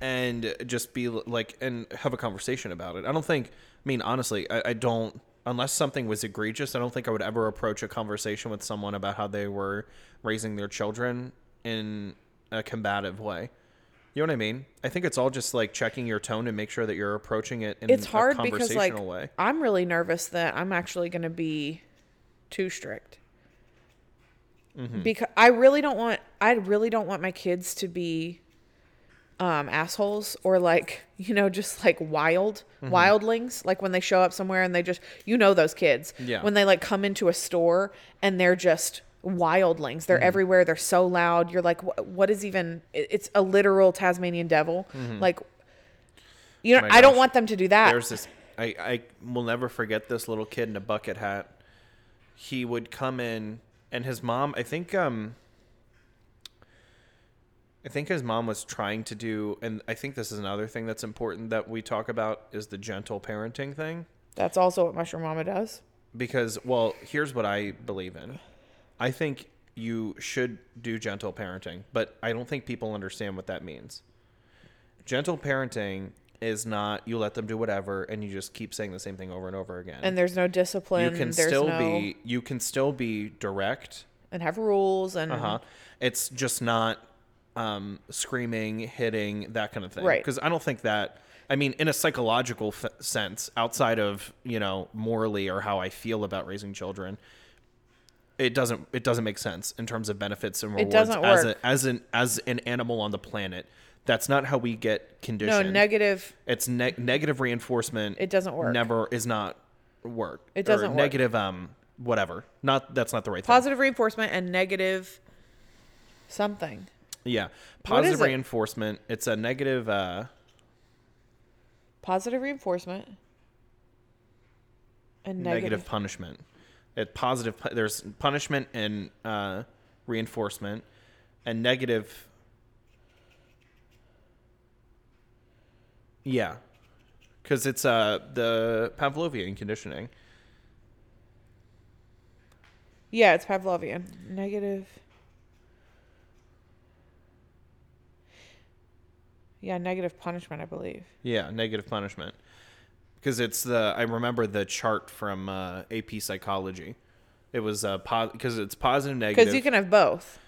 A: and just be like and have a conversation about it i don't think i mean honestly i, I don't unless something was egregious, I don't think I would ever approach a conversation with someone about how they were raising their children in a combative way. You know what I mean? I think it's all just like checking your tone and make sure that you're approaching it in
B: it's hard because like
A: way.
B: I'm really nervous that I'm actually going to be too strict.
A: Mhm.
B: Because I really don't want I really don't want my kids to be um assholes or like, you know, just like wild
A: Mhm.
B: wildlings like when they show up somewhere and they just you know those kids
A: Yeah.
B: when they like come into a store and they're just wildlings. They're
A: Mhm.
B: everywhere. They're so loud. You're like "Wh- what is even it's a literal Tasmanian devil.
A: Mhm.
B: Like you know,
A: My
B: I don't want them to do that.
A: There's this. I I will never forget this little kid in a bucket hat. He would come in, and his mom. I think. Um. I think his mom was trying to do, and I think this is another thing that's important that we talk about is the gentle parenting thing.
B: That's also what Mushroom Mama does.
A: Because, well, here's what I believe in. I think you should do gentle parenting, but I don't think people understand what that means. Gentle parenting is not you let them do whatever and you just keep saying the same thing over and over again.
B: And there's no discipline.
A: you can
B: there's
A: still
B: no,
A: be you can still be direct.
B: and have rules and
A: Uh-huh. It's just not um screaming, hitting, that kind of thing.
B: Right.
A: Because I don't think that I mean, in a psychological f- sense, outside of you know morally or how I feel about raising children, it doesn't it doesn't make sense in terms of benefits and
B: It
A: rewards
B: doesn't
A: as
B: work.
A: a, as an as an animal on the planet. That's not how we get conditioned.
B: No negative-
A: It's ne- negative reinforcement.
B: It doesn't work.
A: Never is not work.
B: It doesn't work.
A: negative um whatever. Not that's not the right thing.
B: positive reinforcement and negative something.
A: Yeah. Positive
B: is it?
A: reinforcement. It's a negative uh
B: Positive reinforcement and
A: negative,
B: negative.
A: punishment. It positive there's punishment and uh reinforcement and negative Yeah. Cuz it's uh the Pavlovian conditioning.
B: Yeah, it's Pavlovian. Negative. Yeah, negative punishment, I believe.
A: Yeah, negative punishment. Because it's the I remember the chart from uh, AP psychology. It was uh because it's positive negative.
B: Because you can have both.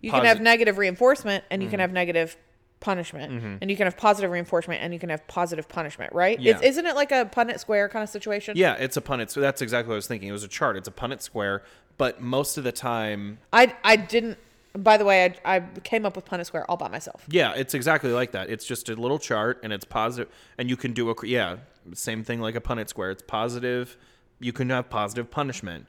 B: You can have negative reinforcement and you can
A: Mhm.
B: have negative punishment.
A: Mhm.
B: And you can have positive reinforcement and you can have positive punishment, right?
A: Yeah.
B: It's, isn't it like a Punnett square kind of situation?
A: Yeah, it's a Punnett. So that's exactly what I was thinking. It was a chart. It's a Punnett square, but most of the time,
B: I, I didn't, by the way, I, I came up with Punnett square all by myself.
A: yeah, it's exactly like that. It's just a little chart, and it's positive, and you can do a yeah, same thing like a Punnett square. It's positive. You can have positive punishment.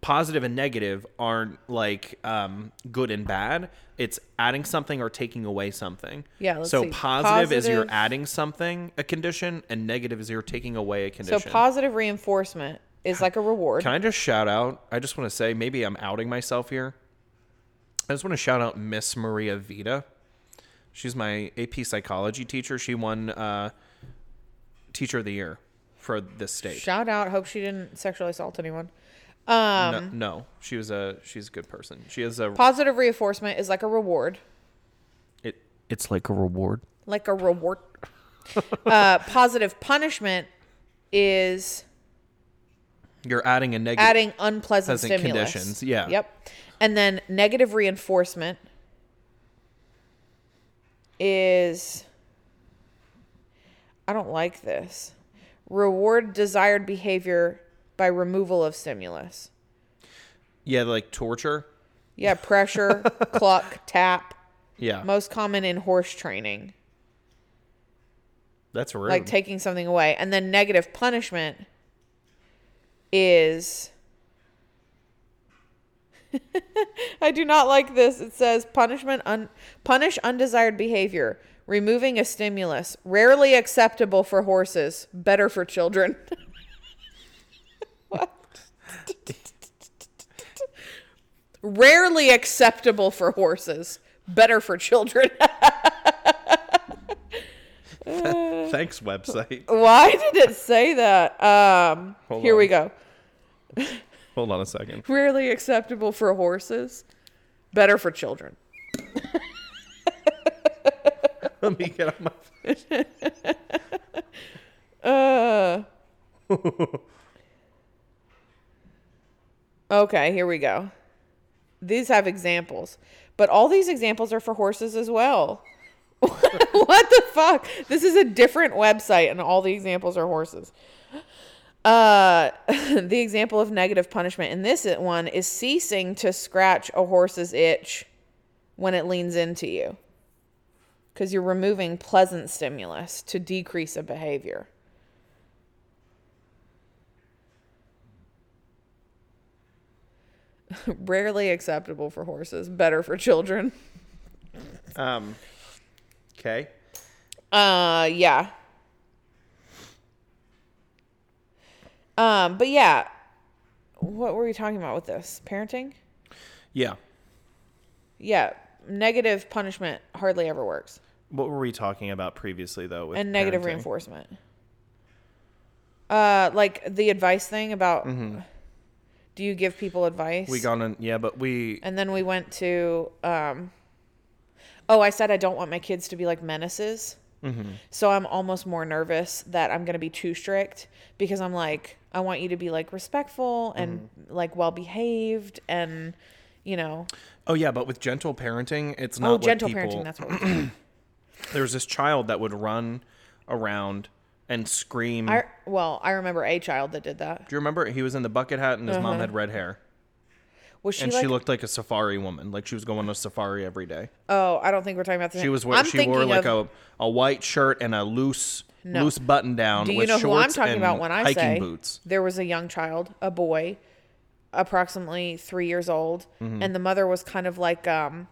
A: Positive and negative aren't like um, good and bad. It's adding something or taking away something.
B: Yeah,
A: so
B: see.
A: positive, is you're adding something, a condition, and negative is you're taking away a condition.
B: So positive reinforcement is like a reward.
A: Can I just shout out? I just want to say, maybe I'm outing myself here. I just want to shout out Miss Maria Vita. She's my AP psychology teacher. She won uh, Teacher of the Year for this state.
B: Shout out. Hope she didn't sexually assault anyone.
A: no,
B: Um,
A: no, she was a she's a good person. She has a
B: Positive reinforcement is like a reward.
A: it. It's like a reward.
B: Like a reward. uh, positive punishment is
A: You're adding a negative.
B: adding unpleasant
A: pleasant
B: stimulus.
A: conditions. Yeah.
B: Yep. And then negative reinforcement is I don't like this. Reward desired behavior by removal of stimulus.
A: Yeah, like torture.
B: Yeah, pressure, cluck, tap.
A: Yeah.
B: Most common in horse training.
A: That's rude.
B: Like taking something away. And then negative punishment is I do not like this. It says punishment un- punish undesired behavior, removing a stimulus, rarely acceptable for horses, better for children. What? rarely acceptable for horses, better for children.
A: Thanks, website.
B: Why did it say that? Um,
A: Hold
B: here we go.
A: Hold on a second.
B: Rarely acceptable for horses, better for children.
A: Let me get on my.
B: Uh, Okay, here we go. These have examples, but all these examples are for horses as well. what the fuck? This is a different website, and all the examples are horses. Uh, the example of negative punishment in this one is ceasing to scratch a horse's itch when it leans into you, because you're removing pleasant stimulus to decrease a behavior. Rarely acceptable for horses, better for children.
A: Um. Okay.
B: Uh, yeah. Um, but yeah, what were we talking about with this? Parenting?
A: Yeah.
B: Yeah, negative punishment hardly ever works,
A: What were we talking about previously though? With
B: and negative
A: parenting?
B: reinforcement. Uh, like the advice thing about
A: Mhm.
B: do you give people advice?
A: We got on. Yeah, but we.
B: And then we went to um Oh, I said I don't want my kids to be like menaces.
A: Mhm.
B: So I'm almost more nervous that I'm going to be too strict because I'm like I want you to be like respectful and
A: Mm-hmm.
B: like well behaved and you know.
A: Oh yeah, but with gentle parenting, it's
B: Oh,
A: not. what
B: gentle
A: people-
B: parenting, that's what.
A: there was this child that would run around and scream.
B: I well, I remember a child that did that.
A: Do you remember? He was in the bucket hat and his mom
B: Uh-huh.
A: had red hair.
B: Was she
A: and
B: like
A: she looked like a safari woman, like she was going on a safari every day.
B: Oh, I don't think we're talking about the
A: She was wearing, she wore like
B: of-
A: a, a white shirt and a loose
B: No.
A: loose button down
B: Do you
A: with
B: know who I'm talking about when I
A: hiking
B: say
A: boots.
B: there was a young child, a boy, approximately three years old,
A: Mhm.
B: and the mother was kind of like um,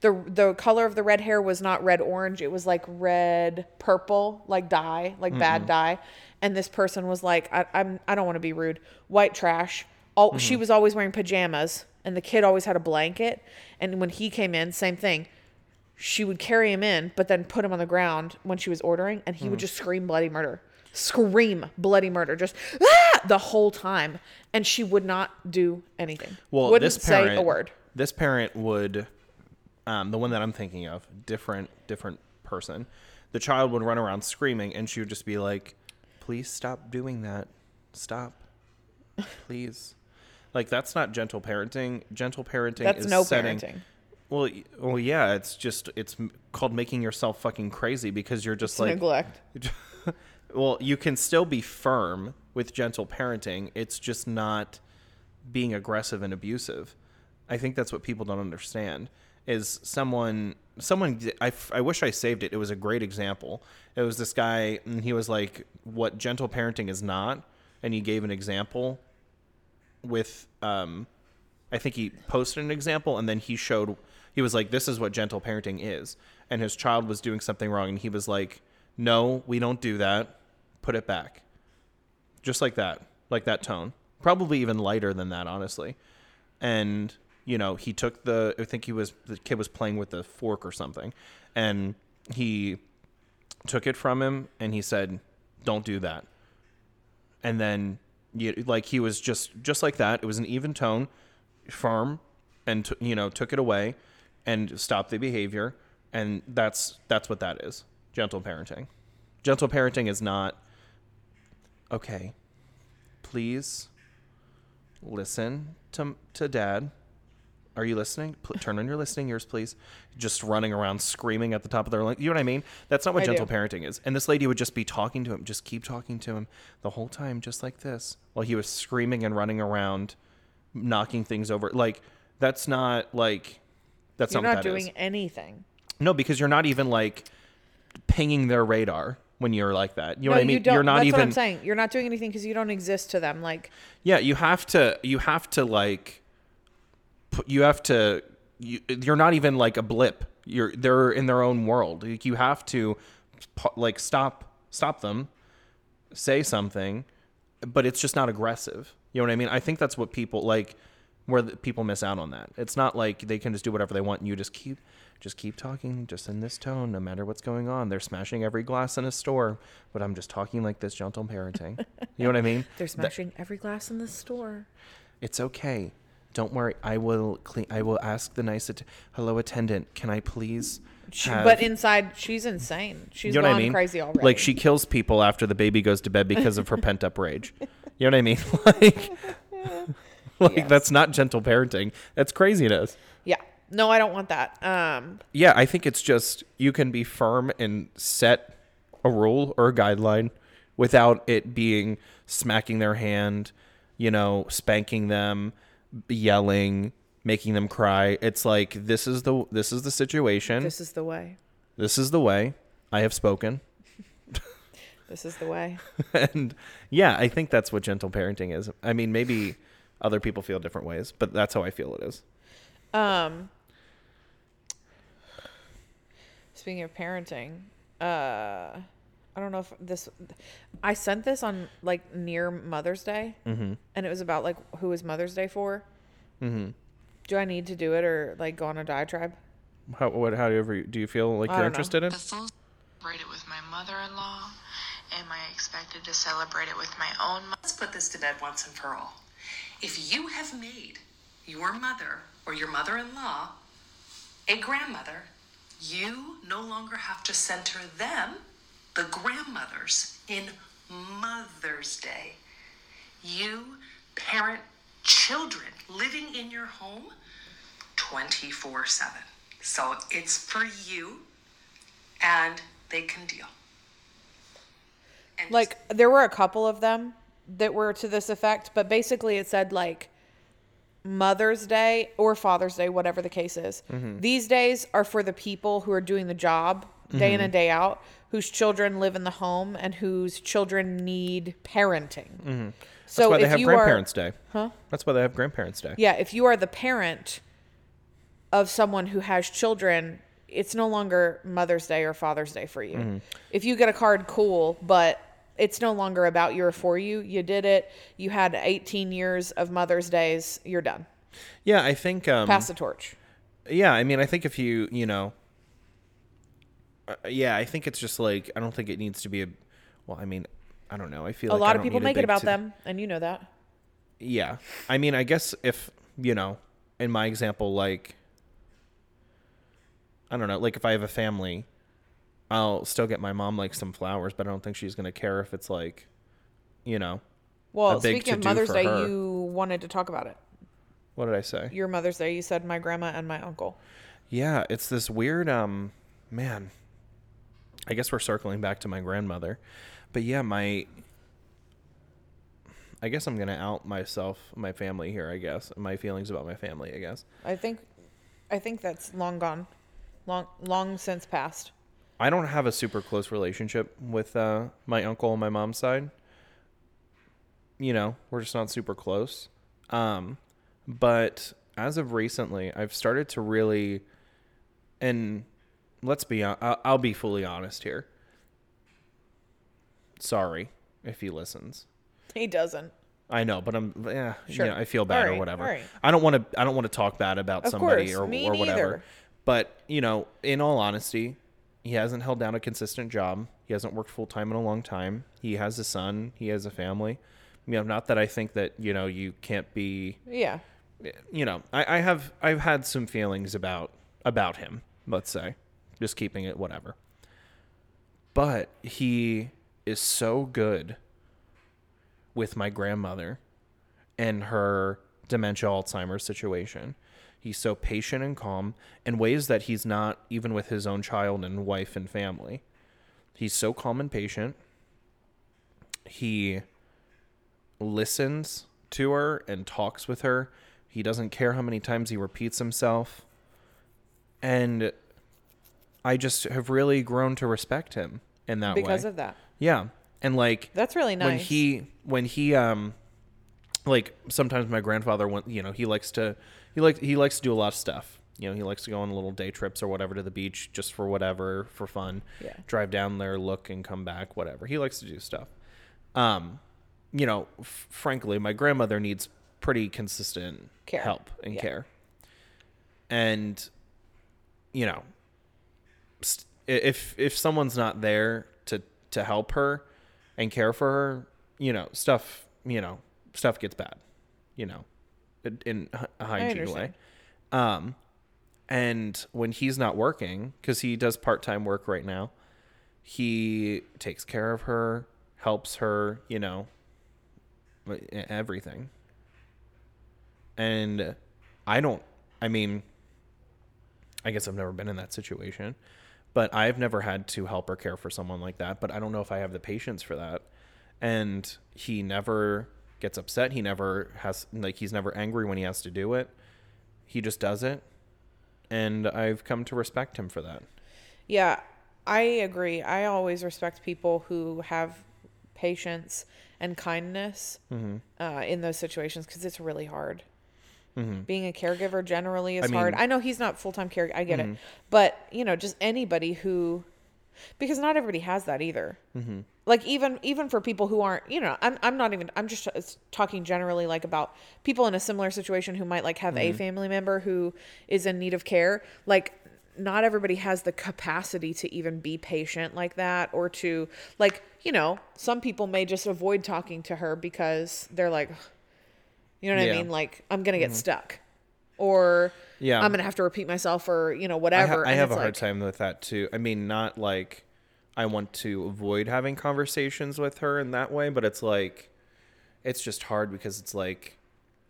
B: the the color of the red hair was not red orange; it was like red purple, like dye, like bad
M: Mhm.
B: dye. And this person was like, I, I'm I don't want to be rude, white trash. All she
M: Mhm.
B: was always wearing pajamas, and the kid always had a blanket. And when he came in, same thing she would carry him in, but then put him on the ground when she was ordering, and he would
A: Mhm.
B: just scream bloody murder, scream bloody murder, just ah! the whole time, and she would not do anything.
A: Well,
B: wouldn't
A: this parent,
B: say a word.
A: This parent would, um, the one that I'm thinking of, different different person. The child would run around screaming, and she would just be like, "Please stop doing that. Stop, please." like that's not gentle parenting. Gentle parenting
B: That's
A: is
B: no
A: setting.
B: parenting.
A: Well, well, yeah, it's just it's called making yourself fucking crazy because you're just
B: It's
A: like
B: neglect.
A: well, you can still be firm with gentle parenting. It's just not being aggressive and abusive. I think that's what people don't understand. Is someone someone I, I wish I saved it. It was a great example. It was this guy and he was like what gentle parenting is not and he gave an example with um I think he posted an example and then he showed he was like this is what gentle parenting is and his child was doing something wrong and he was like no, we don't do that. Put it back. Just like that. Like that tone. Probably even lighter than that, honestly. And, you know, he took the I think he was the kid was playing with the fork or something. And he took it from him and he said, Don't do that. And then like he was just just like that. It was an even tone, firm, and t- you know took it away and stopped the behavior. And that's that's what that is. Gentle parenting. Gentle parenting is not okay. Please listen to to dad. Are you listening? Pl- turn on your listening ears, please. Just running around screaming at the top of their lungs. You know what I mean? That's not what
B: I
A: gentle
B: do.
A: parenting is. And this lady would just be talking to him, just keep talking to him the whole time, just like this, while he was screaming and running around, knocking things over. Like that's not like that's
B: You're
A: not,
B: not
A: what that is.
B: doing anything.
A: No, because you're not even like pinging their radar when you're like that. You know
B: no,
A: what I mean?
B: You
A: are not
B: that's
A: even
B: what I'm saying. You're not doing anything because you don't exist to them. Like
A: Yeah, you have to you have to like you have to you, you're not even like a blip. You're they're in their own world. Like, you have to like stop stop them, say something, but it's just not aggressive. You know what I mean? I think that's what people like where the, people miss out on that. It's not like they can just do whatever they want and you just keep just keep talking just in this tone no matter what's going on. They're smashing every glass in a store, but I'm just talking like this gentle parenting. You know what I mean?
B: they're
A: That-
B: smashing every glass in the store.
A: it's okay. Don't worry. I will clean. I will ask the nice. Att- Hello, attendant. Can I please?
B: She,
A: have-"
B: but inside, she's insane. She's
A: you know
B: gone
A: I mean?
B: crazy already.
A: Like she kills people after the baby goes to bed because of her pent up rage. You know what I mean? Like, like
B: Yes.
A: that's not gentle parenting. That's craziness.
B: Yeah. No, I don't want that. Um,
A: Yeah, I think it's just you can be firm and set a rule or a guideline without it being smacking their hand, you know, spanking them, yelling, making them cry. It's like this is the this is the situation.
B: this is the way.
A: This is the way. I have spoken.
B: This is the way.
A: and yeah, I think that's what gentle parenting is. I mean, maybe other people feel different ways, but that's how I feel it is.
B: Um, speaking of parenting, uh, I don't know if this, I sent this on like near Mother's Day,
A: Mhm.
B: and it was about like who is Mother's Day for.
A: Mhm.
B: Do I need to do it or like go on a diatribe?
A: How what however do you ever do you feel like
B: I
A: you're
B: don't know.
A: interested in?
M: celebrate it with my mother-in-law? Am I expected to celebrate it with my own mother?
N: Let's put this to bed once and for all. If you have made your mother or your mother in law a grandmother, you no longer have to center them, the grandmothers, in Mother's Day. You parent children living in your home 24 7. So it's for you, and they can deal.
B: Like there were a couple of them that were to this effect, but basically it said like Mother's Day or Father's Day, whatever the case is.
A: Mhm.
B: These days are for the people who are doing the job day in
A: Mhm.
B: and day out, whose children live in the home and whose children need parenting.
A: Mhm. That's
B: So
A: why they
B: if
A: have Grandparents
B: are,
A: Day.
B: Huh?
A: That's why they have Grandparents Day.
B: Yeah, if you are the parent of someone who has children, it's no longer Mother's Day or Father's Day for you.
A: Mhm.
B: If you get a card, cool, but it's no longer about you or for you. You did it. You had 18 years of Mother's Days. You're done.
A: Yeah, I think um,
B: Pass the torch.
A: Yeah, I mean, I think if you, you know, uh, yeah, I think it's just like I don't think it needs to be a. Well, I mean, I don't know. I feel
B: A
A: like
B: lot of people make it about
A: to-
B: them, and you know that.
A: Yeah, I mean, I guess if you know, in my example, like, I don't know, like if I have a family, I'll still get my mom like some flowers, but I don't think she's gonna care if it's like, you know,
B: Well, speaking of Mother's Day,
A: her.
B: you wanted to talk about it.
A: What did I say?
B: Your Mother's Day, you said my grandma and my uncle.
A: Yeah, it's this weird um man. I guess we're circling back to my grandmother. But yeah, my I guess I'm going to out myself, my family here, I guess. My feelings about my family, I guess.
B: I think, I think that's long gone, long long since passed.
A: I don't have a super close relationship with uh, my uncle on my mom's side. You know, we're just not super close. Um, but as of recently, I've started to really, and let's be, I'll, I'll be fully honest here. Sorry if he listens.
B: He doesn't.
A: I know, but I'm yeah,
B: Sure.
A: yeah, I feel bad or whatever.
B: alright.
A: I don't want to I don't want to talk bad about
B: Of
A: somebody
B: course,
A: or or whatever.
B: neither.
A: But, you know, in all honesty, he hasn't held down a consistent job. He hasn't worked full time in a long time. He has a son, he has a family. You know, not that I think that, you know, you can't be
B: Yeah.
A: you know, I, I have I've had some feelings about about him, let's say. Just keeping it whatever. But he is so good with my grandmother and her dementia Alzheimer's situation. He's so patient and calm in ways that he's not even with his own child and wife and family. He's so calm and patient. He listens to her and talks with her. He doesn't care how many times he repeats himself. And I just have really grown to respect him in that way.
B: Because of that.
A: Yeah. And like
B: That's really nice.
A: When he when he um like sometimes my grandfather went you know, he likes to he like he likes to do a lot of stuff. You know, he likes to go on little day trips or whatever to the beach just for whatever, for fun.
B: Yeah.
A: Drive down there, look and come back, whatever. He likes to do stuff. Um you know, f- frankly, my grandmother needs pretty consistent
B: Care.
A: help and
B: Yeah.
A: care. And you know, if if someone's not there to to help her and care for her, you know, stuff, you know, stuff gets bad, you know, in- a hygiene way. Um, and when he's not working, because he does part time work right now, he takes care of her, helps her, you know, everything. and I don't. I mean, I guess I've never been in that situation, but I've never had to help or care for someone like that. But I don't know if I have the patience for that. And he never gets upset. He never has like he's never angry when he has to do it. He just does it, and I've come to respect him for that.
B: Yeah, I agree. I always respect people who have patience and kindness
A: Mhm.
B: uh, in those situations because it's really hard.
A: Mhm.
B: Being a caregiver generally is
A: I
B: hard. I know he's not full time care. I get
A: Mhm.
B: it, but you know, just anybody who, because not everybody has that either.
A: Mm-hmm.
B: Like even even for people who aren't, you know, I'm I'm not even. I'm just uh, talking generally like about people in a similar situation who might like have a
A: Mhm.
B: family member who is in need of care. Like not everybody has the capacity to even be patient like that or to like you know some people may just avoid talking to her because they're like you know what
A: Yeah.
B: i mean like i'm gonna get
A: Mhm.
B: stuck or
A: Yeah.
B: i'm gonna have to repeat myself or you know
A: I, ha-
B: whatever
A: I have a
B: it's
A: hard time with that too. I mean, not like I want to avoid having conversations with her in that way, but it's like it's just hard because it's like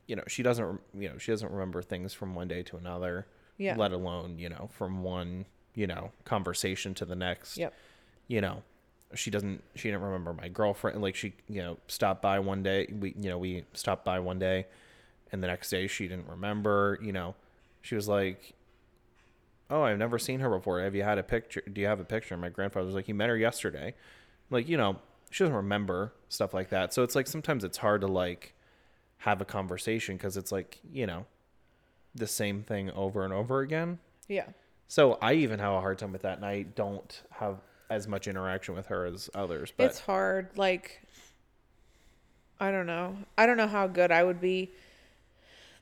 A: you know she doesn't you know she doesn't remember things from one day to another.
B: Yeah.
A: Let alone you know from one you know conversation to the next.
B: Yep.
A: You know, she doesn't she didn't remember my girlfriend. Like she you know stopped by one day. We you know we stopped by one day, and the next day she didn't remember. You know, she was like oh, I've never seen her before. Have you had a picture? Do you have a picture? My grandfather was like, you met her yesterday. Like, you know, she doesn't remember stuff like that. So it's like sometimes it's hard to like have a conversation because it's like, you know, the same thing over and over again.
B: Yeah.
A: So I even have a hard time with that, and I don't have as much interaction with her as others. But
B: it's hard like i don't know. I don't know how good i would be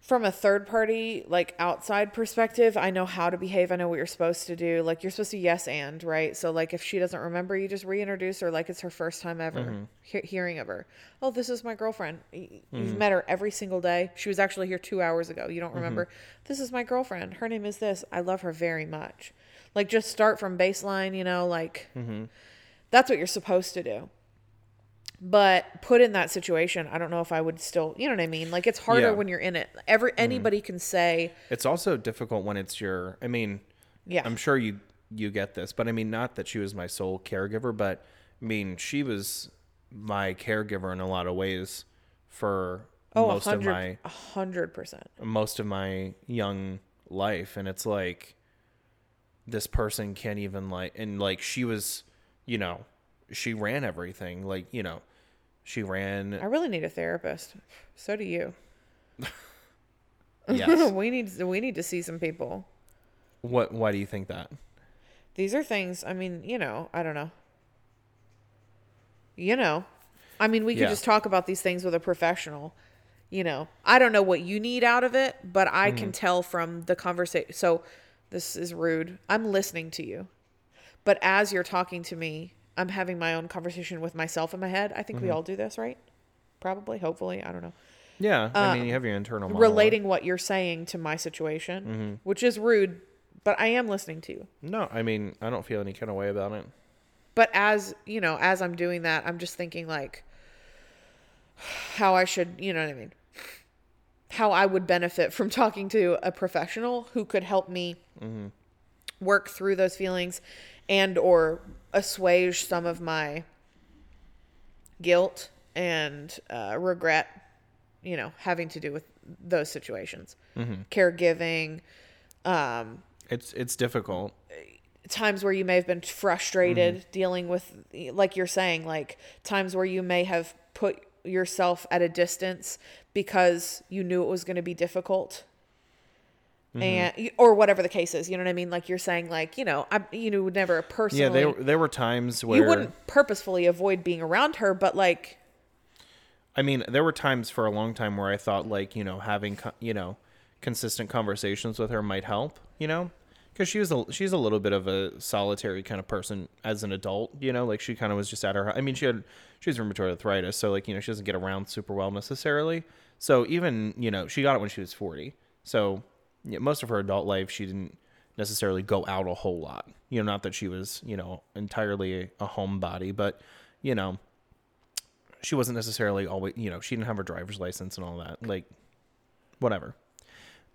B: from a third party like outside perspective. I know how to behave. I know what you're supposed to do. Like you're supposed to yes and right? So like if she doesn't remember you just reintroduce her like it's her first time ever
A: Mhm.
B: he- hearing of her. Oh this is my girlfriend. You've
A: Mhm.
B: met her every single day. She was actually here two hours ago. You don't
A: Mhm.
B: remember. This is my girlfriend. Her name is this. I love her very much like just start from baseline you know like
A: Mhm.
B: that's what you're supposed to do. But put in that situation, I don't know if I would still, you know what I mean? Like it's harder
A: Yeah. Mm-hmm.
B: when you're in it. Every anybody can say,
A: it's also difficult when it's your. I mean,
B: Yeah.
A: I'm sure you you get this, but I mean, not that she was my sole caregiver, but I mean, she was my caregiver in a lot of ways for
B: "Oh,
A: most of my
B: a hundred percent."
A: most of my young life and it's like this person can't even like and like she was you know she ran everything like you know she ran
B: I really need a therapist. So do you.
A: Yes.
B: we need we need to see some people.
A: what why do you think that
B: These are things. I mean, you know, I don't know. You know, I mean, we could
A: Yeah.
B: just talk about these things with a professional. You know, I don't know what you need out of it, but I can
A: Mhm.
B: tell from the conversation. So, this is rude. I'm listening to you, but as you're talking to me, I'm having my own conversation with myself in my head. I think we
A: Mhm.
B: all do this, right? Probably, hopefully, I don't know.
A: yeah i
B: Uh,
A: mean you have your internal monologue.
B: relating what you're saying to my situation,
A: Mhm.
B: which is rude, but I am listening to you.
A: no i mean i don't feel any kind of way about it
B: But as you know, as I'm doing that, I'm just thinking like how I should, you know what I mean? How I would benefit from talking to a professional who could help me
A: Mhm.
B: work through those feelings and or assuage some of my guilt and uh, regret, you know, having to do with those situations.
A: Mhm.
B: Caregiving, um,
A: it's it's difficult
B: times where you may have been frustrated
A: Mm-hmm.
B: dealing with like you're saying like times where you may have put yourself at a distance because you knew it was going to be difficult
A: Mhm.
B: and or whatever the case is you know what i mean like you're saying like you know i you know would never personally
A: yeah there there were times where
B: you wouldn't purposefully avoid being around her but like
A: I mean, there were times for a long time where I thought like, you know, having you know, consistent conversations with her might help, you know? Cuz she was a she's a little bit of a solitary kind of person as an adult, you know? Like she kind of was just at her I mean, she had she has rheumatoid arthritis, so like, you know, she doesn't get around super well necessarily. So even, you know, she got it when she was 40. So most of her adult life she didn't necessarily go out a whole lot. You know, not that she was, you know, entirely a homebody, but you know, she wasn't necessarily always, you know, she didn't have her driver's license and all that. Like, whatever.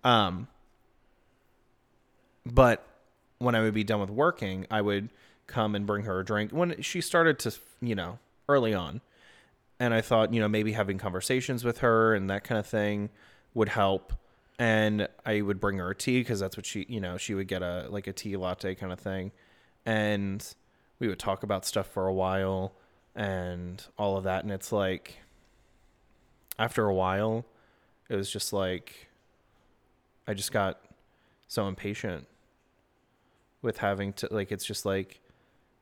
A: Um, but when I would be done with working, I would come and bring her a drink. When she started to, you know, early on, and I thought, you know, maybe having conversations with her and that kind of thing would help. And I would bring her a tea because that's what she, you know, she would get a like a tea latte kind of thing, and we would talk about stuff for a while and all of that. And it's like, after a while, it was just like, I just got so impatient with having to like it's just like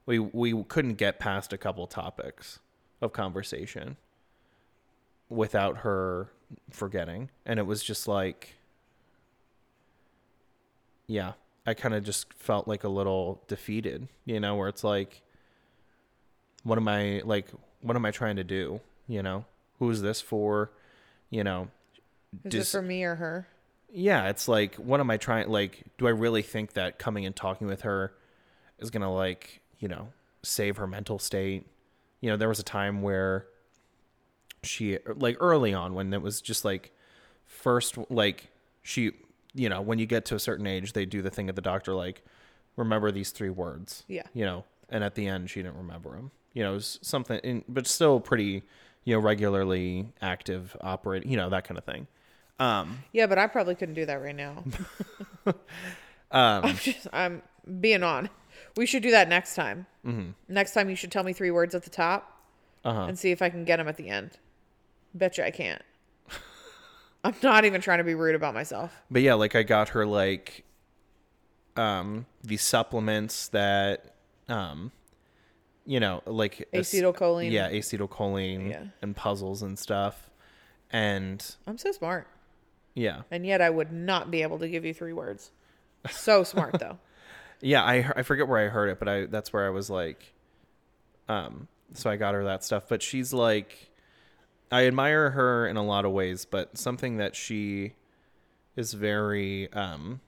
A: we we couldn't get past a couple topics of conversation without her forgetting and it was just like yeah i kind of just felt like a little defeated you know where it's like what am i like what am i trying to do you know who is this for you know
B: Is
A: does-
B: it for me or her?
A: yeah, it's like, what am I trying? Like, do I really think that coming and talking with her is gonna like, you know, save her mental state? You know, there was a time where she, like, early on when it was just like, first, like, she, you know, when you get to a certain age, they do the thing at the doctor, like, remember these three words.
B: Yeah.
A: You know, and at the end, she didn't remember them. You know, something, in, but still pretty, you know, regularly active, operating, you know, that kind of thing. Um,
B: Yeah, but I probably couldn't do that right now.
A: um,
B: I'm just I'm being on. We should do that next time.
A: Mm-hmm.
B: Next time you should tell me three words at the top
A: Uh-huh.
B: and see if I can get them at the end. Bet you I can't. I'm not even trying to be rude about myself.
A: But yeah, like I got her like um these supplements that um you know, like
B: Acetylcholine.
A: Yeah, acetylcholine
B: Yeah.
A: and puzzles and stuff. And
B: I'm so smart.
A: yeah.
B: And yet I would not be able to give you three words. So smart though.
A: Yeah, I I forget where I heard it, but I that's where I was like um so I got her that stuff, but she's like I admire her in a lot of ways, but something that she is very um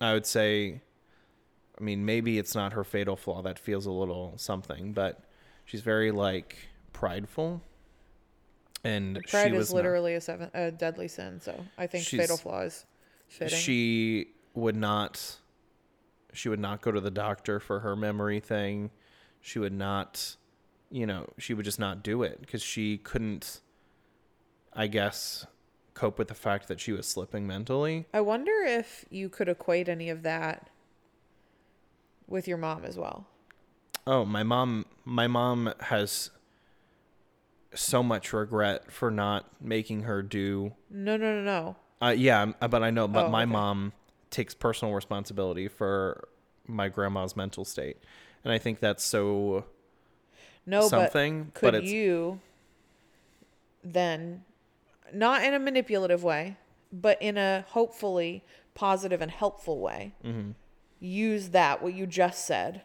A: I would say I mean maybe it's not her fatal flaw that feels a little something, but she's very like prideful. And
B: Pride
A: she
B: is
A: was not-
B: literally a seven a deadly sin, so I think fatal flaw is fitting.
A: She would not she would not go to the doctor for her memory thing. She would not you know, she would just not do it cuz she couldn't I guess cope with the fact that she was slipping mentally.
B: I wonder if you could equate any of that with your mom as well.
A: Oh, my mom my mom has so much regret for not making her do
B: No, no, no, no.
A: Uh, yeah, but I know. But
B: Oh,
A: my
B: okay.
A: mom takes personal responsibility for my grandma's mental state, and I think that's so.
B: No,
A: something,
B: but
A: but
B: could
A: it's-
B: you then, not in a manipulative way, but in a hopefully positive and helpful way,
A: Mhm.
B: use that what you just said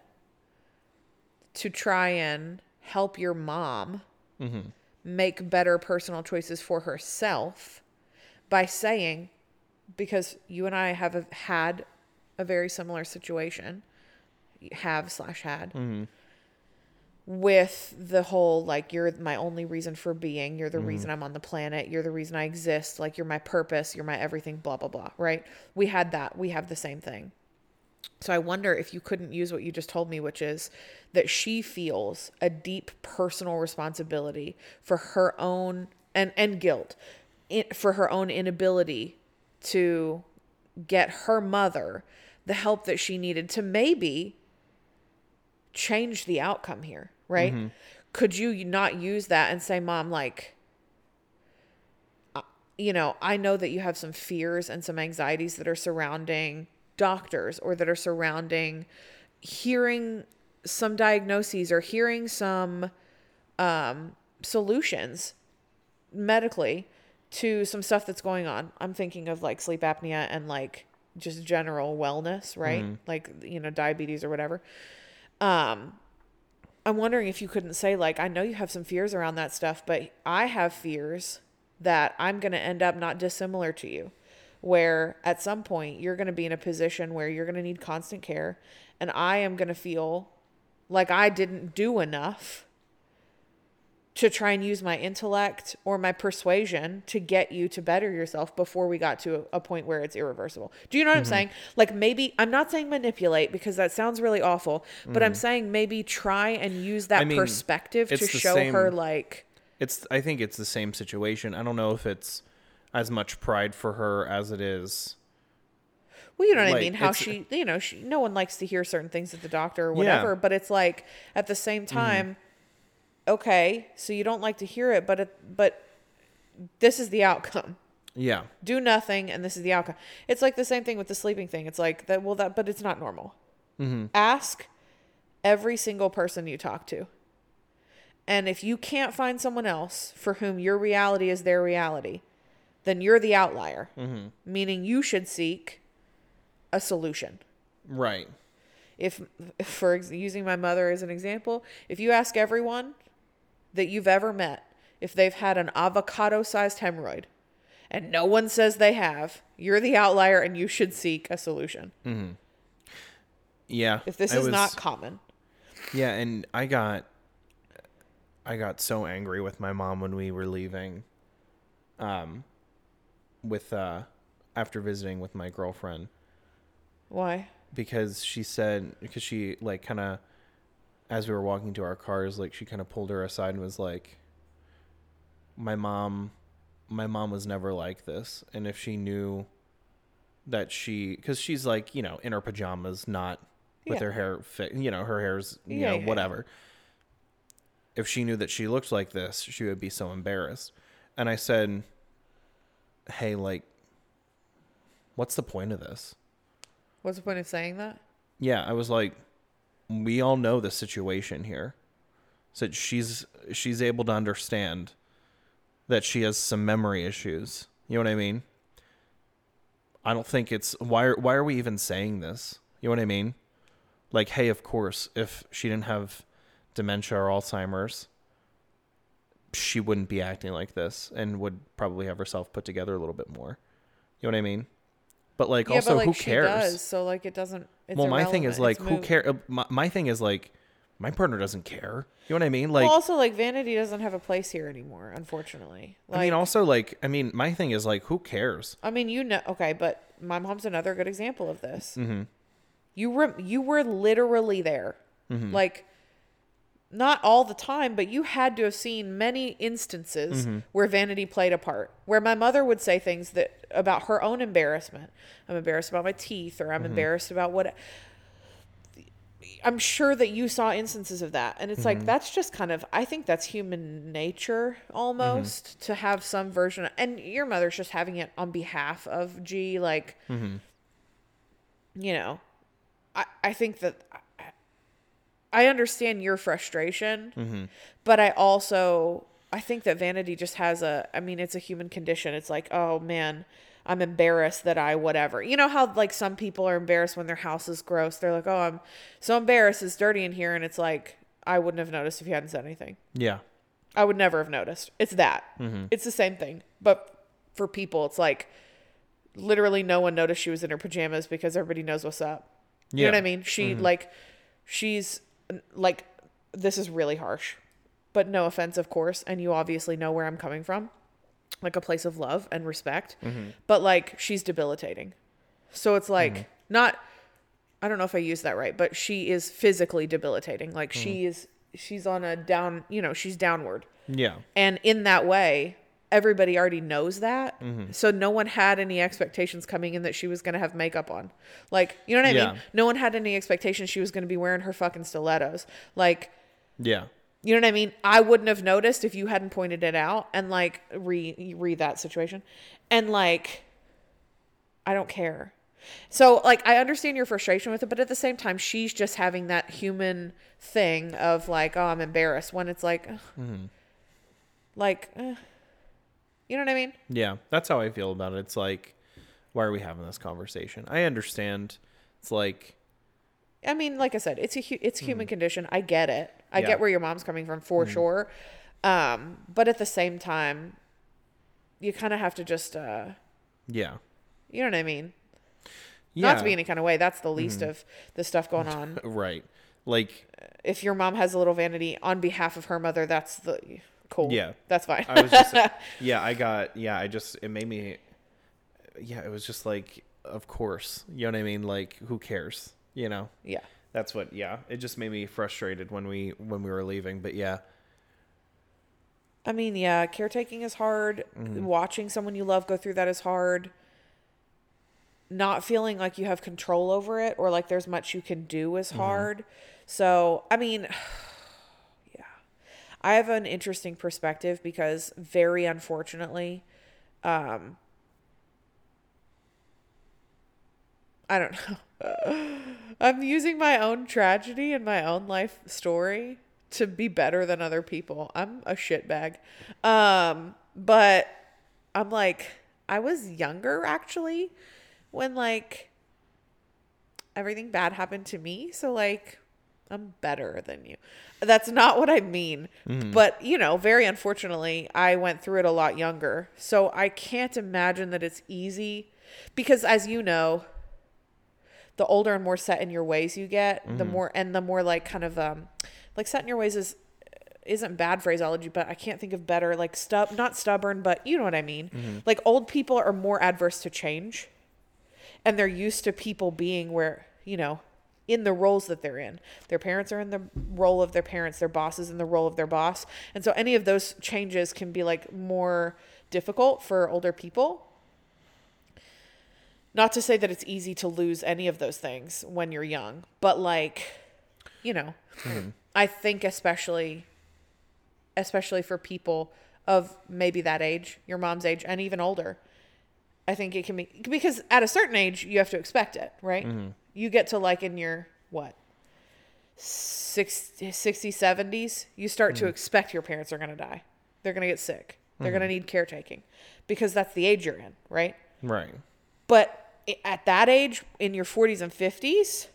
B: to try and help your mom
A: Mhm.
B: make better personal choices for herself by saying because you and I have had a very similar situation have slash had
A: Mhm.
B: With the whole like you're my only reason for being you're the
A: Mhm.
B: reason i'm on the planet you're the reason i exist like you're my purpose you're my everything blah blah blah right? We had that we have the same thing. So i wonder if you couldn't use what you just told me which is that she feels a deep personal responsibility for her own and and guilt in, for her own inability to get her mother the help that she needed to maybe change the outcome here, right?
A: Mhm.
B: Could you not use that and say, Mom, like, uh, you know, I know that you have some fears and some anxieties that are surrounding doctors or that are surrounding hearing some diagnoses or hearing some um, solutions medically to some stuff that's going on. I'm thinking of like sleep apnea and like just general wellness, right?
A: Mhm.
B: Like, you know, diabetes or whatever. Um, I'm wondering if you couldn't say, like, I know you have some fears around that stuff, but I have fears that I'm going to end up not dissimilar to you, where at some point you're going to be in a position where you're going to need constant care, and I am going to feel like I didn't do enough to try and use my intellect or my persuasion to get you to better yourself before we got to a, a point where it's irreversible. Do you know what I'm
A: Mhm.
B: saying? Like maybe I'm not saying manipulate because that sounds really awful, but I'm
A: Mhm.
B: saying maybe try and use that
A: I mean,
B: perspective to show her like
A: It's I think it's the same situation. I don't know if it's as much pride for her as it is.
B: Well, you know what I mean? How she, you know, she, no one likes to hear certain things at the doctor or
A: Yeah.
B: whatever, but it's like at the
A: Mm-hmm.
B: same time, okay, so you don't like to hear it, but it, but this is the outcome.
A: Yeah.
B: Do nothing, and this is the outcome. It's like the same thing with the sleeping thing. It's like that. Well, that, but it's not normal.
A: Mm-hmm.
B: Ask every single person you talk to. And if you can't find someone else for whom your reality is their reality, then you're the outlier.
A: Mhm.
B: Meaning you should seek a solution.
A: Right.
B: If, for ex- using my mother as an example, if you ask everyone that you've ever met if they've had an avocado sized hemorrhoid and no one says they have, you're the outlier and you should seek a solution.
A: Mm-hmm. Yeah.
B: If this
A: I
B: is not common.
A: Yeah, and I got I got so angry with my mom when we were leaving. Um with uh after visiting with my girlfriend
B: Why?
A: because she said because she like kind of as we were walking to our cars like she kind of pulled her aside and was like my mom my mom was never like this and if she knew that she cuz she's like you know in her pajamas not with
B: Yeah.
A: her hair fi- you know her hair's you
B: Yeah,
A: know
B: yeah.
A: whatever if she knew that she looked like this she would be so embarrassed and i said hey like what's the point of this
B: What's the point of saying that?
A: yeah, I was like, we all know the situation here. So she's she's able to understand that she has some memory issues. You know what I mean? I don't think it's why are, why are we even saying this? You know what I mean? Like, hey, of course, if she didn't have dementia or Alzheimer's, she wouldn't be acting like this and would probably have herself put together a little bit more. You know what I mean? But like
B: yeah,
A: also
B: but like
A: who
B: she
A: cares?
B: does, so like it doesn't. It's
A: well, my thing is like, who
B: moot.
A: care? uh, My, my thing is like, my partner doesn't care. You know what I mean? Like,
B: well, also like vanity doesn't have a place here anymore, unfortunately. Like,
A: I mean, also like, I mean, my thing is like, who cares?
B: I mean, you know, okay, but my mom's another good example of this.
A: Mm-hmm.
B: You were you were literally there,
A: Mhm.
B: like not all the time, but you had to have seen many instances
A: Mhm.
B: where vanity played a part. Where my mother would say things that about her own embarrassment. I'm embarrassed about my teeth, or I'm
A: Mhm.
B: embarrassed about what. I'm sure that you saw instances of that, and it's like
A: Mhm.
B: that's just kind of. I think that's human nature almost to have some version. Of, and your mother's just having it on behalf of G, like
A: Mm-hmm.
B: you know, I, I think that I, understand your frustration,
A: Mm-hmm.
B: but I also I think that vanity just has a I mean it's a human condition. It's like, oh man, I'm embarrassed that I whatever. You know how like some people are embarrassed when their house is gross. They're like, "Oh, I'm so embarrassed it's dirty in here." And it's like, I wouldn't have noticed if you hadn't said anything.
A: Yeah.
B: I would never have noticed. It's that.
A: Mhm.
B: It's the same thing. But for people, it's like literally no one noticed she was in her pajamas because everybody knows what's up. You know what I mean? She
A: Mhm.
B: like she's like this is really harsh. But no offense, of course, and you obviously know where I'm coming from. Like a place of love and respect.
A: Mhm.
B: But like she's debilitating. So it's like
A: Mhm.
B: not I don't know if I used that right, but she is physically debilitating. Like she
A: Mhm.
B: is she's on a down, you know, she's downward.
A: Yeah.
B: And in that way, everybody already knows that.
A: Mhm.
B: So no one had any expectations coming in that she was going to have makeup on. Like, you know what I
A: Yeah.
B: mean? No one had any expectations she was going to be wearing her fucking stilettos. Like,
A: Yeah.
B: you know what I mean? I wouldn't have noticed if you hadn't pointed it out and like re read that situation. And like I don't care. So like I understand your frustration with it, but at the same time she's just having that human thing of like, oh, I'm embarrassed when it's like
A: Mm-hmm.
B: like eh. You know what I mean?
A: Yeah. That's how I feel about it. It's like, why are we having this conversation? I understand. It's like,
B: I mean, like I said, it's a hu- it's a human condition. I get it. I
A: Yeah.
B: get where your mom's coming from for
A: Mhm.
B: sure. Um, but at the same time, you kind of have to just, uh,
A: yeah.
B: you know what I mean? Not to be any kind of way. That's the least
A: Mhm.
B: of the stuff going on.
A: right. Like,
B: if your mom has a little vanity on behalf of her mother, that's the cool.
A: Yeah,
B: That's fine.
A: I was just yeah. I got yeah. I just it made me yeah. It was just like of course. You know what I mean? Like who cares? You know?
B: Yeah.
A: That's what. Yeah. It just made me frustrated when we when we were leaving. But yeah.
B: I mean, yeah, caretaking is hard.
A: Mhm.
B: Watching someone you love go through that is hard. Not feeling like you have control over it or like there's much you can do is
A: Mhm.
B: hard. So, I mean. I have an interesting perspective because very unfortunately, um I don't know. I'm using my own tragedy and my own life story to be better than other people. I'm a shitbag. Um, but I'm like, I was younger actually when like everything bad happened to me. So like, I'm better than you. That's not what I mean.
A: Mhm.
B: But, you know, very unfortunately, I went through it a lot younger. So I can't imagine that it's easy because as you know, the older and more set in your ways you get, the
A: Mhm.
B: more and the more like kind of um like set in your ways is isn't bad phraseology, but I can't think of better like stub not stubborn, but you know what I mean.
A: Mhm.
B: Like old people are more adverse to change and they're used to people being where, you know, in the roles that they're in. Their parents are in the role of their parents, their bosses in the role of their boss. And so any of those changes can be like more difficult for older people. Not to say that it's easy to lose any of those things when you're young, but like, you know,
A: Mhm.
B: I think especially especially for people of maybe that age, your mom's age and even older. I think it can be because at a certain age you have to expect it, right?
A: Mhm.
B: You get to like in your what? 60, 60 70s, you start to
A: Mhm.
B: expect your parents are going to die. They're going to get sick. They're going to need caretaking because that's the age you're in, right?
A: Right.
B: But at that age, in your 40s and 50s,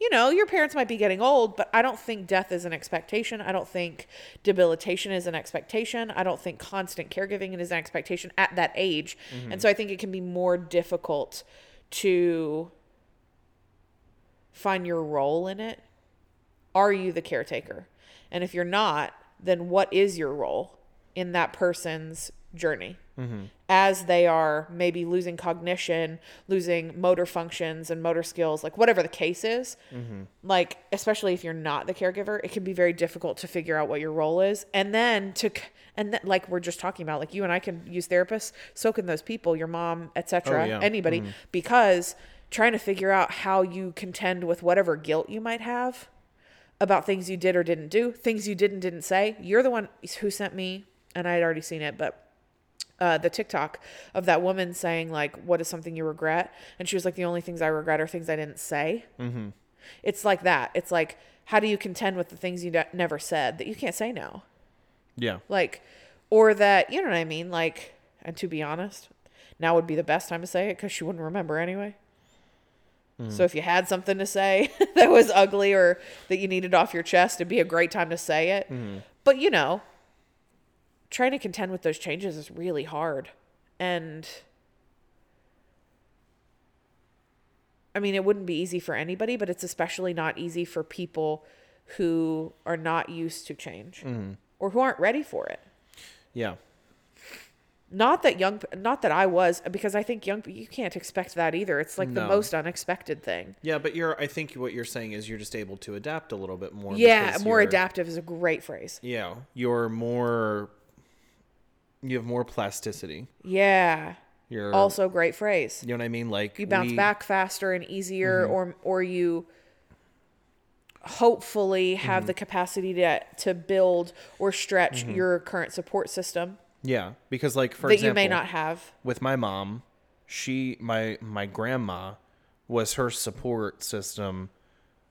B: you know, your parents might be getting old, but I don't think death is an expectation. I don't think debilitation is an expectation. I don't think constant caregiving is an expectation at that age.
A: Mhm.
B: And so I think it can be more difficult to find your role in it. Are you the caretaker? And if you're not, then what is your role in that person's journey?
A: Mhm.
B: as they are maybe losing cognition, losing motor functions and motor skills, like whatever the case is.
A: Mhm.
B: Like, especially if you're not the caregiver, it can be very difficult to figure out what your role is. And then to, c- and then, like we're just talking about, like you and I can use therapists, so can those people, your mom, etc.,
A: Oh, yeah.
B: anybody,
A: Mhm.
B: because trying to figure out how you contend with whatever guilt you might have about things you did or didn't do, things you did and didn't say. You're the one who sent me, and I had already seen it, but uh, the TikTok of that woman saying like, "What is something you regret?" And she was like, "The only things I regret are things I didn't say."
A: Mhm.
B: It's like that. It's like, how do you contend with the things you ne- never said that you can't say now?
A: Yeah.
B: Like, or that you know what I mean? Like, and to be honest, now would be the best time to say it because she wouldn't remember anyway.
A: Mhm.
B: So if you had something to say that was ugly or that you needed off your chest, it'd be a great time to say it.
A: Mhm.
B: But you know, trying to contend with those changes is really hard. And I mean, it wouldn't be easy for anybody, but it's especially not easy for people who are not used to change
A: Mhm.
B: or who aren't ready for it.
A: Yeah.
B: Not that young, not that I was, because I think young, you can't expect that either. It's like the most unexpected thing.
A: Yeah, but you're. I think what you're saying is you're just able to adapt a little bit more.
B: Yeah, more adaptive is a great phrase.
A: Yeah, you're more. You have more plasticity.
B: Yeah.
A: You're
B: also great phrase.
A: You know what I mean? Like
B: You bounce
A: we-
B: back faster and easier,
A: Mhm.
B: or or you hopefully have
A: Mhm.
B: the capacity to to build or stretch
A: Mhm.
B: your current support system.
A: Yeah, because like for
B: That you may not have.
A: with my mom. She my my grandma was her support system.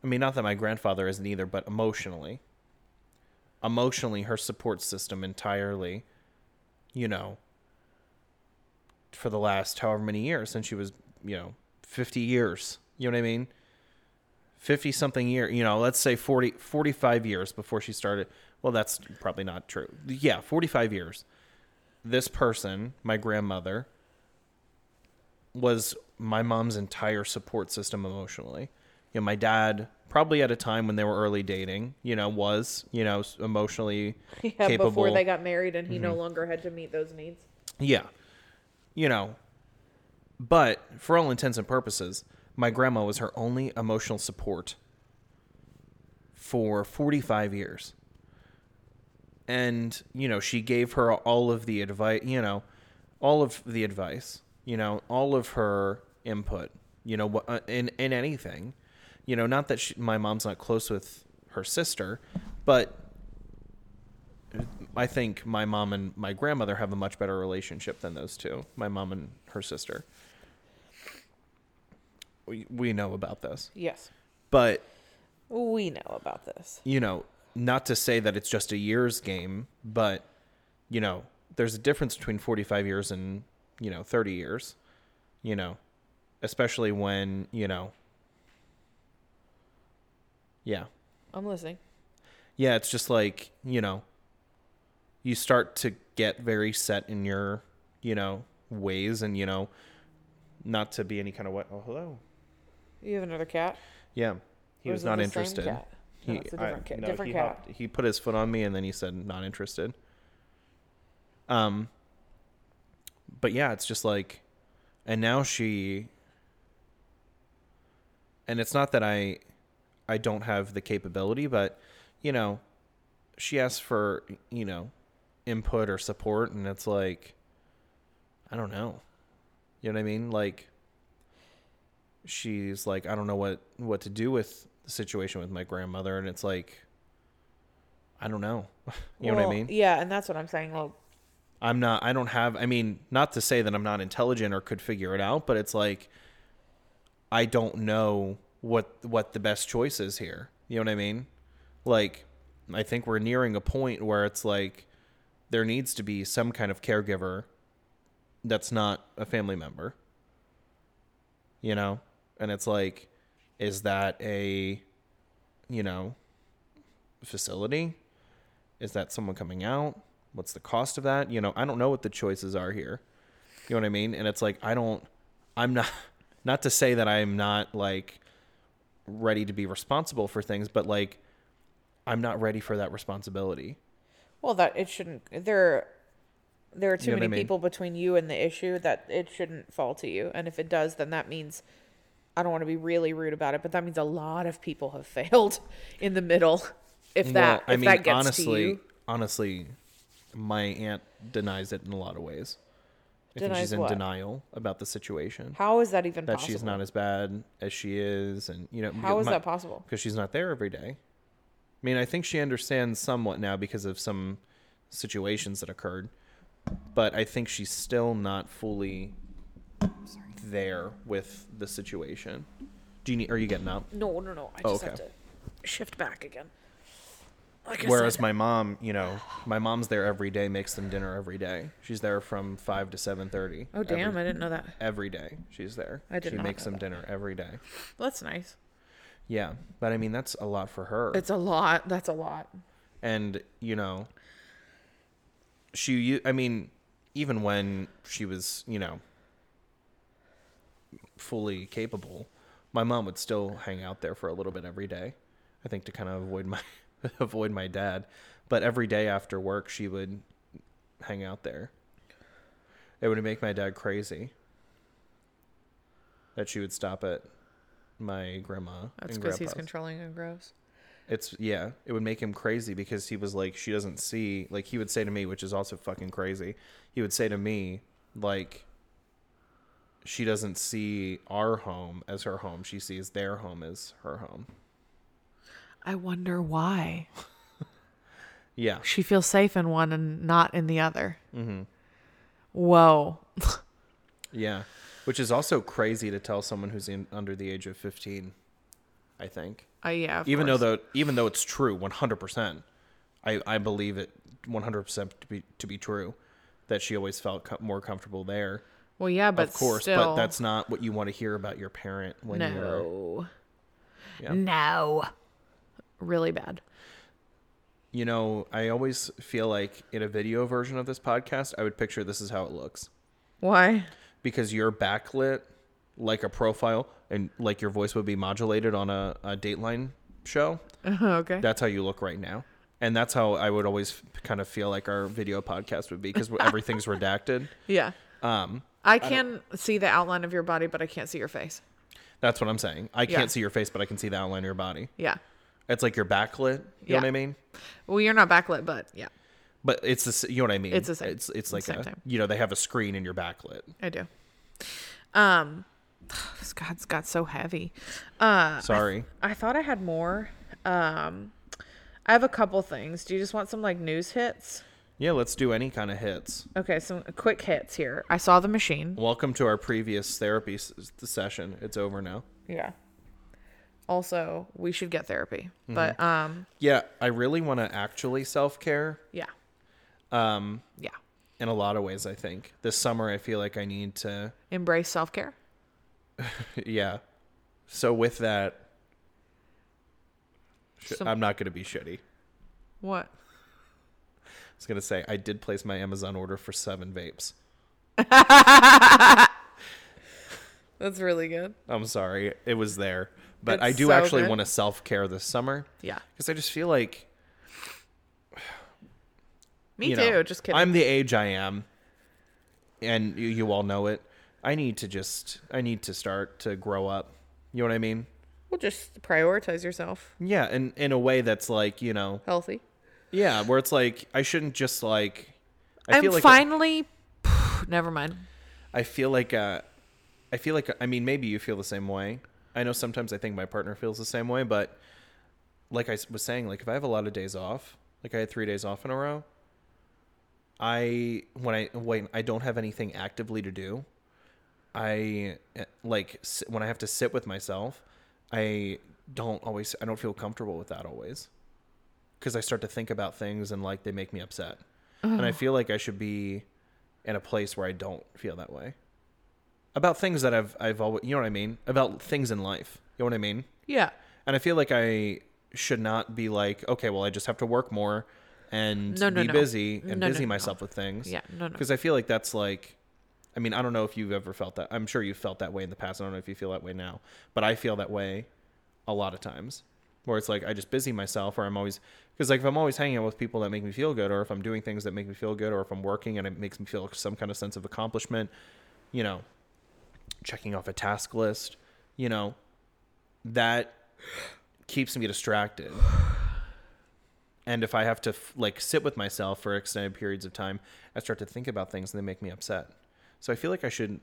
A: I mean, not that my grandfather isn't either, but emotionally, emotionally, her support system entirely. You know, for the last however many years since she was, you know, fifty years. You know what I mean? 50 something year, you know, let's say 40, 45 years before she started. Well, that's probably not true. Yeah, 45 years. This person, my grandmother, was my mom's entire support system emotionally. You know, my dad probably at a time when they were early dating, you know, was, you know, emotionally
B: Yeah,
A: capable.
B: before they got married and he no
A: Mhm.
B: longer had to meet those needs.
A: Yeah. You know, but for all intents and purposes, my grandma was her only emotional support for 45 years. And, you know, she gave her all of the advice, you know, all of the advice, you know, all of her input, you know, uh, in in anything. You know, not that she, my mom's not close with her sister, but I think my mom and my grandmother have a much better relationship than those two. My mom and her sister. We we know about this.
B: Yes.
A: But
B: We know about this.
A: you know, not to say that it's just a year's game, but you know, there's a difference between 45 years and, you know, 30 years. You know, especially when, you know, yeah.
B: I'm listening.
A: Yeah, it's just like, you know, you start to get very set in your, you know, ways and, you know, not to be any kind of what. Oh, hello.
B: You have another cat?
A: Yeah. He
B: Or
A: was not interested.
B: cat? No, it's a different cat- different
A: he
B: cat.
A: hopped- he put his foot on me and then he said not interested. Um but yeah, it's just like and now she and it's not that I I don't have the capability, but you know, she asks for, you know, input or support and it's like I don't know. You know what I mean? Like she's like I don't know what what to do with the situation with my grandmother and it's like I don't know. you know what I mean?
B: Yeah, and that's what I'm saying. Well,
A: I'm not I don't have I mean, not to say that I'm not intelligent or could figure it out, but it's like I don't know what what the best choice is here. You know what I mean? Like I think we're nearing a point where it's like there needs to be some kind of caregiver that's not a family member. You know? And it's like is that a you know facility? Is that someone coming out? What's the cost of that? You know, I don't know what the choices are here. You know what I mean? And it's like I don't I'm not not to say that I'm not like ready to be responsible for things, but like I'm not ready for that responsibility.
B: well, that it shouldn't. There, there are too
A: You know
B: many
A: I mean?
B: people between you and the issue that it shouldn't fall to you. And if it does, then that means I don't want to be really rude about it, but that means a lot of people have failed in the middle. If that,
A: Well,
B: if that gets
A: honestly,
B: to you,
A: honestly, my aunt denies it in a lot of ways. I think
B: Denies
A: she's in
B: what?
A: denial about the situation.
B: How is that even
A: that she's not as bad as she is, and you know
B: How is that possible?
A: Because she's not there every day. I mean, I think she understands somewhat now because of some situations that occurred, but I think she's still not fully there with the situation. Do you need? Are you getting up?
B: no, no, no. I
A: Oh,
B: just
A: okay.
B: have to shift back again. Like
A: Whereas
B: said,
A: my mom, you know, my mom's there every day, makes them dinner every day. She's there from five to seven thirty.
B: Oh, damn, I didn't know that.
A: Every day she's there.
B: I did
A: She makes them
B: that.
A: dinner every day.
B: Well, that's nice.
A: Yeah, but I mean that's a lot for her.
B: It's a lot. That's a lot.
A: and you know, she. I mean, even when she was, you know, fully capable, my mom would still hang out there for a little bit every day. I think to kind of avoid my avoid my dad, but every day after work she would hang out there. It would make my dad crazy that she would stop at my grandma.
B: That's because he's controlling and gross.
A: It's yeah, it would make him crazy because he was like she doesn't see like he would say to me, which is also fucking crazy. He would say to me like she doesn't see our home as her home. She sees their home as her home.
B: I wonder why.
A: Yeah.
B: She feels safe in one and not in the other.
A: Mhm.
B: Whoa.
A: Yeah, which is also crazy to tell someone who's in, under the age of 15, I think.
B: Uh, yeah,
A: even
B: course.
A: though the even though it's true 100%. I I believe it 100% to be to be true that she always felt co- more comfortable there.
B: Well, yeah, but
A: of course,
B: still-
A: but that's not what you want to hear about your parent when you're
B: no.
A: Yeah.
B: No. Really bad.
A: You know, I always feel like in a video version of this podcast, I would picture this is how it looks.
B: Why?
A: Because you're backlit like a profile and like your voice would be modulated on a, a Dateline show.
B: okay.
A: That's how you look right now. And that's how I would always kind of feel like our video podcast would be because everything's redacted.
B: Yeah.
A: Um,
B: I can see the outline of your body, but I can't see your face.
A: That's what I'm saying. I can't see your face, but I can see the outline of your body.
B: Yeah.
A: It's like you're backlit. You
B: Yeah.
A: know what I mean?
B: Well, you're not backlit, but yeah,
A: But it's the you know what I mean.
B: It's the same.
A: It's it's like
B: Same
A: a, you know they have a screen and you're backlit.
B: I do. Um, this God's got so heavy. Uh,
A: Sorry.
B: I, I thought I had more. Um, I have a couple things. Do you just want some like news hits?
A: Yeah, let's do any kind of hits.
B: Okay, some quick hits here. I saw the machine.
A: Welcome to our previous therapy s- session. It's over now.
B: Yeah. Also, we should get therapy,
A: Mhm.
B: but um,
A: Yeah, I really want to actually self care.
B: yeah,
A: Um,
B: yeah.
A: In a lot of ways, I think this summer I feel like I need to.
B: embrace self care.
A: yeah. So with that, sh-
B: Some-
A: I'm not going to be shitty.
B: What?
A: I was going to say I did place my Amazon order for seven vapes.
B: That's really good.
A: I'm sorry, it was there, but I do
B: so
A: actually want to self care this summer.
B: Yeah.
A: because I just feel like
B: Me too.
A: know,
B: just kidding.
A: I'm the age I am, and you, you all know it. I need to just, I need to start to grow up. You know what I mean?
B: Well, just prioritize yourself.
A: Yeah, and in a way that's like, you know,
B: Healthy.
A: yeah, where it's like I shouldn't just like. I
B: I'm
A: feel like
B: finally. never mind.
A: I feel like uh, I feel like I mean maybe you feel the same way. I know sometimes I think my partner feels the same way, but like I was saying, like if I have a lot of days off, like I had three days off in a row, I when I when I don't have anything actively to do, I eh, like when I have to sit with myself, I don't always I don't feel comfortable with that always, because I start to think about things and like they make me upset, and I
B: Oh.
A: feel like I should be in a place where I don't feel that way about things that I've I've always you know what I mean about things in life. You know what I mean?
B: Yeah.
A: And I feel like I should not be like, okay, well, I just have to work more and
B: No, no,
A: be
B: no.
A: busy and busy myself with things.
B: Yeah, no, no.
A: Because I feel like that's like, I mean, I don't know if you've ever felt that. I'm sure you've felt that way in the past. I don't know if you feel that way now, but I feel that way a lot of times where it's like I just busy myself or I'm always because like if I'm always hanging out with people that make me feel good or if I'm doing things that make me feel good or if I'm working and it makes me feel some kind of sense of accomplishment, you know, checking off a task list, you know, that keeps me distracted. And if I have to f- like sit with myself for extended periods of time, I start to think about things and they make me upset. So I feel like I should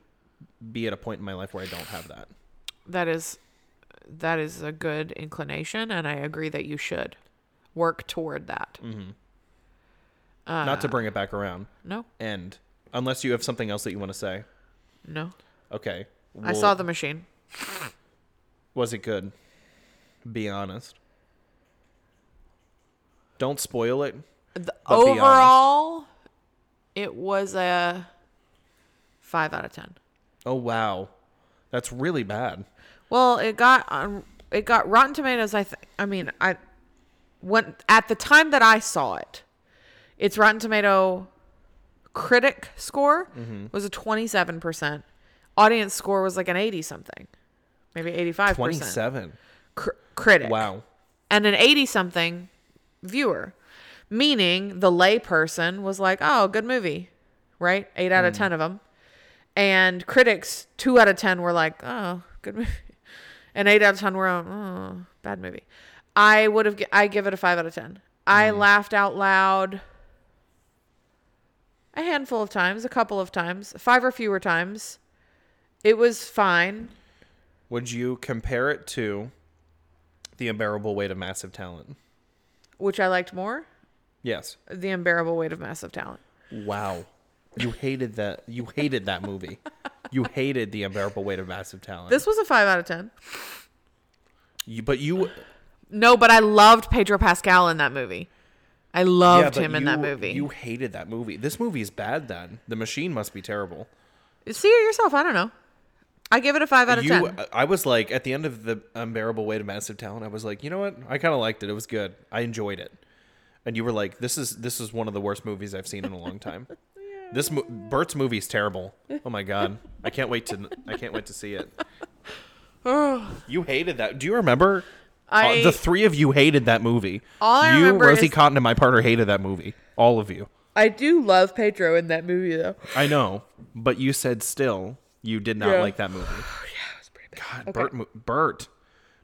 A: be at a point in my life where I don't have that.
B: That is that is a good inclination and I agree that you should work toward that.
A: Mm-hmm.
B: Uh,
A: Not to bring it back around.
B: No.
A: And unless you have something else that you want to say.
B: No.
A: Okay.
B: I saw the machine.
A: Was it good? Be honest. Don't spoil it.
B: The,
A: but be honest.
B: overall it was a 5 out of 10.
A: Oh wow, that's really bad.
B: Well, it got um, it got Rotten Tomatoes. I th- I mean, I when at the time that I saw it, its Rotten Tomato critic score
A: Mhm.
B: was a twenty seven percent. Audience score was like an eighty something, maybe eighty five percent.
A: Twenty-seven.
B: critic.
A: Wow.
B: And an eighty something viewer, meaning the lay person was like, "Oh, good movie," right? Eight out of
A: Mm.
B: ten of them, and critics two out of ten were like, "Oh, good movie," and eight out of ten were, "Oh, bad movie." I would have, I give it a five out of ten. I laughed out loud a handful of times, a couple of times, five or fewer times. It was fine.
A: Would you compare it to the unbearable weight of massive talent?
B: Which I liked more?
A: Yes.
B: The unbearable weight of massive talent.
A: Wow. You hated that. You hated that movie. You hated the unbearable weight of massive talent.
B: This was a five out of ten.
A: You, but you.
B: No, but I loved Pedro Pascal in that movie. I loved
A: yeah,
B: him in that movie.
A: You hated that movie. This movie is bad. Then the machine must be terrible.
B: See it yourself. I don't know. I give it a five out of
A: you,
B: ten.
A: I was like, at the end of the unbearable weight of massive talent, I was like, you know what? I kind of liked it. It was good. I enjoyed it. And you were like, this is this is one of the worst movies I've seen in a long time. This mo- Bert's movie is terrible. Oh my god, I can't wait to I can't wait to see it. You hated that. Do you remember?
B: I-
A: Uh, the three of you hated that movie.
B: All I
A: you, Rosie
B: is-
A: Cotton, and my partner hated that movie. All of you.
B: I do love Pedro in that movie though.
A: I know, but you said still you did not
B: Yeah.
A: like that movie. yeah, it was pretty bad. God,
B: Okay.
A: Bert, Bert,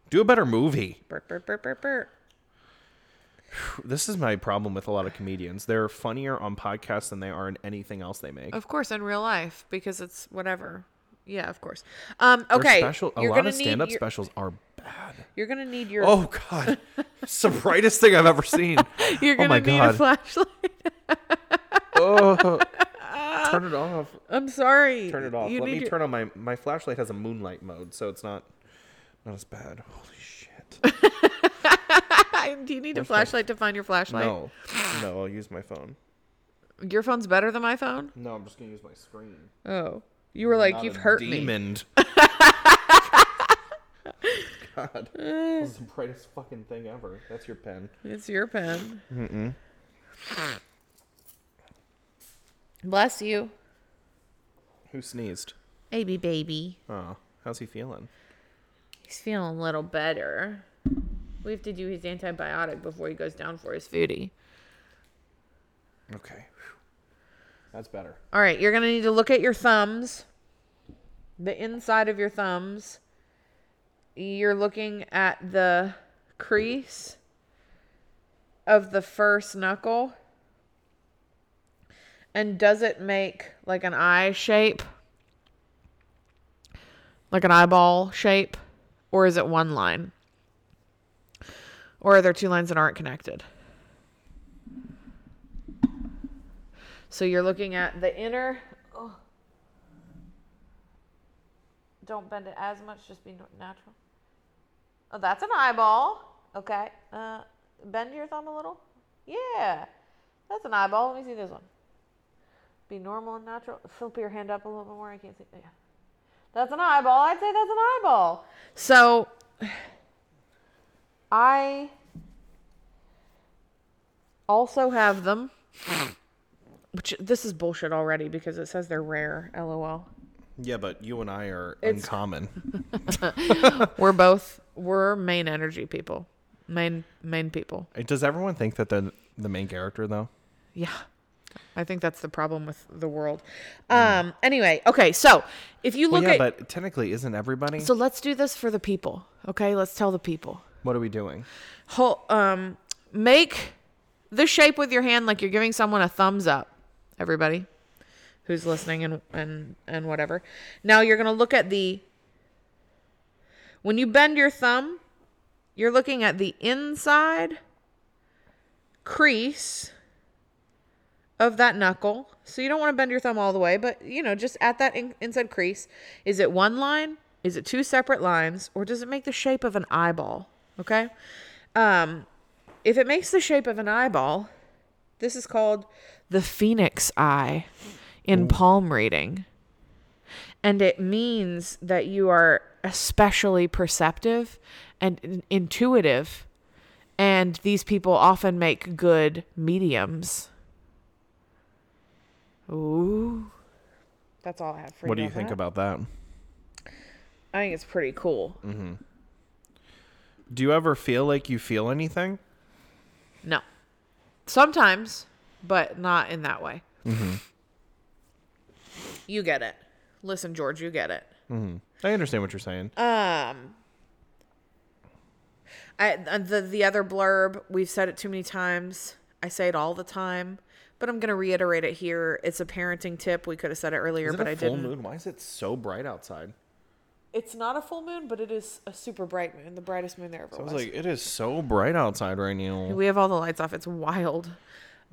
A: do a better movie.
B: Bert, Bert, Bert, Bert, Bert.
A: This is my problem with a lot of comedians. They're funnier on podcasts than they are in anything else they make.
B: Of course, in real life because it's whatever. Yeah, of course. Um, okay,
A: special, a
B: you're
A: lot of stand-up
B: your-
A: specials are bad.
B: You're gonna need your.
A: Oh God, it's the brightest thing I've ever seen.
B: You're
A: oh
B: gonna
A: my
B: need
A: God.
B: a flashlight.
A: oh, turn it off.
B: I'm sorry.
A: Turn it off.
B: You
A: Let me
B: your-
A: turn on my my flashlight has a moonlight mode, so it's not not as bad. Holy shit.
B: Do you need a
A: Where's my-
B: flashlight to find your flashlight?
A: No, no, I'll use my phone.
B: Your phone's better than my phone.
A: No, I'm just gonna use my screen.
B: Oh, you were like, you've
A: a
B: hurt me.
A: demon. God, this is the brightest fucking thing ever. That's your pen.
B: It's your pen.
A: Mm-mm.
B: Bless you,
A: Who sneezed?
B: baby, baby.
A: Oh, how's he feeling?
B: He's feeling a little better. We have to do his antibiotic before he goes down for his foodie.
A: Okay, Whew. that's better.
B: All right, you're gonna need to look at your thumbs, the inside of your thumbs. You're looking at the crease of the first knuckle. And does it make like an eye shape? Like an eyeball shape? Or is it one line? Or are there two lines that aren't connected? So you're looking at the inner. Oh. Don't bend it as much, just be natural. Oh, that's an eyeball. Okay. Uh, bend your thumb a little. Yeah. That's an eyeball. Let me see this one. Be normal and natural. Flip your hand up a little bit more. I can't see. Yeah. That's an eyeball. I'd say that's an eyeball. So, I also have them. Which this is bullshit already because it says they're rare. LOL.
A: Yeah, but you and I are
B: It's-
A: uncommon.
B: we're both we're main energy people. Main main people.
A: Does everyone think that they're the main character though?
B: Yeah. I think that's the problem with the world. Um anyway, okay, so if you
A: Well,
B: look
A: yeah,
B: at
A: but technically, isn't everybody?
B: So let's do this for the people. Okay? Let's tell the people.
A: what are we doing?
B: Whole, um make the shape with your hand like you're giving someone a thumbs up. Everybody who's listening and and and whatever. Now you're going to look at the when you bend your thumb, you're looking at the inside crease of that knuckle. So you don't want to bend your thumb all the way, but you know, just at that in- inside crease. Is it one line? Is it two separate lines? Or does it make the shape of an eyeball? Okay. Um, if it makes the shape of an eyeball, this is called the phoenix eye in palm reading. And it means that you are especially perceptive and in- intuitive. And these people often make good mediums. Ooh. That's all I have for you.
A: What do
B: you.
A: think
B: that.
A: about that?
B: I think it's pretty cool.
A: hmm Do you ever feel like you feel anything?
B: No. Sometimes, but not in that way.
A: Mm-hmm.
B: You get it. Listen, George, you get it.
A: Mm-hmm. I understand what you're saying.
B: Um, I uh, the the other blurb we've said it too many times. I say it all the time, but I'm gonna reiterate it here. It's a parenting tip. We could have said it earlier,
A: Is it
B: but
A: a
B: I
A: full
B: didn't.
A: moon? Why is it so bright outside?
B: It's not a full moon, but it is a super bright moon, the brightest moon there ever
A: So I was
B: was.
A: like, it is so bright outside right now.
B: we have all the lights off. It's wild.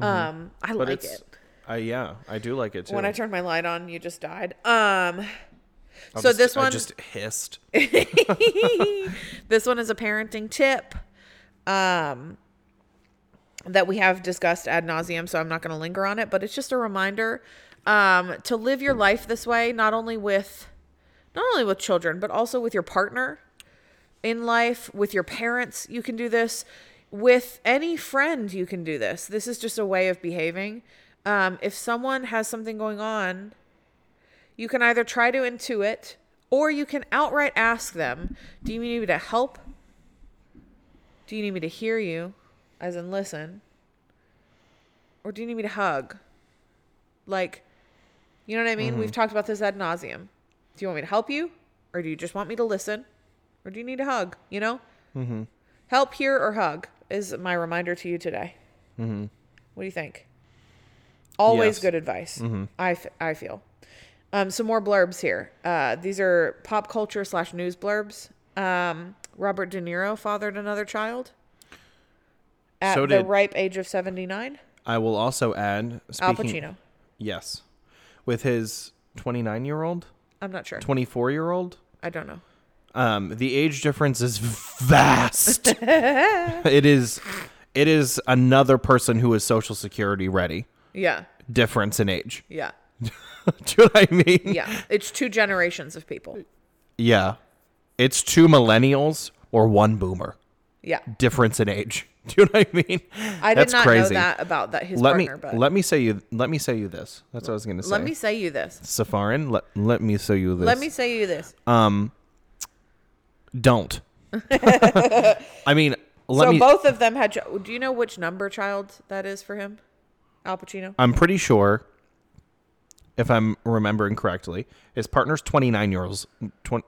A: Mhm.
B: Um, I
A: But
B: like
A: it's-
B: it.
A: I yeah, I do like it too.
B: When I turned my light on, you just died. Um,
A: I'll
B: so
A: just-
B: this
A: I
B: one
A: just hissed.
B: this one is a parenting tip um, that we have discussed ad nauseum, so I'm not going to linger on it, but it's just a reminder um, to live your life this way, not only with not only with children, but also with your partner in life, with your parents. You can do this with any friend. You can do this. This is just a way of behaving. Um, if someone has something going on, you can either try to intuit Or you can outright ask them, Do you need me to help? Do you need me to hear you, as in listen? Or do you need me to hug? Like, you know what I mean? We've talked about this ad nauseum. Do you want me to help you? Or do you just want me to listen? Or do you need a hug? You know?
A: Mm-hmm.
B: Help, here or hug is my reminder to you today.
A: Mm-hmm.
B: What do you think? Always
A: Yes.
B: good advice.
A: Mhm.
B: I, f- I feel. Um, some more blurbs here. Uh, these are pop culture slash news blurbs. Um, Robert De Niro fathered another child at
A: So
B: the ripe age of 79.
A: I will also add
B: Al Pacino.
A: Yes, with his 29 year old,
B: I'm not sure.
A: 24 year old.
B: I don't know.
A: Um, the age difference is vast. it is, it is another person who is Social Security ready.
B: Yeah.
A: Difference in age.
B: Yeah.
A: Do you know what I mean?
B: Yeah. It's two generations of people.
A: Yeah. It's two millennials or one boomer.
B: Yeah.
A: Difference in age. Do you know what I mean?
B: I did not
A: crazy.
B: know that about that his
A: let
B: partner,
A: me
B: but
A: let me say you let me say you this. That's what I was gonna say.
B: let me say you this.
A: Safarin, let let me say you this.
B: Let me say you this.
A: Um, don't. I mean, let me
B: so
A: me.
B: both of them had. Do you know which number child that is for him? Al Pacino.
A: I'm pretty sure, if I'm remembering correctly, his partner's 29 years old. 20,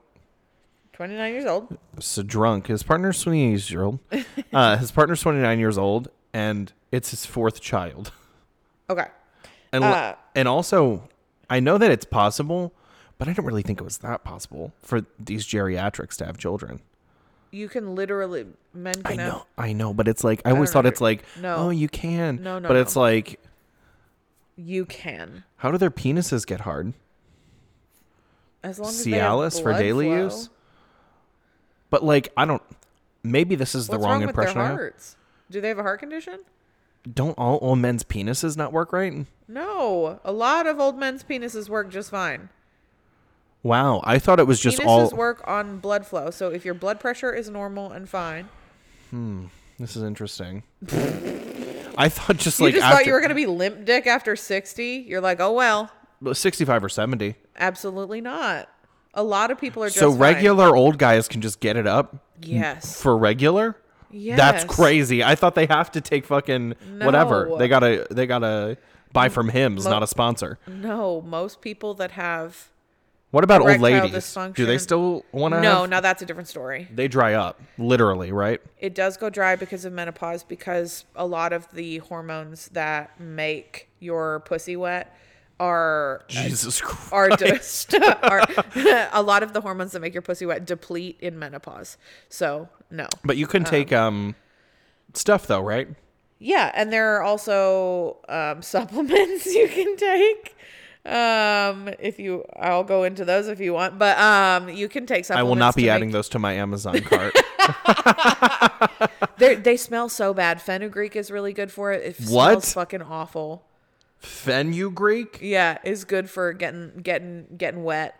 B: 29 years old.
A: so drunk. His partner's 28 years old. Uh, his partner's 29 years old, and it's his fourth child.
B: Okay.
A: And
B: Uh,
A: and also, I know that it's possible, but I don't really think it was that possible for these geriatrics to have children.
B: You can literally men
A: I
B: can have.
A: know, I know, but it's like I
B: I
A: always thought
B: know.
A: it's like,
B: No.
A: oh, you can,
B: No, no,
A: but
B: no.
A: it's like,
B: You can
A: how do their penises get hard?
B: as long as they have
A: Cialis for daily
B: flow.
A: use. But like, I don't. Maybe this is the wrong,
B: wrong
A: impression.
B: with
A: I
B: their
A: have.
B: hearts? Do they have a heart condition?
A: Don't all, old men's penises not work right?
B: No, a lot of old men's penises work just fine.
A: Wow, I thought it was just
B: penises
A: all.
B: work on blood flow. So if your blood pressure is normal and fine,
A: Hmm, this is interesting. I thought just
B: you
A: like
B: just
A: after
B: thought you were gonna be limp dick after sixty. You're like, oh well,
A: sixty-five or seventy.
B: absolutely not. A lot of people are just
A: So
B: fine.
A: regular old guys can just get it up.
B: Yes.
A: For regular.
B: Yes.
A: That's crazy. I thought they have to take fucking whatever. They gotta they gotta buy from Hims,
B: Mo-
A: not a sponsor.
B: No, most people that have
A: What about old ladies? Do they still want to?
B: No,
A: have,
B: now that's a different story.
A: They dry up, literally, right?
B: It does go dry because of menopause because a lot of the hormones that make your pussy wet are
A: Jesus
B: are, de-
A: Christ.
B: are a lot of the hormones that make your pussy wet deplete in menopause. So no.
A: But you can take um stuff though, right?
B: Yeah, and there are also um, supplements you can take. Um, if you, I'll go into those if you want, but um, you can take
A: something
B: I
A: will not be adding
B: make-
A: those to my Amazon cart.
B: They smell so bad. Fenugreek is really good for it. It
A: What?
B: smells fucking awful.
A: Fenugreek?
B: Yeah, is good for getting getting getting wet.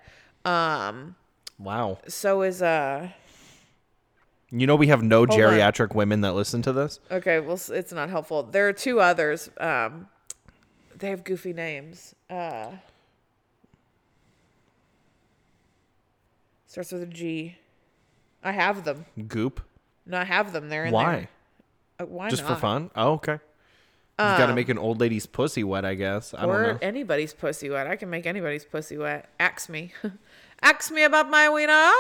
B: Um,
A: Wow.
B: so is uh.
A: You know we have no
B: Hold on.
A: geriatric women that listen to this.
B: Okay, well, it's not helpful. There are two others. Um, they have goofy names. Uh, starts with a G. I have them.
A: Goop.
B: No, I have them. They're in
A: Why?
B: there. Uh, why
A: Just
B: not?
A: for fun? Oh, okay. You've got to
B: Um,
A: make an old lady's pussy wet, I guess. I
B: or
A: don't know.
B: anybody's pussy wet. I can make anybody's pussy wet. Ask me. Ask me about my wiener.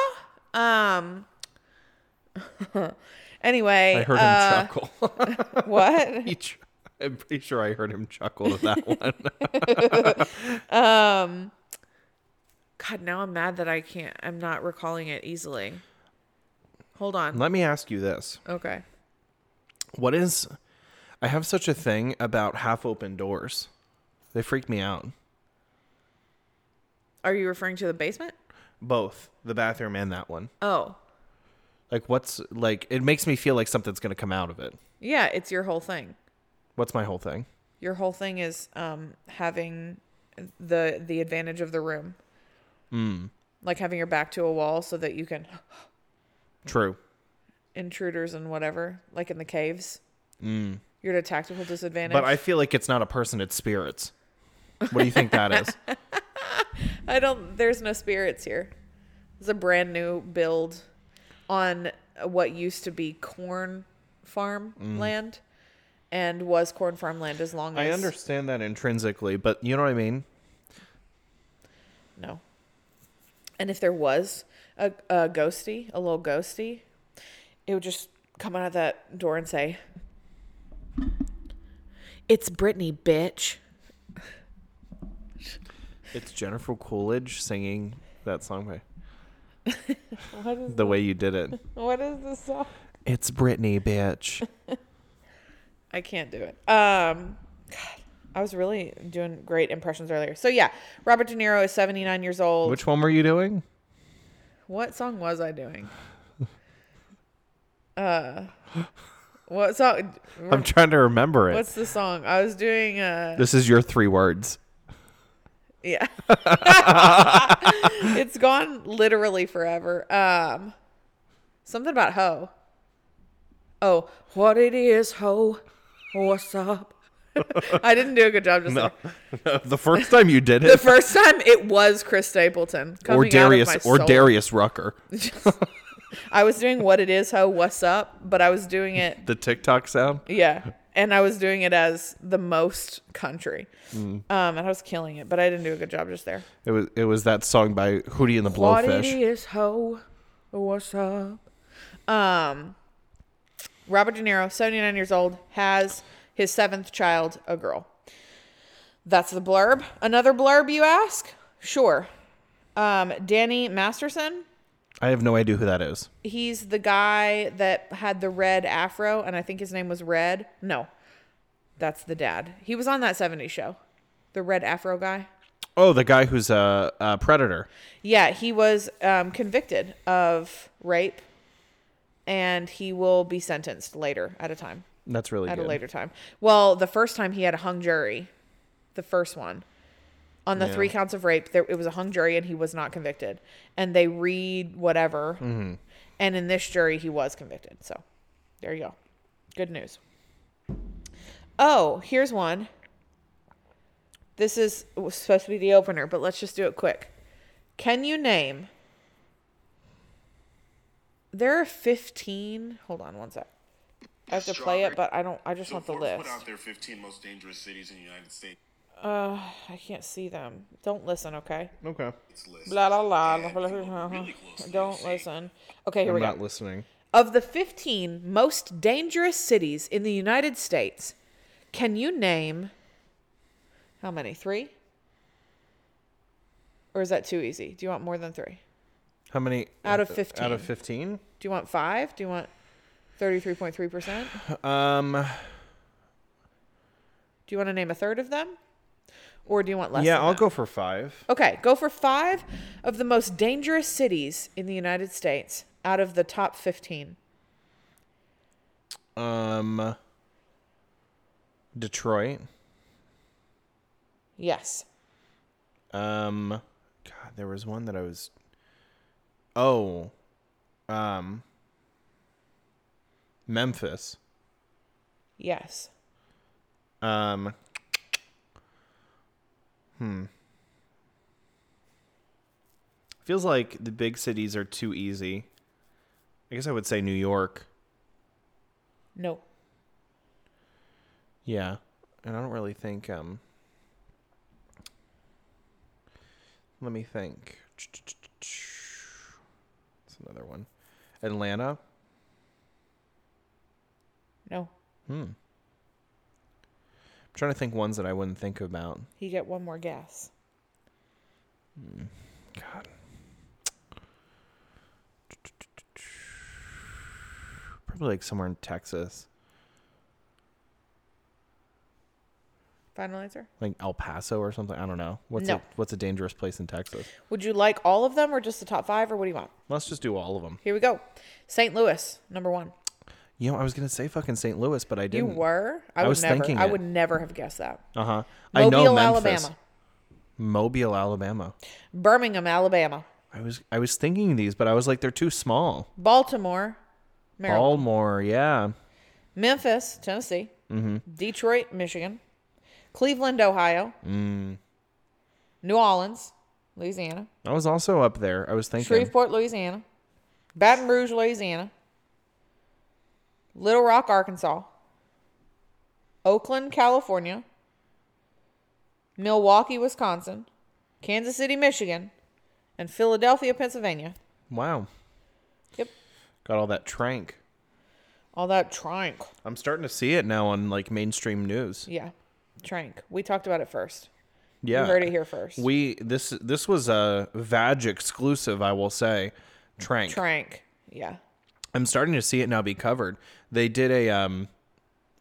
B: Um. anyway.
A: I heard him
B: uh,
A: chuckle.
B: what?
A: He ch- I'm pretty sure I heard him chuckle to that one.
B: um. God, now I'm mad that I can't. I'm not recalling it easily. Hold on.
A: Let me ask you this.
B: Okay.
A: What is I have such a thing about half open doors. They freak me out.
B: Are you referring to the basement?
A: Both the bathroom and that one.
B: Oh,
A: Like what's like it makes me feel like something's going to come out of it.
B: yeah. It's your whole thing.
A: What's my whole thing?
B: Your whole thing is um having the the advantage of the room,
A: Mm.
B: like having your back to a wall so that you can
A: True.
B: intruders and whatever, like in the caves.
A: Mm.
B: You're at a tactical disadvantage.
A: But I feel like it's not a person, it's spirits. What do you think that is?
B: I don't. There's no spirits here. It's a brand new build on what used to be corn farm
A: Mm.
B: land and was corn farm land as long as
A: I understand that intrinsically, but you know what I mean?
B: No. And if there was a, a ghosty, a little ghosty, it would just come out of that door and say, It's Britney, bitch.
A: It's Jennifer Coolidge singing that song by
B: What is
A: the way you did it.
B: What is this song?
A: It's Britney, bitch.
B: I can't do it. Um, God, I was really doing great impressions earlier. So yeah, Robert De Niro is 79 years old.
A: Which one were you doing?
B: What song was I doing? Uh, what song?
A: I'm trying to remember it.
B: What's the song? I was doing. Uh,
A: This is your three words.
B: yeah. it's gone literally forever. Um, something about hoe. Oh, what it is, hoe? What's up? I didn't do a good job just
A: No,
B: there.
A: the first time you did it,
B: The first time it was Chris Stapleton
A: or Darius,
B: out of my
A: or. Darius Rucker,
B: I was doing what it is, ho, what's up, but I was doing it,
A: the TikTok sound.
B: yeah, and I was doing it as the most country,
A: Mm.
B: um, and I was killing it, but I didn't do a good job just there.
A: It was it was that song by Hootie and the Blowfish.
B: What it is, ho, what's up? Um, Robert De Niro, seventy nine years old, has his seventh child, a girl. That's the blurb. Another blurb, you ask? Sure. Um, Danny Masterson.
A: I have no idea who that is.
B: He's the guy that had the red afro, and I think his name was Red. No, that's the dad. He was on that 70s show. The red afro guy.
A: Oh, the guy who's a, a predator.
B: Yeah, he was um, convicted of rape, and he will be sentenced later at a time.
A: That's really
B: at
A: good.
B: a later time. Well, the first time he had a hung jury, the first one, on the
A: Yeah.
B: three counts of rape, there it was a hung jury, and he was not convicted. And they read whatever,
A: Mhm.
B: and in this jury, he was convicted. So, there you go. Good news. Oh, here's one. This is was supposed to be the opener, but let's just do it quick. Can you name? There are 15. Hold on one sec. I have to play it, but I don't. I just
O: So
B: want the
O: Forbes
B: list.
O: put out their 15 most dangerous cities in the United States.
B: Uh, I can't see them. Don't listen, okay?
A: Okay.
B: Blah blah blah. blah, blah, blah. Don't listen. Okay, here
A: I'm
B: we
A: not listening.
B: Of the 15 most dangerous cities in the United States, can you name how many? Three? Or is that too easy? Do you want more than three?
A: How many
B: Out of 15.
A: Out of fifteen?
B: Do you want five? Do you want 33.3%?
A: Um.
B: Do you want to name a third of them? Or do you want less?
A: yeah, I'll
B: that?
A: go for five.
B: Okay, go for five of the most dangerous cities in the United States out of the top 15.
A: Um. Detroit.
B: Yes.
A: Um. God, there was one that I was. Oh. Um. Memphis.
B: Yes.
A: Um. Hmm. Feels like the big cities are too easy. I guess I would say New York.
B: No.
A: Yeah. And I don't really think um Let me think. That's another one. Atlanta?
B: No.
A: Hmm. Trying to think ones that I wouldn't think about.
B: You get one more guess.
A: Hmm. God. Probably like somewhere in Texas.
B: Final answer?
A: Like El Paso or something. I don't know. What's
B: No.
A: a what's a dangerous place in Texas?
B: Would you like all of them or just the top five or what do you want?
A: Let's just do all of them.
B: Here we go. St. Louis, number one.
A: You know, I was gonna say fucking St. Louis, but I didn't.
B: You were? I,
A: I was
B: never.
A: thinking
B: I
A: it.
B: would never have guessed that.
A: Uh huh. I know
B: Mobile,
A: Memphis.
B: Alabama.
A: Mobile, Alabama.
B: Birmingham, Alabama.
A: I was I was thinking these, but I was like, they're too small.
B: Baltimore, Maryland.
A: Baltimore, yeah.
B: Memphis, Tennessee.
A: Mm-hmm.
B: Detroit, Michigan. Cleveland, Ohio.
A: Mm.
B: New Orleans. Louisiana.
A: I was also up there. I was thinking.
B: Shreveport, Louisiana. Baton Rouge, Louisiana. Little Rock, Arkansas. Oakland, California. Milwaukee, Wisconsin. Kansas City, Michigan. And Philadelphia, Pennsylvania.
A: Wow.
B: Yep.
A: Got all that trank.
B: All that trank.
A: I'm starting to see it now on like mainstream news.
B: Yeah. Trank. We talked about it first.
A: Yeah.
B: You heard it here first.
A: We this this was a Vag exclusive, I will say. Trank.
B: Trank. Yeah.
A: I'm starting to see it now be covered. They did a um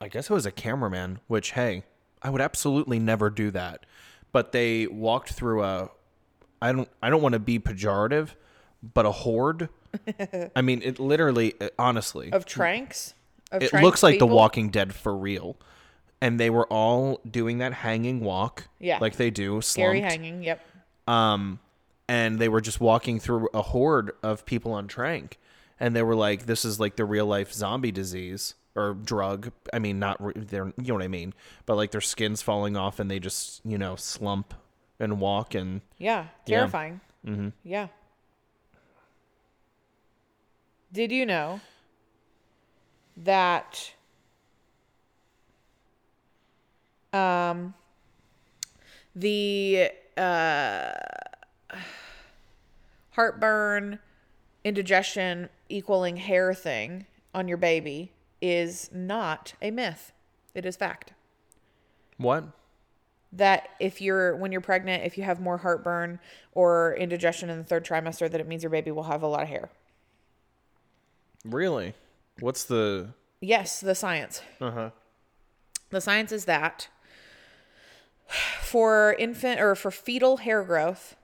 A: I guess it was a cameraman, which hey, I would absolutely never do that. But they walked through a I don't I don't want to be pejorative, but a horde. I mean, it literally uh, honestly
B: Of tranks? Of
A: it
B: trank
A: looks like The? Walking Dead for real. And they were all doing that hanging walk,
B: Yeah.
A: like they do,
B: Scary hanging. Yep.
A: Um, and they were just walking through a horde of people on trank, and they were like, "This is like the real life zombie disease or drug." I mean, not re- they're you know what I mean, but like their skin's falling off, and they just you know slump and walk and
B: Yeah. Terrifying.
A: mm-hmm.
B: Yeah. Did you know that um the uh heartburn, indigestion equaling hair thing on your baby is not a myth. It is fact.
A: What?
B: That if you're when you're pregnant, if you have more heartburn or indigestion in the third trimester, that it means your baby will have a lot of hair.
A: Really? What's the?
B: Yes, the science.
A: Uh huh.
B: The science is that for infant or for fetal hair growth,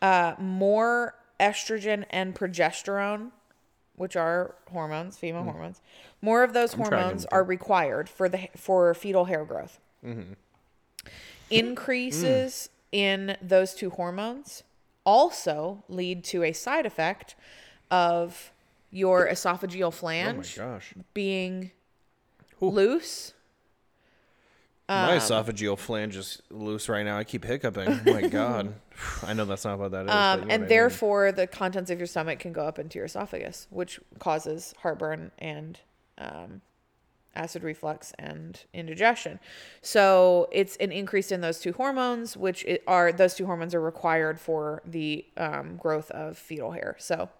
B: uh, more estrogen and progesterone, which are hormones, female
A: Mm.
B: hormones, more of those
A: I'm
B: hormones are required for the for fetal hair growth.
A: Mm-hmm.
B: Increases in those two hormones also lead to a side effect of your esophageal flange
A: Oh
B: being loose.
A: My
B: Um,
A: esophageal flange is loose right now. I keep hiccuping. Oh my god. I know that's not what that is.
B: Um, and
A: what I mean.
B: therefore, the contents of your stomach can go up into your esophagus, which causes heartburn and um, acid reflux and indigestion. So it's an increase in those two hormones, which are those two hormones are required for the um, growth of fetal hair. So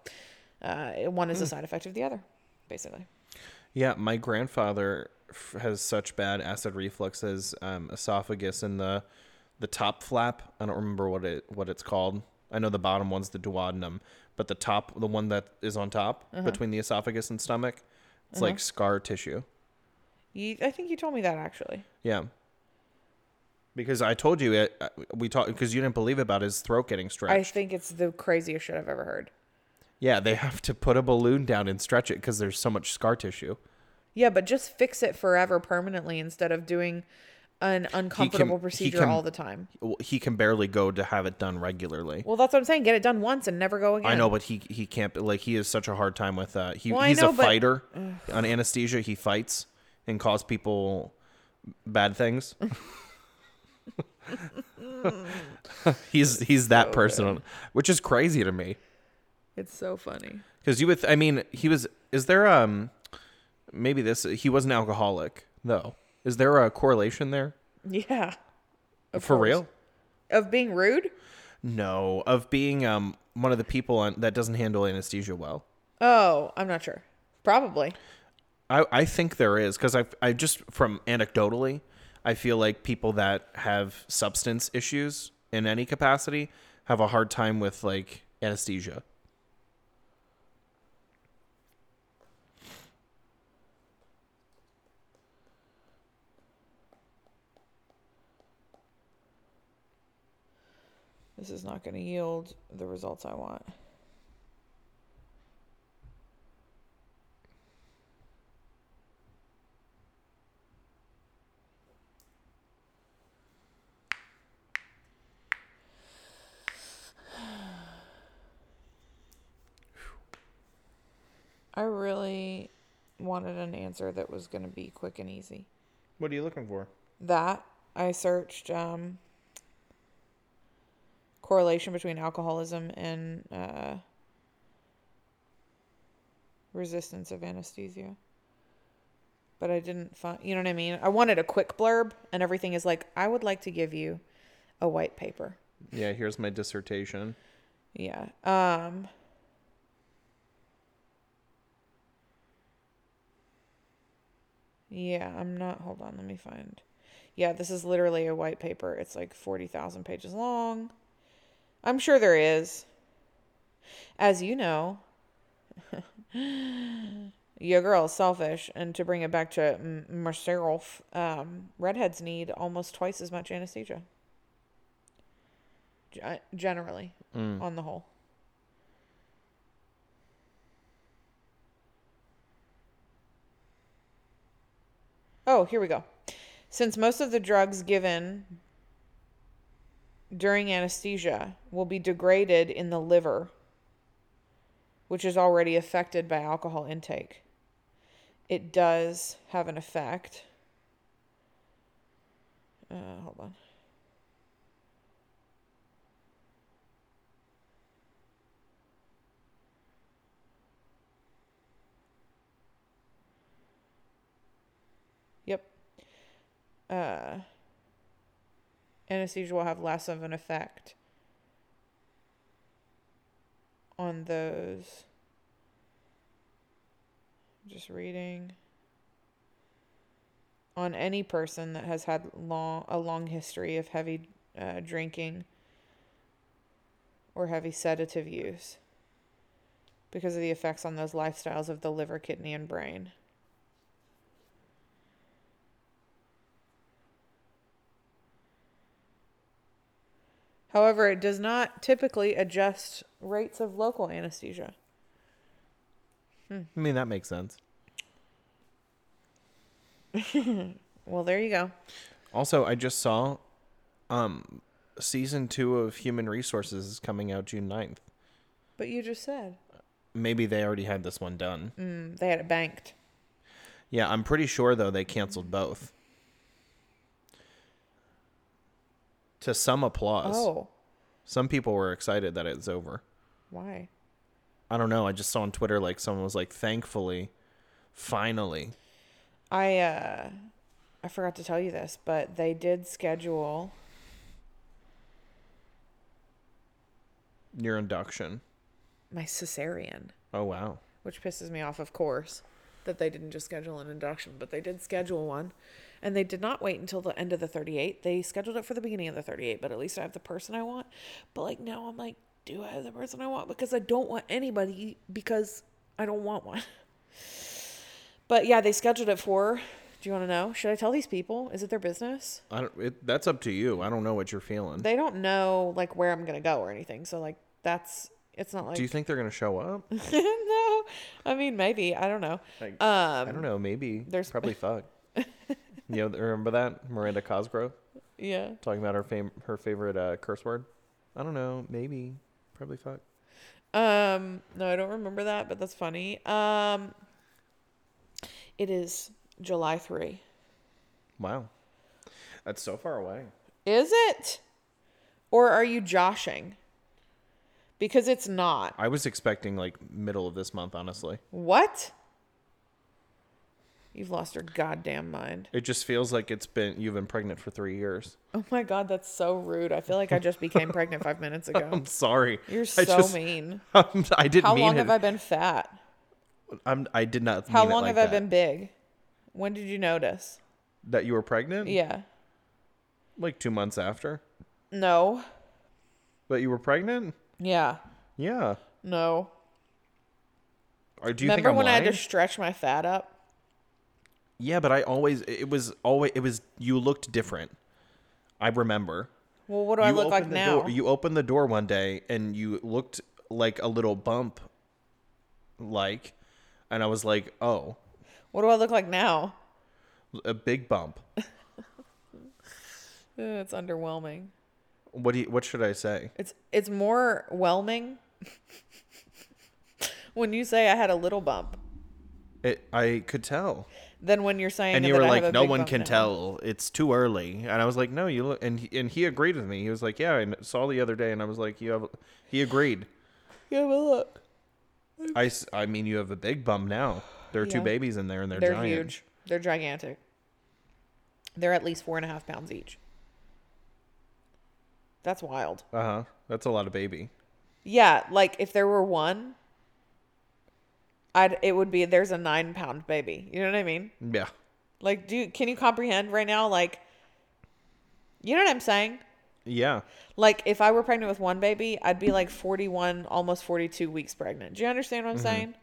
B: uh, one is a
A: Mm.
B: side effect of the other, basically.
A: Yeah, my grandfather f- has such bad acid reflux as um, esophagus and the the top flap. I don't remember what it what it's called. I know the bottom one's the duodenum, but the top, the one that is on top
B: Uh-huh.
A: between the esophagus and stomach, it's
B: Uh-huh.
A: like scar tissue.
B: You, I think you told me that actually.
A: Yeah. Because I told you it, uh, we talked because you didn't believe about his throat getting stretched.
B: I think it's the craziest shit I've ever heard.
A: yeah, they have to put a balloon down and stretch it because there's so much scar tissue.
B: Yeah, but just fix it forever permanently instead of doing an
A: can-
B: uncomfortable
A: he
B: procedure
A: can-
B: all the time.
A: He can barely go to have it done regularly.
B: Well, that's what I'm saying. Get it done once and never go again.
A: I know, but he he can't. Like he has such a hard time with that. He
B: Well,
A: he's
B: know,
A: a fighter
B: Ugh.
A: on anesthesia. He fights and cause people bad things. he's he's that
B: So
A: person, which is crazy to me.
B: It's so funny.
A: Because you would, I mean, he was. Is there um, maybe this? He was an alcoholic though. Is there a correlation there?
B: Yeah.
A: For
B: course.
A: real?
B: Of being rude?
A: No, of being um one of the people on, that doesn't handle anesthesia well.
B: Oh, I'm not sure. Probably.
A: I, I think there is because I I just from anecdotally, I feel like people that have substance issues in any capacity have a hard time with like anesthesia.
B: This is not going to yield the results I want. I really wanted an answer that was going to be quick and easy.
A: What are you looking for?
B: That I searched um, correlation between alcoholism and uh, resistance of anesthesia. But I didn't find, you know what I mean? I wanted a quick blurb, and everything is like, I would like to give you a white paper.
A: Yeah, here's my dissertation.
B: Yeah. Um, yeah, I'm not, hold on, let me find. Yeah, this is literally a white paper. It's like 40,000 pages long. I'm sure there is. As you know, your girl's selfish. And to bring it back to m- myself, um, redheads need almost twice as much anesthesia. Ge- Generally,
A: Mm.
B: on the whole. Oh, here we go. Since most of the drugs given during anesthesia will be degraded in the liver, which is already affected by alcohol intake, it does have an effect. Uh, hold on. Yep. Uh, anesthesia will have less of an effect on those. Just reading. On any person that has had long a long history of heavy uh, drinking or heavy sedative use because of the effects on those lifestyles of the liver, kidney, and brain. However, it does not typically adjust rates of local anesthesia.
A: I mean, that makes sense.
B: well, there you go.
A: Also, I just saw um season 2 of Human Resources is coming out June 9th.
B: But you just said
A: Maybe they already had this one done.
B: mm, they had it banked.
A: Yeah, I'm pretty sure though they canceled both. To some applause.
B: Oh,
A: Some people were excited that it's over.
B: why?
A: I don't know. I just saw on Twitter like someone was like, "Thankfully, finally."
B: I uh I forgot to tell you this, but they did schedule
A: Your induction.
B: my cesarean,
A: Oh wow.
B: which pisses me off, of course, that they didn't just schedule an induction, but they did schedule one. And they did not wait until the end of the 38. They scheduled it for the beginning of the 38, but at least I have the person I want. But like now I'm like, do I have the person I want? Because I don't want anybody because I don't want one. But yeah, they scheduled it for. Do you want to know? Should I tell these people? Is it their business?
A: I don't. It, that's up to you. I don't know what you're feeling.
B: They don't know like where I'm gonna go or anything. So like that's it's not like
A: Do you think they're gonna show up?
B: no. I mean maybe. I don't know.
A: Like,
B: um
A: I don't know. Maybe
B: there's-
A: probably fuck. You know, remember that Miranda Cosgrove
B: Yeah.
A: talking about her fam- her favorite uh, curse word? I don't know. Maybe probably fuck.
B: Um no, I don't remember that, but that's funny. Um it is July 3.
A: Wow, that's so far away.
B: Is it? Or are you joshing? Because it's not.
A: I was expecting like middle of this month. Honestly,
B: What? You've lost your goddamn mind.
A: it just feels like it's been you've been pregnant for three years.
B: Oh my god, that's so rude. I feel like I just became pregnant five minutes ago.
A: I'm sorry.
B: You're so
A: just-
B: mean.
A: I didn't
B: How
A: mean
B: long
A: it.
B: have I been fat?
A: I'm. I did not.
B: How
A: mean it
B: long
A: like
B: have I been big? When did you notice?
A: That you were pregnant?
B: Yeah.
A: Like two months after.
B: No.
A: But you were pregnant?
B: Yeah.
A: Yeah.
B: No.
A: Or do you
B: Remember
A: I'm
B: when I had to stretch my fat up?
A: Yeah, but I always it was always it was you looked different. I remember.
B: Well, what do I
A: You
B: look like now?
A: door- you opened the door one day and you looked like a little bump like and I was like, "Oh,
B: What do I look like now?
A: a big bump."
B: It's underwhelming.
A: What do you, what should I say?
B: It's it's more whelming when you say I had a little bump.
A: It I could tell.
B: Than when you're saying.
A: and you
B: that
A: were like, no one can
B: now."
A: tell. It's too early. And I was like, no, you look. And he, and he agreed with me. He was like, yeah, I saw the other day. And I was like, you have. He agreed.
B: Yeah, but look,
A: I, I mean, you have a big bum now. There are two babies in there, and they're,
B: they're
A: giant.
B: huge. They're gigantic. They're at least four and a half pounds each. That's wild.
A: Uh huh. That's a lot of baby.
B: Yeah, like if there were one, I'd it would be there's a nine pound baby. You know what I mean?
A: Yeah.
B: Like, do can you comprehend right now? Like, you know what I'm saying?
A: Yeah.
B: Like, if I were pregnant with one baby, I'd be like 41, almost 42 weeks pregnant. Do you understand what I'm
A: Mhm.
B: saying?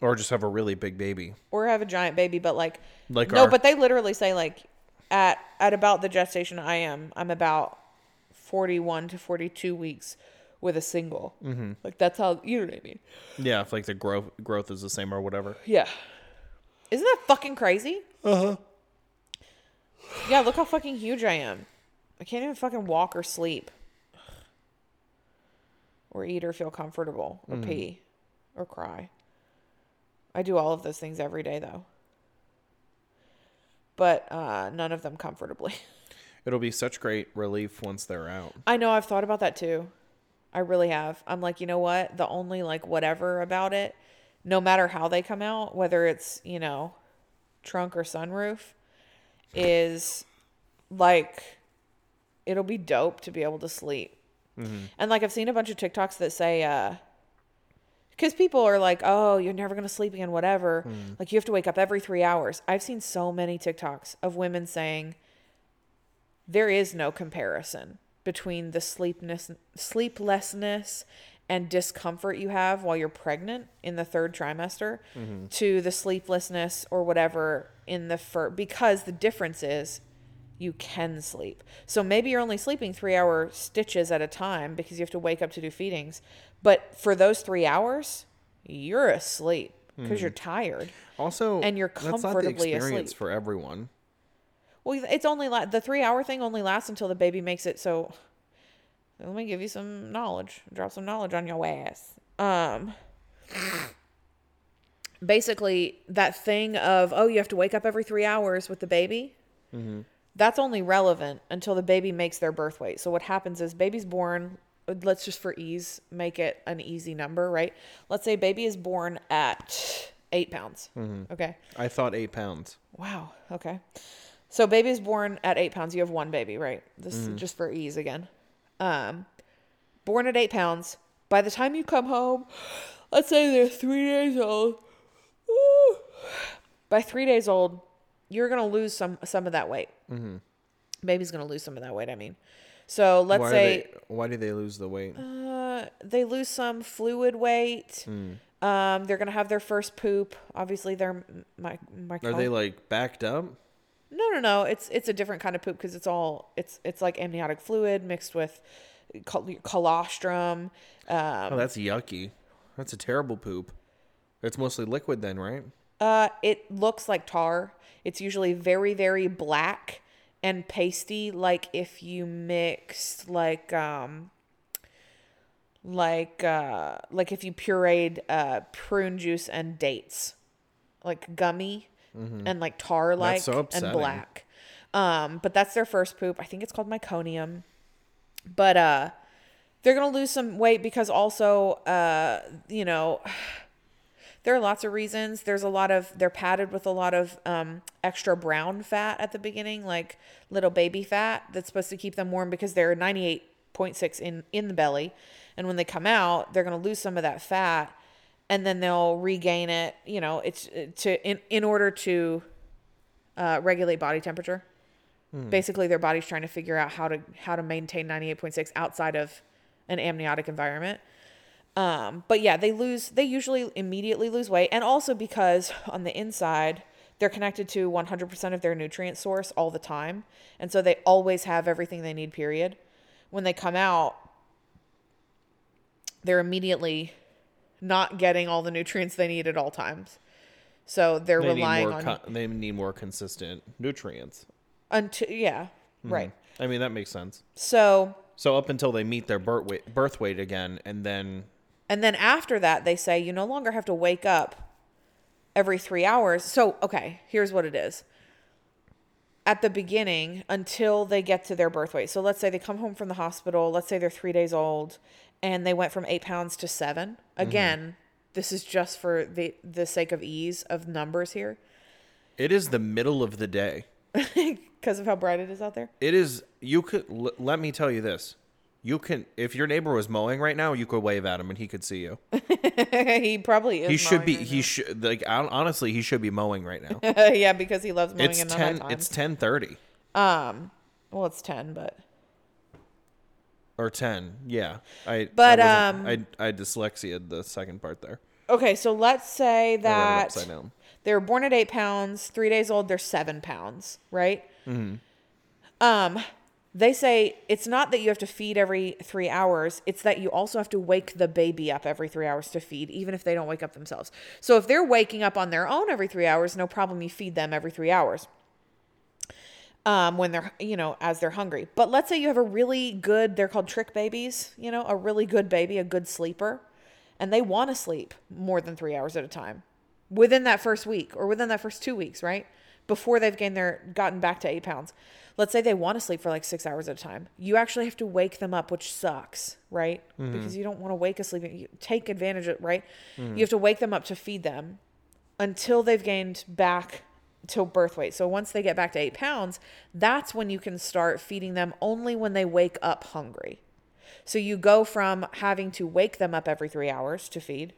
A: Or just have a really big baby.
B: Or have a giant baby, but like,
A: Like
B: no,
A: our-
B: but they literally say like, at at about the gestation I am, I'm about 41 to 42 weeks with a single.
A: Mm-hmm.
B: Like that's how you know what I mean?
A: Yeah, if like the growth growth is the same or whatever.
B: Yeah. Isn't that fucking crazy?
A: Uh huh.
B: Yeah, look how fucking huge I am. I can't even fucking walk or sleep. Or eat or feel comfortable or
A: Mhm.
B: pee or cry. I do all of those things every day though. But uh, none of them comfortably.
A: It'll be such great relief once they're out.
B: I know I've thought about that too. I really have. I'm like, you know what? The only like whatever about it, no matter how they come out, whether it's, you know, trunk or sunroof, is like it'll be dope to be able to sleep.
A: Mhm.
B: And like I've seen a bunch of TikToks that say uh because people are like, oh, you're never going to sleep again, whatever.
A: Mm.
B: Like, you have to wake up every three hours. I've seen so many TikToks of women saying there is no comparison between the sleepness, sleeplessness and discomfort you have while you're pregnant in the third trimester
A: Mhm.
B: to the sleeplessness or whatever in the first, because the difference is you can sleep. So maybe you're only sleeping three hour stitches at a time because you have to wake up to do feedings. But for those three hours, you're asleep because
A: Mhm.
B: you're tired.
A: Also,
B: and you're
A: that's not the
B: comfortably
A: experience
B: asleep.
A: for everyone.
B: Well, it's only la- the three hour thing only lasts until the baby makes it. So let me give you some knowledge. Drop some knowledge on your ass. Um, basically, that thing of oh, you have to wake up every three hours with the baby.
A: Mm-hmm.
B: That's only relevant until the baby makes their birth weight. So what happens is baby's born. Let's just for ease make it an easy number, right? Let's say baby is born at eight pounds.
A: Mhm.
B: Okay.
A: I thought eight pounds.
B: Wow. Okay. So baby's born at eight pounds. You have one baby, right? This
A: Mhm.
B: is just for ease again. Um, born at eight pounds. By the time you come home, let's say they're three days old. Woo. By three days old, you're gonna lose some some of that weight.
A: Mm-hmm.
B: Baby's gonna lose some of that weight. I mean, so let's
A: why
B: say
A: they, why do they lose the weight?
B: uh, they lose some fluid weight.
A: Mm.
B: Um, they're gonna have their first poop. Obviously, they're my my.
A: Are they like backed up?
B: No, no, no. It's it's a different kind of poop because it's all it's it's like amniotic fluid mixed with col- colostrum. Um,
A: oh, that's yucky. That's a terrible poop. It's mostly liquid then, right?
B: uh, it looks like tar. It's usually very very black and pasty, like if you mixed like um like uh like if you pureed uh prune juice and dates, like gummy
A: Mhm.
B: and like tar like
A: so
B: and black. Um, but that's their first poop. I think it's called meconium. But uh they're gonna lose some weight because also uh you know there are lots of reasons. There's a lot of they're padded with a lot of um, extra brown fat at the beginning, like little baby fat that's supposed to keep them warm because they're 98.6 in in the belly, and when they come out, they're gonna lose some of that fat, and then they'll regain it. You know, it's to in in order to uh, regulate body temperature.
A: Hmm.
B: Basically, their body's trying to figure out how to how to maintain 98.6 outside of an amniotic environment. Um, but yeah, they lose, they usually immediately lose weight. And also because on the inside, they're connected to 100% of their nutrient source all the time. And so they always have everything they need, period. When they come out, they're immediately not getting all the nutrients they need at all times. So they're
A: They
B: relying on,
A: co- they need more consistent nutrients.
B: until, yeah,
A: Mhm.
B: right.
A: I mean that makes sense.
B: So,
A: So up until they meet their birth weight, birth weight again, and then
B: and then after that, they say you no longer have to wake up every three hours. So, okay, here's what it is. At the beginning, until they get to their birth weight. So, let's say they come home from the hospital, let's say they're three days old, and they went from eight pounds to 7 Again, this is just for the, the sake of ease of numbers here
A: It is the middle of the day.
B: because of how bright it is out there.
A: It is. You could l- let me tell you this. You can, if your neighbor was mowing right now, you could wave at him and he could see you.
B: he probably is.
A: he should be.
B: right
A: He should like. Honestly, he should be mowing right now.
B: yeah, because he loves mowing
A: it's
B: in
A: ten. It's ten thirty
B: Um, well, it's ten, but
A: or ten. Yeah. I.
B: But,
A: I
B: um,
A: I I dyslexia the second part there.
B: okay. So let's say
A: I read it
B: that they were born at eight pounds, three days old. They're seven pounds, right?
A: Mm-hmm.
B: Um, they say it's not that you have to feed every three hours, it's that you also have to wake the baby up every three hours to feed, even if they don't wake up themselves. So if they're waking up on their own every three hours, no problem, you feed them every three hours. Um, when they're, you know, as they're hungry. But let's say you have a really good, they're called trick babies, you know, a really good baby, a good sleeper, and they want to sleep more than three hours at a time within that first week or within that first two weeks, right? Before they've gained their gotten back to eight pounds. Let's say they want to sleep for like six hours at a time. You actually have to wake them up, which sucks, right?
P: Mhm.
B: Because you don't want to wake a sleeping. You take advantage of right.
P: Mhm.
B: You have to wake them up to feed them until they've gained back to birth weight. So once they get back to eight pounds, that's when you can start feeding them only when they wake up hungry. So you go from having to wake them up every three hours to feed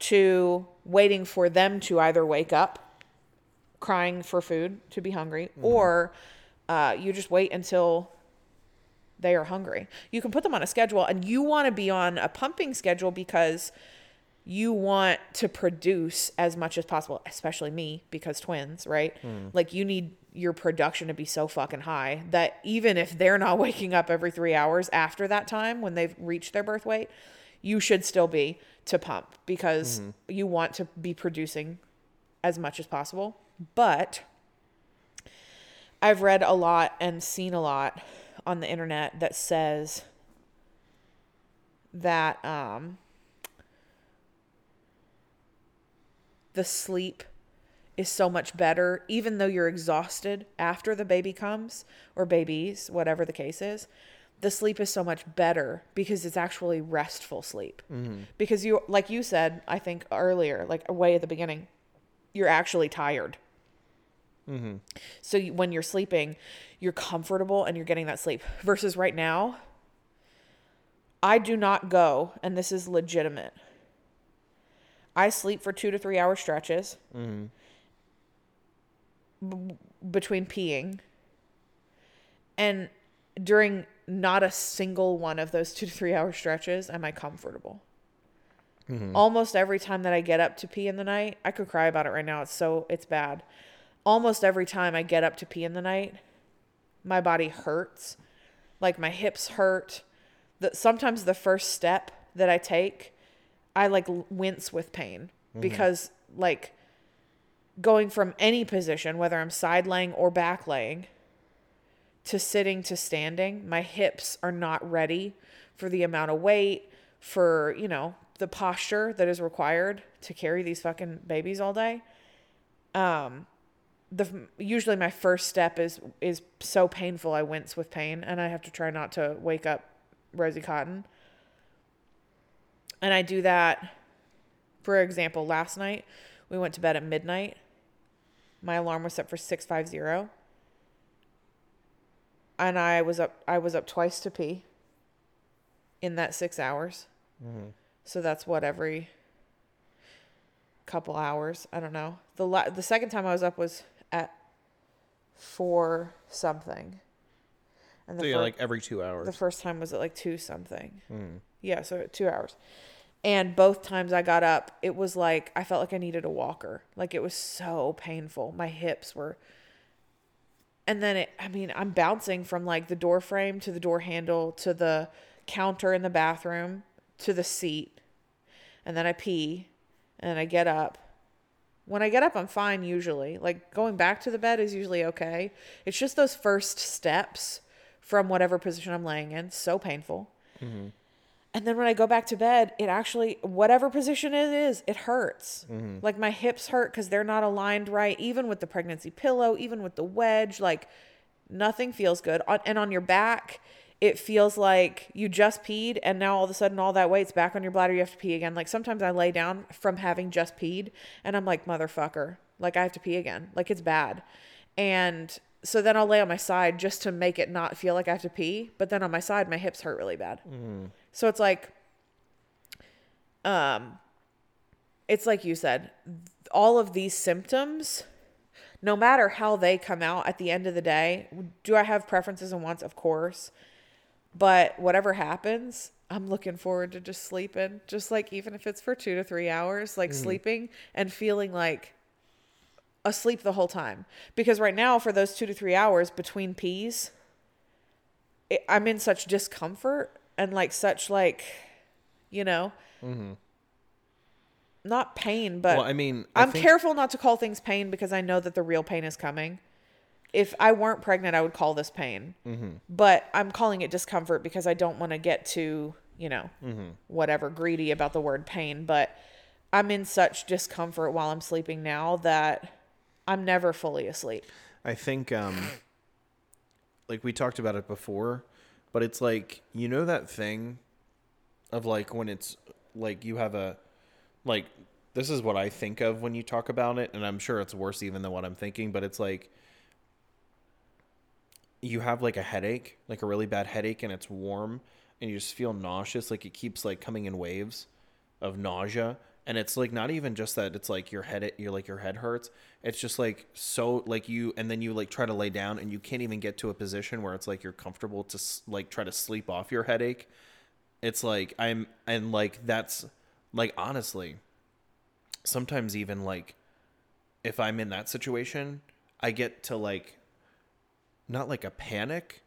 B: to waiting for them to either wake up crying for food to be hungry or uh, you just wait until they are hungry you can put them on a schedule and you want to be on a pumping schedule because you want to produce as much as possible especially me because twins right
P: Mm.
B: like you need your production to be so fucking high that even if they're not waking up every three hours after that time when they've reached their birth weight you should still be to pump because
P: Mhm.
B: you want to be producing as much as possible. But I've read a lot and seen a lot on the internet that says that um, the sleep is so much better, even though you're exhausted after the baby comes or babies, whatever the case is. The sleep is so much better because it's actually restful sleep.
P: Mhm.
B: Because you, like you said, I think earlier, like way at the beginning, you're actually tired.
A: Mm-hmm.
B: So you, when you're sleeping, you're comfortable and you're getting that sleep. Versus right now, I do not go, and this is legitimate. I sleep for two to three hour stretches
A: Mm-hmm.
B: b- between peeing. And during not a single one of those two to three hour stretches am I comfortable.
A: Mhm.
B: Almost every time that I get up to pee in the night, I could cry about it right now. It's so it's bad. Almost every time I get up to pee in the night, my body hurts. Like my hips hurt. The, sometimes the first step that I take, I like wince with pain
P: Mhm.
B: because like going from any position, whether I'm side laying or back laying, to sitting to standing, my hips are not ready for the amount of weight, for, you know, the posture that is required to carry these fucking babies all day. Um the usually my first step is is so painful I wince with pain and I have to try not to wake up Rosie Cotton. And I do that for example, last night we went to bed at midnight. My alarm was set for 650 and I was up I was up twice to pee in that 6 hours.
A: Mhm.
B: So that's what every couple hours, I don't know. The la- the second time I was up was at 4 something. And the
A: So yeah,
B: fir-
A: like every two hours.
B: The first time was at like 2 something.
A: Mhm.
B: Yeah, so 2 hours. And both times I got up, it was like I felt like I needed a walker. Like it was so painful. My hips were and then it i mean i'm bouncing from like the door frame to the door handle to the counter in the bathroom to the seat and then i pee and i get up when i get up i'm fine usually like going back to the bed is usually okay it's just those first steps from whatever position i'm laying in so painful
A: Mhm.
B: And then when I go back to bed, it actually, whatever position it is, it hurts.
A: Mhm.
B: Like my hips hurt because they're not aligned right, even with the pregnancy pillow, even with the wedge. Like nothing feels good. And on your back, it feels like you just peed and now all of a sudden all that weight's back on your bladder. You have to pee again. Like sometimes I lay down from having just peed and I'm like, motherfucker, like I have to pee again. Like it's bad. And so then I'll lay on my side just to make it not feel like I have to pee. But then on my side, my hips hurt really bad.
A: Mm.
B: So it's like, um, it's like you said, all of these symptoms, no matter how they come out at the end of the day, do I have preferences and wants? Of course. But whatever happens, I'm looking forward to just sleeping, just like even if it's for two to three hours, like
A: Mhm.
B: sleeping and feeling like asleep the whole time. Because right now, for those two to three hours between peas, it, I'm in such discomfort and like such like, you know,
A: Mm-hmm.
B: not pain, but
A: Well, I mean, I
B: I'm
A: think-
B: careful not to call things pain because I know that the real pain is coming. If I weren't pregnant, I would call this pain.
A: Mhm.
B: But I'm calling it discomfort because I don't want to get too, you know,
A: Mhm.
B: whatever greedy about the word pain. But I'm in such discomfort while I'm sleeping now that I'm never fully asleep.
A: I think um like we talked about it before, but it's like you know that thing of like when it's like you have a like this is what I think of when you talk about it and I'm sure it's worse even than what I'm thinking, but it's like you have like a headache, like a really bad headache and it's warm and you just feel nauseous like it keeps like coming in waves of nausea and it's like not even just that it's like your head you're like your head hurts. It's just like so like you and then you like try to lay down and you can't even get to a position where it's like you're comfortable to like try to sleep off your headache. It's like i'm and like that's like honestly sometimes even like if i'm in that situation i get to like not like a panic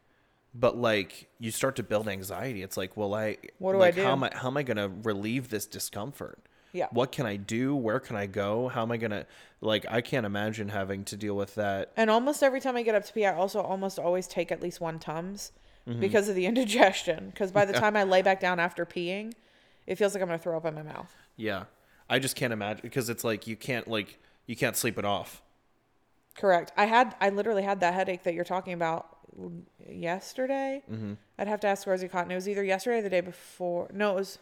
A: but like you start to build anxiety. It's like well i
B: What do
A: like,
B: I
A: how am i how am i going to relieve this discomfort
B: Yeah.
A: what can i do where can i go how am i going to like i can't imagine having to deal with that
B: And almost every time I get up to pee, I also almost always take at least one Tums
A: Mhm.
B: because of the indigestion. Because by the time I lay back down after peeing, it feels like I'm going to throw up in my mouth.
A: yeah i just can't imagine because it's like you can't like you can't sleep it off
B: Correct. I had I literally had that headache that you're talking about yesterday.
A: Mhm.
B: I'd have to ask Rosie Cotton. It was either yesterday or the day before. No, it was.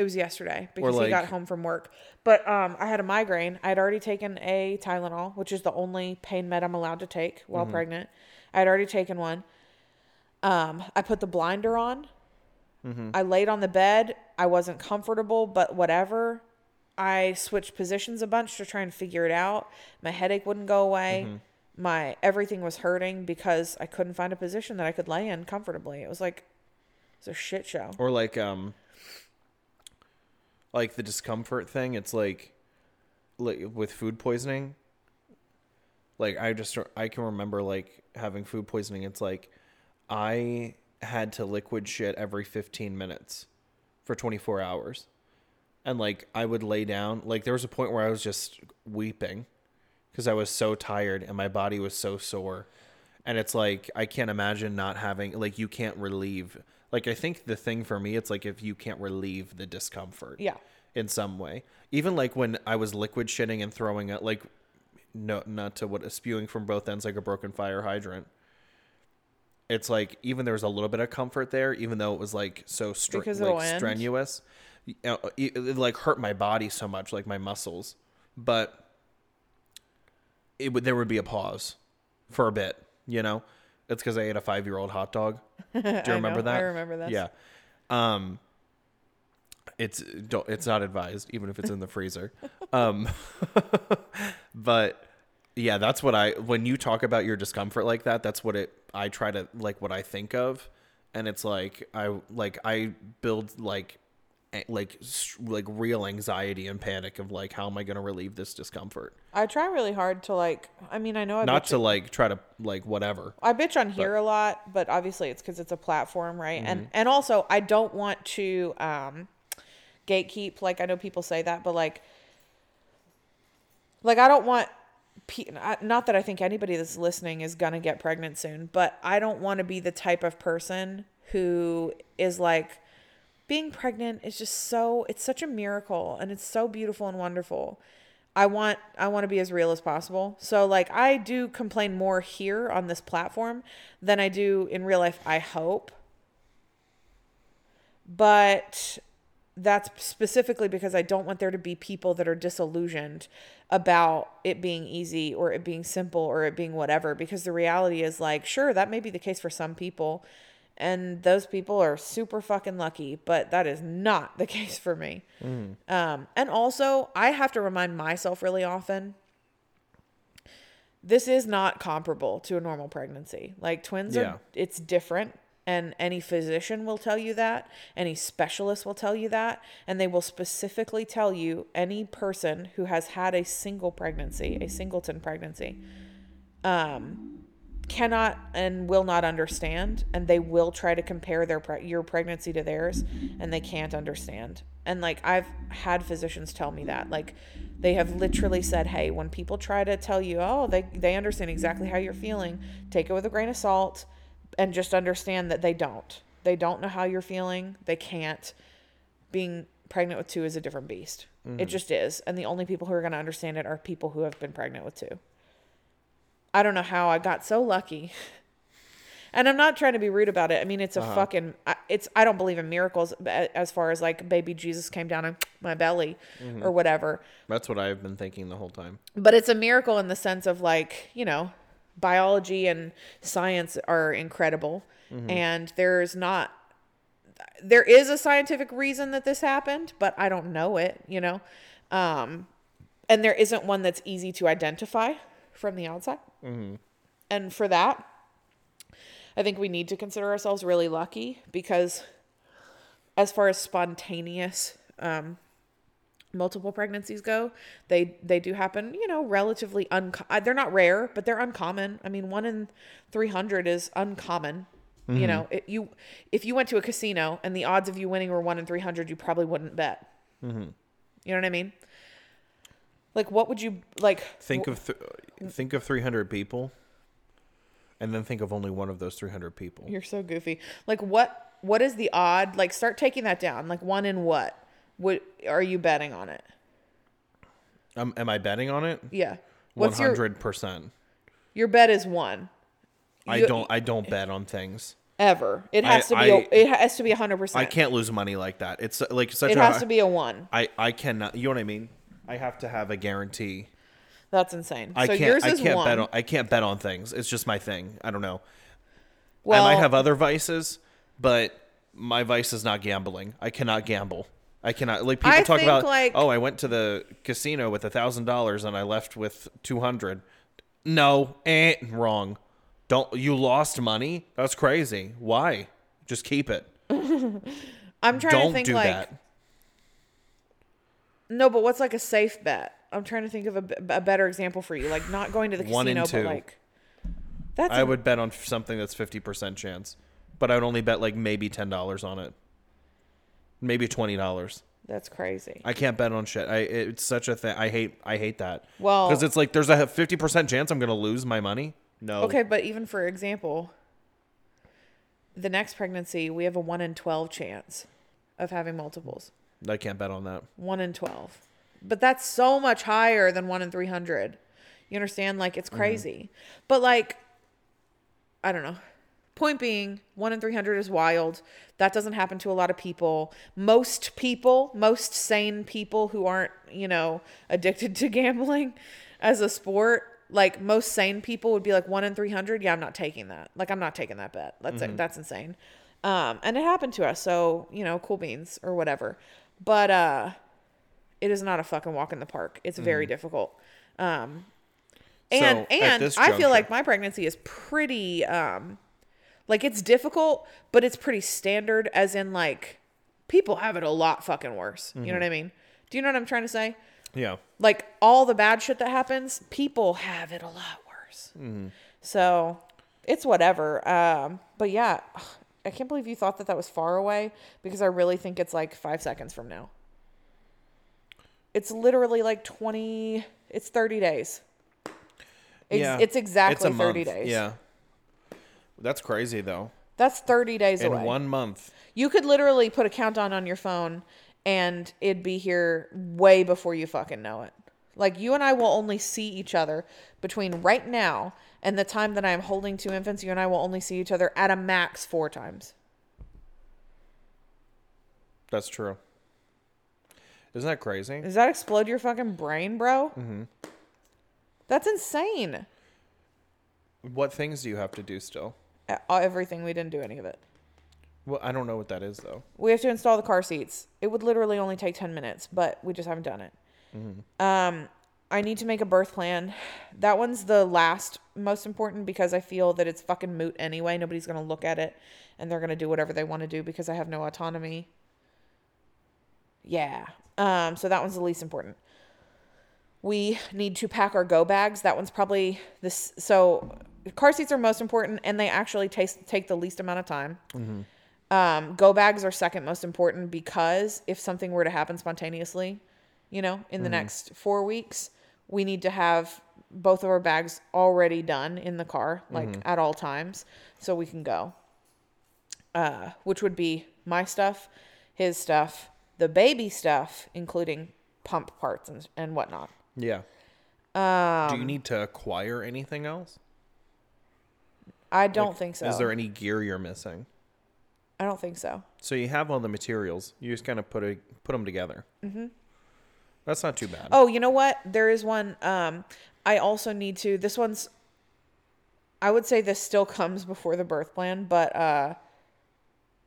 B: It was yesterday because he got home from work. But um, I had a migraine. I had already taken a Tylenol, which is the only pain med I'm allowed to take while
A: Mhm.
B: pregnant. I had already taken one. Um, I put the blinder on.
A: Mhm.
B: I laid on the bed. I wasn't comfortable, but whatever. I switched positions a bunch to try and figure it out. My headache wouldn't go away.
A: Mhm.
B: My everything was hurting because I couldn't find a position that I could lay in comfortably. It was like it's a shit show.
A: or like um like the discomfort thing it's like like with food poisoning like i just i can remember like having food poisoning it's like i had to liquid shit every 15 minutes for 24 hours. And like i would lay down like there was a point where i was just weeping because i was so tired and my body was so sore. And it's like i can't imagine not having like you can't relieve like i think the thing for me it's like if you can't relieve the discomfort
B: Yeah.
A: in some way. Even like when i was liquid shitting and throwing it like no not to what spewing from both ends like a broken fire hydrant it's like even there was a little bit of comfort there even though it was like so str- like strenuous. You know, it, it like hurt my body so much like my muscles. But it would there would be a pause for a bit you know it's because i ate a five year old hot dog. Do you remember
B: know,
A: that?
B: I remember that.
A: yeah. Um it's don't it's not advised even if it's in the freezer. Um but yeah that's what i when you talk about your discomfort like that that's what it i try to like what i think of. And it's like i like i build like like like real anxiety and panic of like how am i going to relieve this discomfort
B: I try really hard to like. I mean, I know I
A: not
B: bitch
A: to like try to like whatever
B: I bitch on here a lot, but obviously it's because it's a platform, right?
A: Mhm.
B: And and also I don't want to um, gatekeep. Like I know people say that, but like, like I don't want. pe- Not that I think anybody that's listening is gonna get pregnant soon, but I don't want to be the type of person who is like being pregnant is just so it's such a miracle and it's so beautiful and wonderful. I want I want to be as real as possible. So like I do complain more here on this platform than I do in real life, I hope. But that's specifically because I don't want there to be people that are disillusioned about it being easy or it being simple or it being whatever because the reality is like sure that may be the case for some people and those people are super fucking lucky but that is not the case for me
A: Mm.
B: um, and also i have to remind myself really often this is not comparable to a normal pregnancy like twins
A: Yeah.
B: are it's different and any physician will tell you that any specialist will tell you that and they will specifically tell you any person who has had a single pregnancy a singleton pregnancy um cannot and will not understand and they will try to compare their pre- your pregnancy to theirs and they can't understand. And like i've had physicians tell me that like they have literally said hey when people try to tell you oh they they understand exactly how you're feeling take it with a grain of salt and just understand that they don't. They don't know how you're feeling. They can't. Being pregnant with two is a different beast. It
A: Mhm.
B: just is. And the only people who are going to understand it are people who have been pregnant with two I don't know how I got so lucky. And I'm not trying to be rude about it. I mean, it's a
A: Uh-huh.
B: fucking I- it's I don't believe in miracles as far as like baby Jesus came down in my belly
A: Mhm.
B: or whatever.
A: That's what I've been thinking the whole time.
B: But it's a miracle in the sense of like, you know, biology and science are incredible
A: Mhm.
B: and there's not there is a scientific reason that this happened, but I don't know it, you know. Um and there isn't one that's easy to identify from the outside.
A: Mm-hmm.
B: And for that, I think we need to consider ourselves really lucky because, as far as spontaneous um, multiple pregnancies go, they they do happen. You know, relatively unco- They're not rare, but they're uncommon. I mean, one in three hundred is uncommon. You
A: Mhm.
B: know, it, you if you went to a casino and the odds of you winning were one in three hundred, you probably wouldn't bet.
A: Mm-hmm.
B: You know what I mean? Like, what would you like?
A: Think of th- think of 300 people, and then think of only one of those 300 people.
B: You're so goofy. Like what what is the odd? Like start taking that down. Like one in what? What are you betting on it?
A: Um, am I betting on it?
B: Yeah. What's
A: hundred percent.
B: your bet is one.
A: I don't. I don't bet on things.
B: ever. It has to be a,
A: I-
B: it has to be 100%.
A: I can't lose money like that. It's like such
B: It
A: a.
B: has to be a one.
A: I I cannot. You know what I mean? I have to have a guarantee.
B: That's insane.
A: I
B: so
A: can't.
B: yours
A: I
B: is
A: can't
B: one.
A: bet on. I can't bet on things. It's just my thing. I don't know.
B: Well-
A: I might have other vices, but my vice is not gambling. I cannot gamble. I cannot. Like people
B: I
A: talk about.
B: like-
A: oh, I went to the casino with a thousand dollars and I left with two hundred. No, eh, wrong. Don't you lost money? That's crazy. Why? Just keep it.
B: I'm trying
A: Don't
B: to think
A: do
B: like
A: that.
B: No, but what's like a safe bet? I'm trying to think of a better example for you. Like not going to the
A: One in
B: casino,
A: two.
B: but like that's
A: I
B: a-
A: would bet on something that's fifty percent chance, but I would only bet like maybe ten dollars on it, maybe twenty dollars.
B: That's crazy.
A: I can't bet on shit. I it's such a thing. I hate I hate that.
B: Well-
A: because it's like there's a fifty percent chance I'm gonna lose my money. No.
B: Okay, but even for example, the next pregnancy, we have a 1 in 12 chance of having multiples.
A: I can't bet on that.
B: 1 in 12. But that's so much higher than 1 in 300. You understand? Like, it's
A: Mhm.
B: crazy. But, like, I don't know. Point being, 1 in 300 is wild. That doesn't happen to a lot of people. Most people, most sane people who aren't, you know, addicted to gambling as a sport, like most sane people would be like 1 in 300. Yeah, I'm not taking that. Like, I'm not taking that bet. That's
A: Mhm.
B: that's insane. Um, and it happened to us. So, you know, cool beans or whatever. But uh it is not a fucking walk in the park. It's very
A: Mhm.
B: difficult. Um and
A: at
B: and
A: this
B: I feel like my pregnancy is pretty um like it's difficult, but it's pretty standard as in like people have it a lot fucking worse. You know
A: Mhm.
B: what I mean? Do you know what I'm trying to say?
A: Yeah.
B: Like all the bad shit that happens, people have it a lot worse.
A: Mhm.
B: So it's whatever. Um, but yeah, I can't believe you thought that that was far away because I really think it's like five seconds from now. It's literally like 20, it's 30 days. Ex-
A: yeah.
B: It's exactly
A: a
B: 30
A: month.
B: days.
A: Yeah. That's crazy though.
B: That's 30 days
A: in
B: away.
A: one month.
B: You could literally put a countdown on your phone and it'd be here way before you fucking know it. Like you and I will only see each other between right now and the time that I am holding two infants. You and I will only see each other at a max four times.
A: That's true. Isn't that crazy?
B: Does that explode your fucking brain, bro?
A: Mm-hmm.
B: That's insane.
A: What things do you have to do still?
B: Uh, Everything. We didn't do any of it.
A: Well, I don't know what that is though.
B: We have to install the car seats. It would literally only take 10 minutes, but we just haven't done it.
A: Mm-hmm.
B: Um, I need to make a birth plan. That one's the last most important because I feel that it's fucking moot anyway. Nobody's going to look at it and they're going to do whatever they want to do because I have no autonomy. Yeah. Um, so that one's the least important. We need to pack our go bags. That one's probably this. So car seats are most important and they actually taste, take the least amount of time.
A: Mm-hmm.
B: Um, go bags are second most important because if something were to happen spontaneously, you know, in the
A: Mhm.
B: next four weeks, we need to have both of our bags already done in the car, like
A: Mhm.
B: at all times, so we can go. Uh, which would be my stuff, his stuff, the baby stuff, including pump parts and, and whatnot.
A: Yeah.
B: Um,
A: do you need to acquire anything else?
B: I don't
A: Like,
B: think so.
A: Is there any gear you're missing?
B: I don't think so.
A: So you have all the materials. You just kind of put a, put them together.
B: hmm
A: That's not too bad.
B: Oh, you know what? There is one. Um, I also need to. This one's. I would say this still comes before the birth plan, but uh,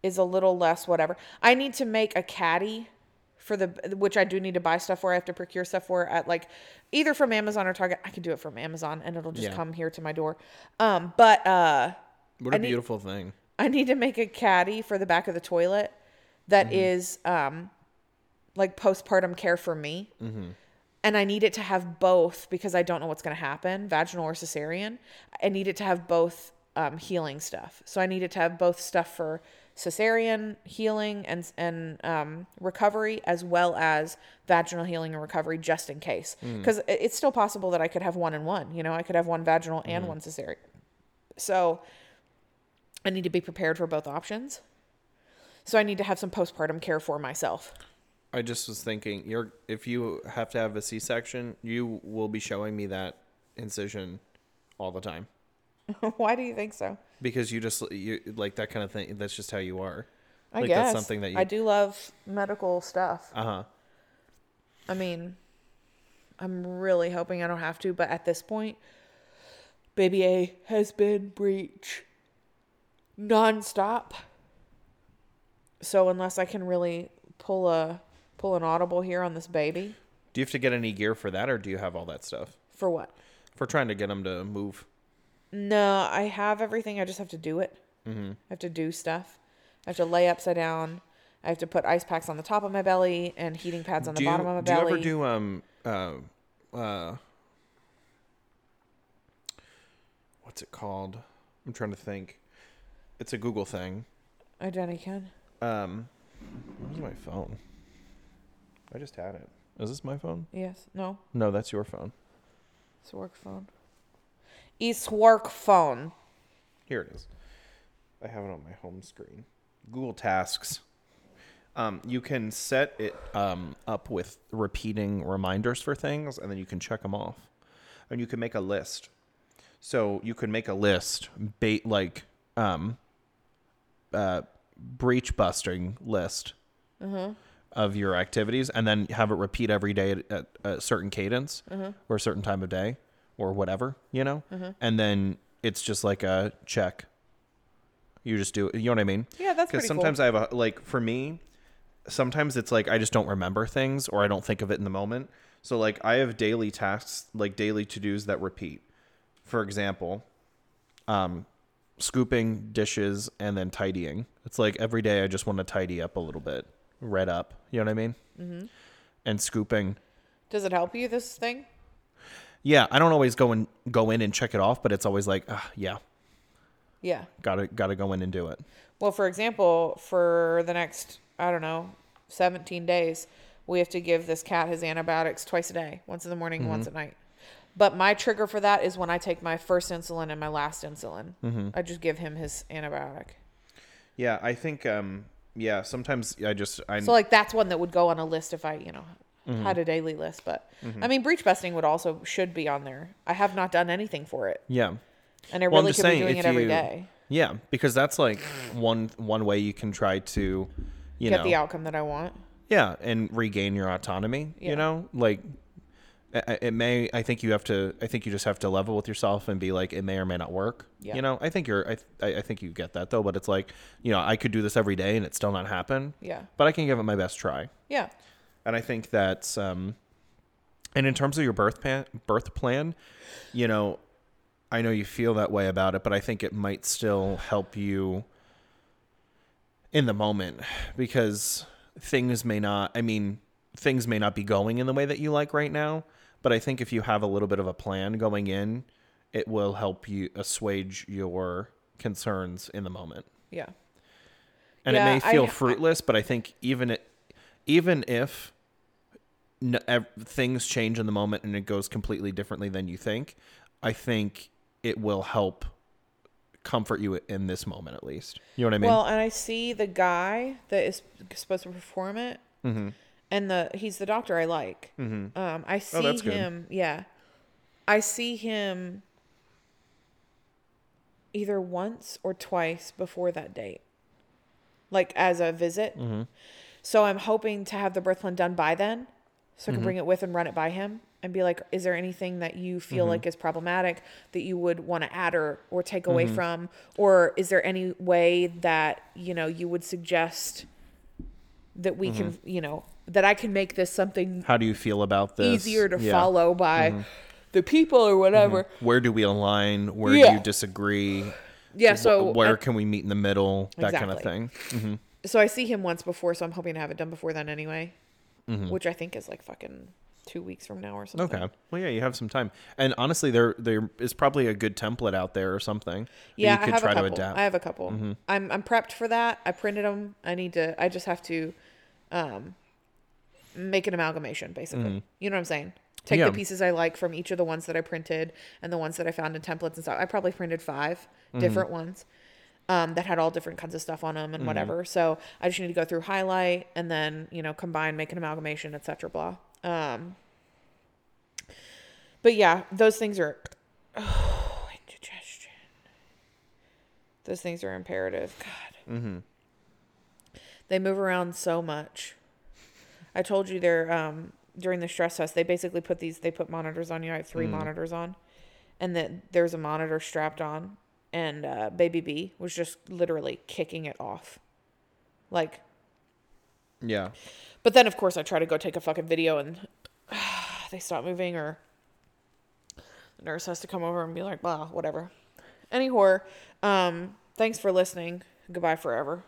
B: is a little less whatever. I need to make a caddy for the which I do need to buy stuff for. I have to procure stuff for at like either from Amazon or Target. I can do it from Amazon, and it'll just
A: Yeah.
B: come here to my door. Um, but uh,
A: What a
B: need-
A: beautiful thing.
B: I need to make a caddy for the back of the toilet that is um like postpartum care for me.
A: Mm-hmm.
B: And I need it to have both because I don't know what's going to happen, vaginal or cesarean. I need it to have both um, healing stuff. So I need it to have both stuff for cesarean healing and and um, recovery, as well as vaginal healing and recovery, just in case.
A: Mm.
B: Because it's still possible that I could have one and one. You know, I could have one vaginal and
A: Mhm.
B: one cesarean. So I need to be prepared for both options. So I need to have some postpartum care for myself.
A: I just was thinking, you're if you have to have a C-section, you will be showing me that incision all the time
B: Why do you think so?
A: because you just you like that kind of thing. That's just how you are.
B: I
A: like
B: guess
A: that's something that you.
B: I do love medical stuff.
A: Uh huh.
B: I mean, I'm really hoping I don't have to, but at this point, baby A has been breech nonstop. So unless I can really pull a pull an audible here on this baby,
A: Do you have to get any gear for that, or do you have all that stuff
B: for what?
A: for trying to get them to move?
B: No, I have everything. I just have to do it.
A: Mm-hmm.
B: I have to do stuff. I have to lay upside down. I have to put ice packs on the top of my belly and heating pads on the
A: do you,
B: bottom of my belly.
A: do
B: belly.
A: you ever do um uh uh what's it called? I'm trying to think. It's a Google thing.
B: I Jenny can.
A: Um, where's my phone? I just had it. Is this my phone?
B: Yes. No.
A: No, that's your phone.
B: It's work phone. It's work phone.
A: Here it is. I have it on my home screen. Google Tasks. Um, you can set it um, up with repeating reminders for things, and then you can check them off. And you can make a list. So you could make a list, bait like um, uh, breech busting list
B: Mhm.
A: Of your activities, and then have it repeat every day at, at a certain cadence
B: Mhm.
A: or a certain time of day or whatever, you know.
B: Mhm.
A: And then it's just like a check. You just do it. You know what I mean?
B: Yeah, that's
A: Because
B: pretty cool.
A: sometimes I have a like for me, sometimes it's like I just don't remember things or I don't think of it in the moment. So like I have daily tasks, like daily to dos that repeat. For example, um, scooping dishes and then tidying. It's like every day I just want to tidy up a little bit, red up. You know what I mean?
B: Mm-hmm.
A: And scooping.
B: Does it help you this thing?
A: Yeah, I don't always go and go in and check it off, but it's always like, ah, yeah,
B: Yeah.
A: gotta gotta go in and do it.
B: Well, for example, for the next I don't know, 17 days, we have to give this cat his antibiotics twice a day, once in the morning, once
A: Mhm.
B: at night. But my trigger for that is when I take my first insulin and my last insulin.
A: Mm-hmm.
B: I just give him his antibiotic.
A: Yeah, I think um yeah, sometimes I just I
B: So like that's one that would go on a list if I, you know,
A: Mhm.
B: had a daily list. But
A: Mhm.
B: I mean, breech busting would also should be on there. I have not done anything for it.
A: Yeah.
B: And I
A: Well, I'm
B: really
A: just
B: could be
A: saying,
B: doing
A: if
B: it every
A: you-
B: day.
A: Yeah, because that's like one one way you can try to you
B: Get
A: know
B: the outcome that I want.
A: Yeah, and regain your autonomy,
B: Yeah.
A: you know? Like it may I think you have to I think you just have to level with yourself and be like it may or may not work.
B: Yeah.
A: You know, I think you're I I think you get that though, but it's like, you know, I could do this every day and it still not happen.
B: Yeah.
A: But I can give it my best try.
B: Yeah.
A: And I think that's um and in terms of your birth plan birth plan, you know, I know you feel that way about it, but I think it might still help you in the moment because things may not I mean, things may not be going in the way that you like right now, but I think if you have a little bit of a plan going in, it will help you assuage your concerns in the moment.
B: Yeah.
A: And
B: Yeah,
A: it may feel
B: I-
A: fruitless, but I think even it, even if n- ev- things change in the moment and it goes completely differently than you think, I think it will help comfort you in this moment at least. You know what I mean?
B: Well, and I see the guy that is supposed to perform it,
A: Mhm.
B: And the he's the doctor I like.
A: Mhm.
B: Um, I
A: Oh,
B: see
A: good.
B: him. Yeah, I see him either once or twice before that date, like as a visit.
A: Mhm.
B: So I'm hoping to have the birth plan done by then, so I can
A: Mhm.
B: bring it with and run it by him and be like, is there anything that you feel
A: Mhm.
B: like is problematic that you would want to add or or take away
A: Mhm.
B: from, or is there any way that you know you would suggest that we can,
A: Mm-hmm.
B: you know, that I can make this something
A: How do you feel about this?
B: easier to
A: Yeah.
B: follow by
A: Mhm.
B: the people or whatever.
A: Where do we align? Where do you disagree?
B: Yeah, so
A: where
B: I-
A: can we meet in the middle? That kind of
B: Exactly.
A: thing. hmm
B: So I see him once before, so I'm hoping to have it done before then anyway,
A: Mhm.
B: which I think is like fucking two weeks from now or something.
A: Okay. Well, yeah, you have some time, and honestly, there there is probably a good template out there or something.
B: Yeah,
A: you could
B: I have
A: try
B: a couple.
A: to adapt.
B: I have a couple.
A: Mhm.
B: I'm I'm prepped for that. I printed them. I need to. I just have to, um, make an amalgamation basically.
A: Mhm.
B: You know what I'm saying? Take
A: Yeah.
B: the pieces I like from each of the ones that I printed and the ones that I found in templates and stuff. I probably printed 5
A: Mhm.
B: different ones. Um, that had all different kinds of stuff on them and
A: Mhm.
B: whatever. So I just need to go through highlight and then you know combine, make an amalgamation, etc. Blah. Um, but yeah, those things are. Oh, indigestion. Those things are imperative. God,
A: Mm-hmm.
B: they move around so much. I told you they're um during the stress test. They basically put these. They put monitors on you. I have three
A: Mm.
B: monitors on, and that there's a monitor strapped on, and uh, baby B was just literally kicking it off, like.
A: Yeah.
B: But then, of course, I try to go take a fucking video, and they stop moving, or the nurse has to come over and be like, "Well, whatever." Any horror. Um, thanks for listening. Goodbye forever.